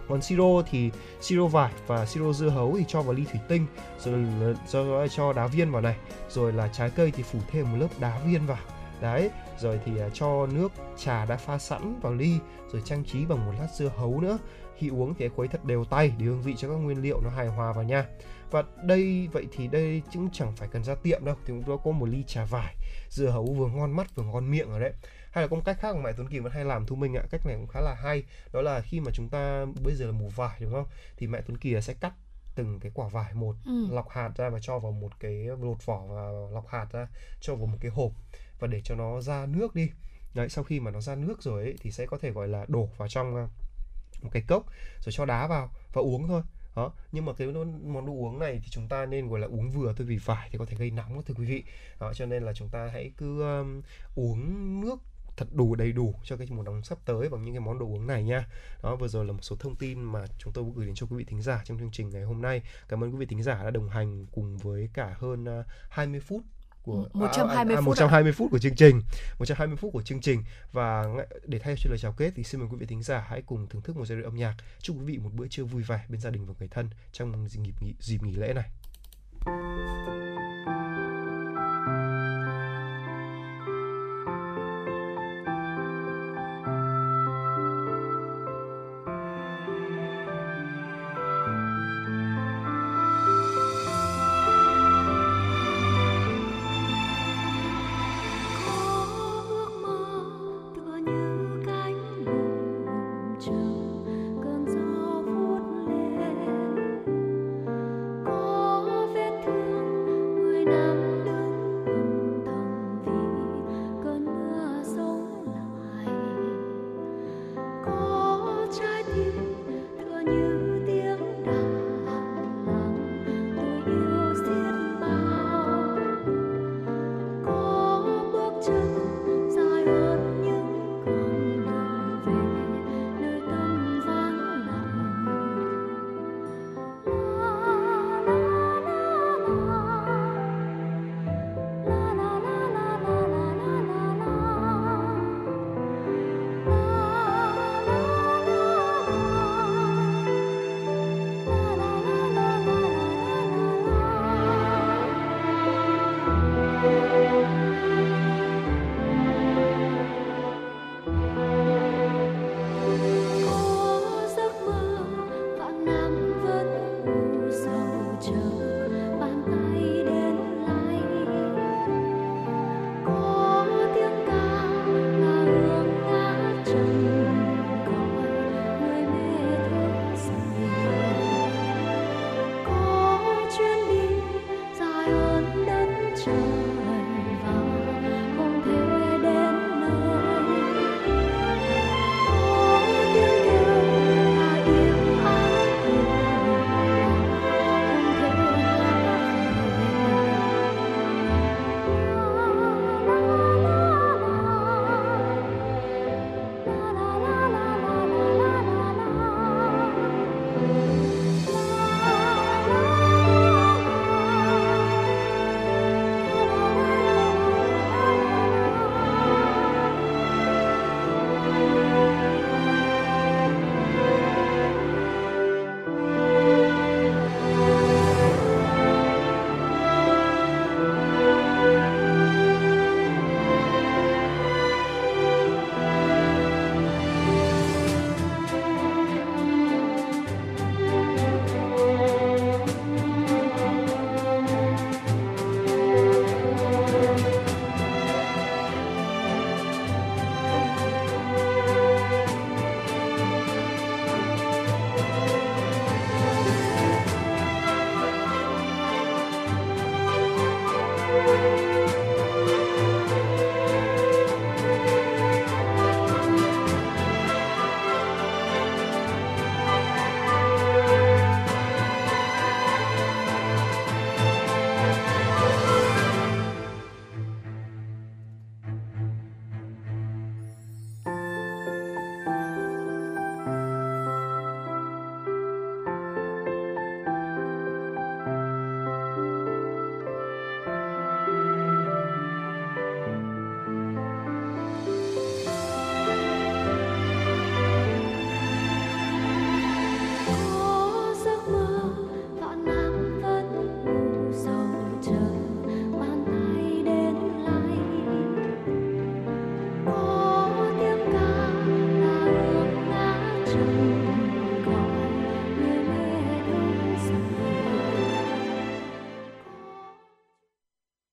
Còn siro thì siro vải và siro dưa hấu thì cho vào ly thủy tinh, rồi cho cho đá viên vào này, rồi là trái cây thì phủ thêm một lớp đá viên vào. Đấy, rồi thì à, cho nước trà đã pha sẵn vào ly, rồi trang trí bằng một lát dưa hấu nữa. Khi uống thì hãy khuấy thật đều tay để hương vị cho các nguyên liệu nó hài hòa vào nha và đây vậy thì đây cũng chẳng phải cần ra tiệm đâu thì cũng có một ly trà vải dưa hấu vừa ngon mắt vừa ngon miệng rồi đấy. Hay là có một cách khác mà mẹ Tuấn Kỳ vẫn hay làm thu minh ạ cách này cũng khá là hay đó là khi mà chúng ta bây giờ là mùa vải đúng không? Thì mẹ Tuấn Kỳ sẽ cắt từng cái quả vải một Ừ. lọc hạt ra và cho vào một cái lột vỏ và lọc hạt ra cho vào một cái hộp và để cho nó ra nước đi. Đấy sau khi mà nó ra nước rồi ấy, thì sẽ có thể gọi là đổ vào trong à, một cái cốc rồi cho đá vào và uống thôi đó nhưng mà cái món đồ uống này thì chúng ta nên gọi là uống vừa thôi vì vải thì có thể gây nóng thưa quý vị. Đó cho nên là chúng ta hãy cứ um, uống nước thật đủ đầy đủ cho cái mùa nóng sắp tới bằng những cái món đồ uống này nha. Đó vừa rồi là một số thông tin mà chúng tôi gửi đến cho quý vị thính giả trong chương trình ngày hôm nay. Cảm ơn quý vị thính giả đã đồng hành cùng với cả hơn ờ, 20 phút của 120 à, à, phút ạ. 120 phút của chương trình. 120 phút của chương trình. Và để thay cho lời chào kết thì xin mời quý vị thính giả hãy cùng thưởng thức một giai điệu âm nhạc. Chúc quý vị một bữa trưa vui vẻ bên gia đình và người thân trong dịp nghỉ, dịp nghỉ lễ này. có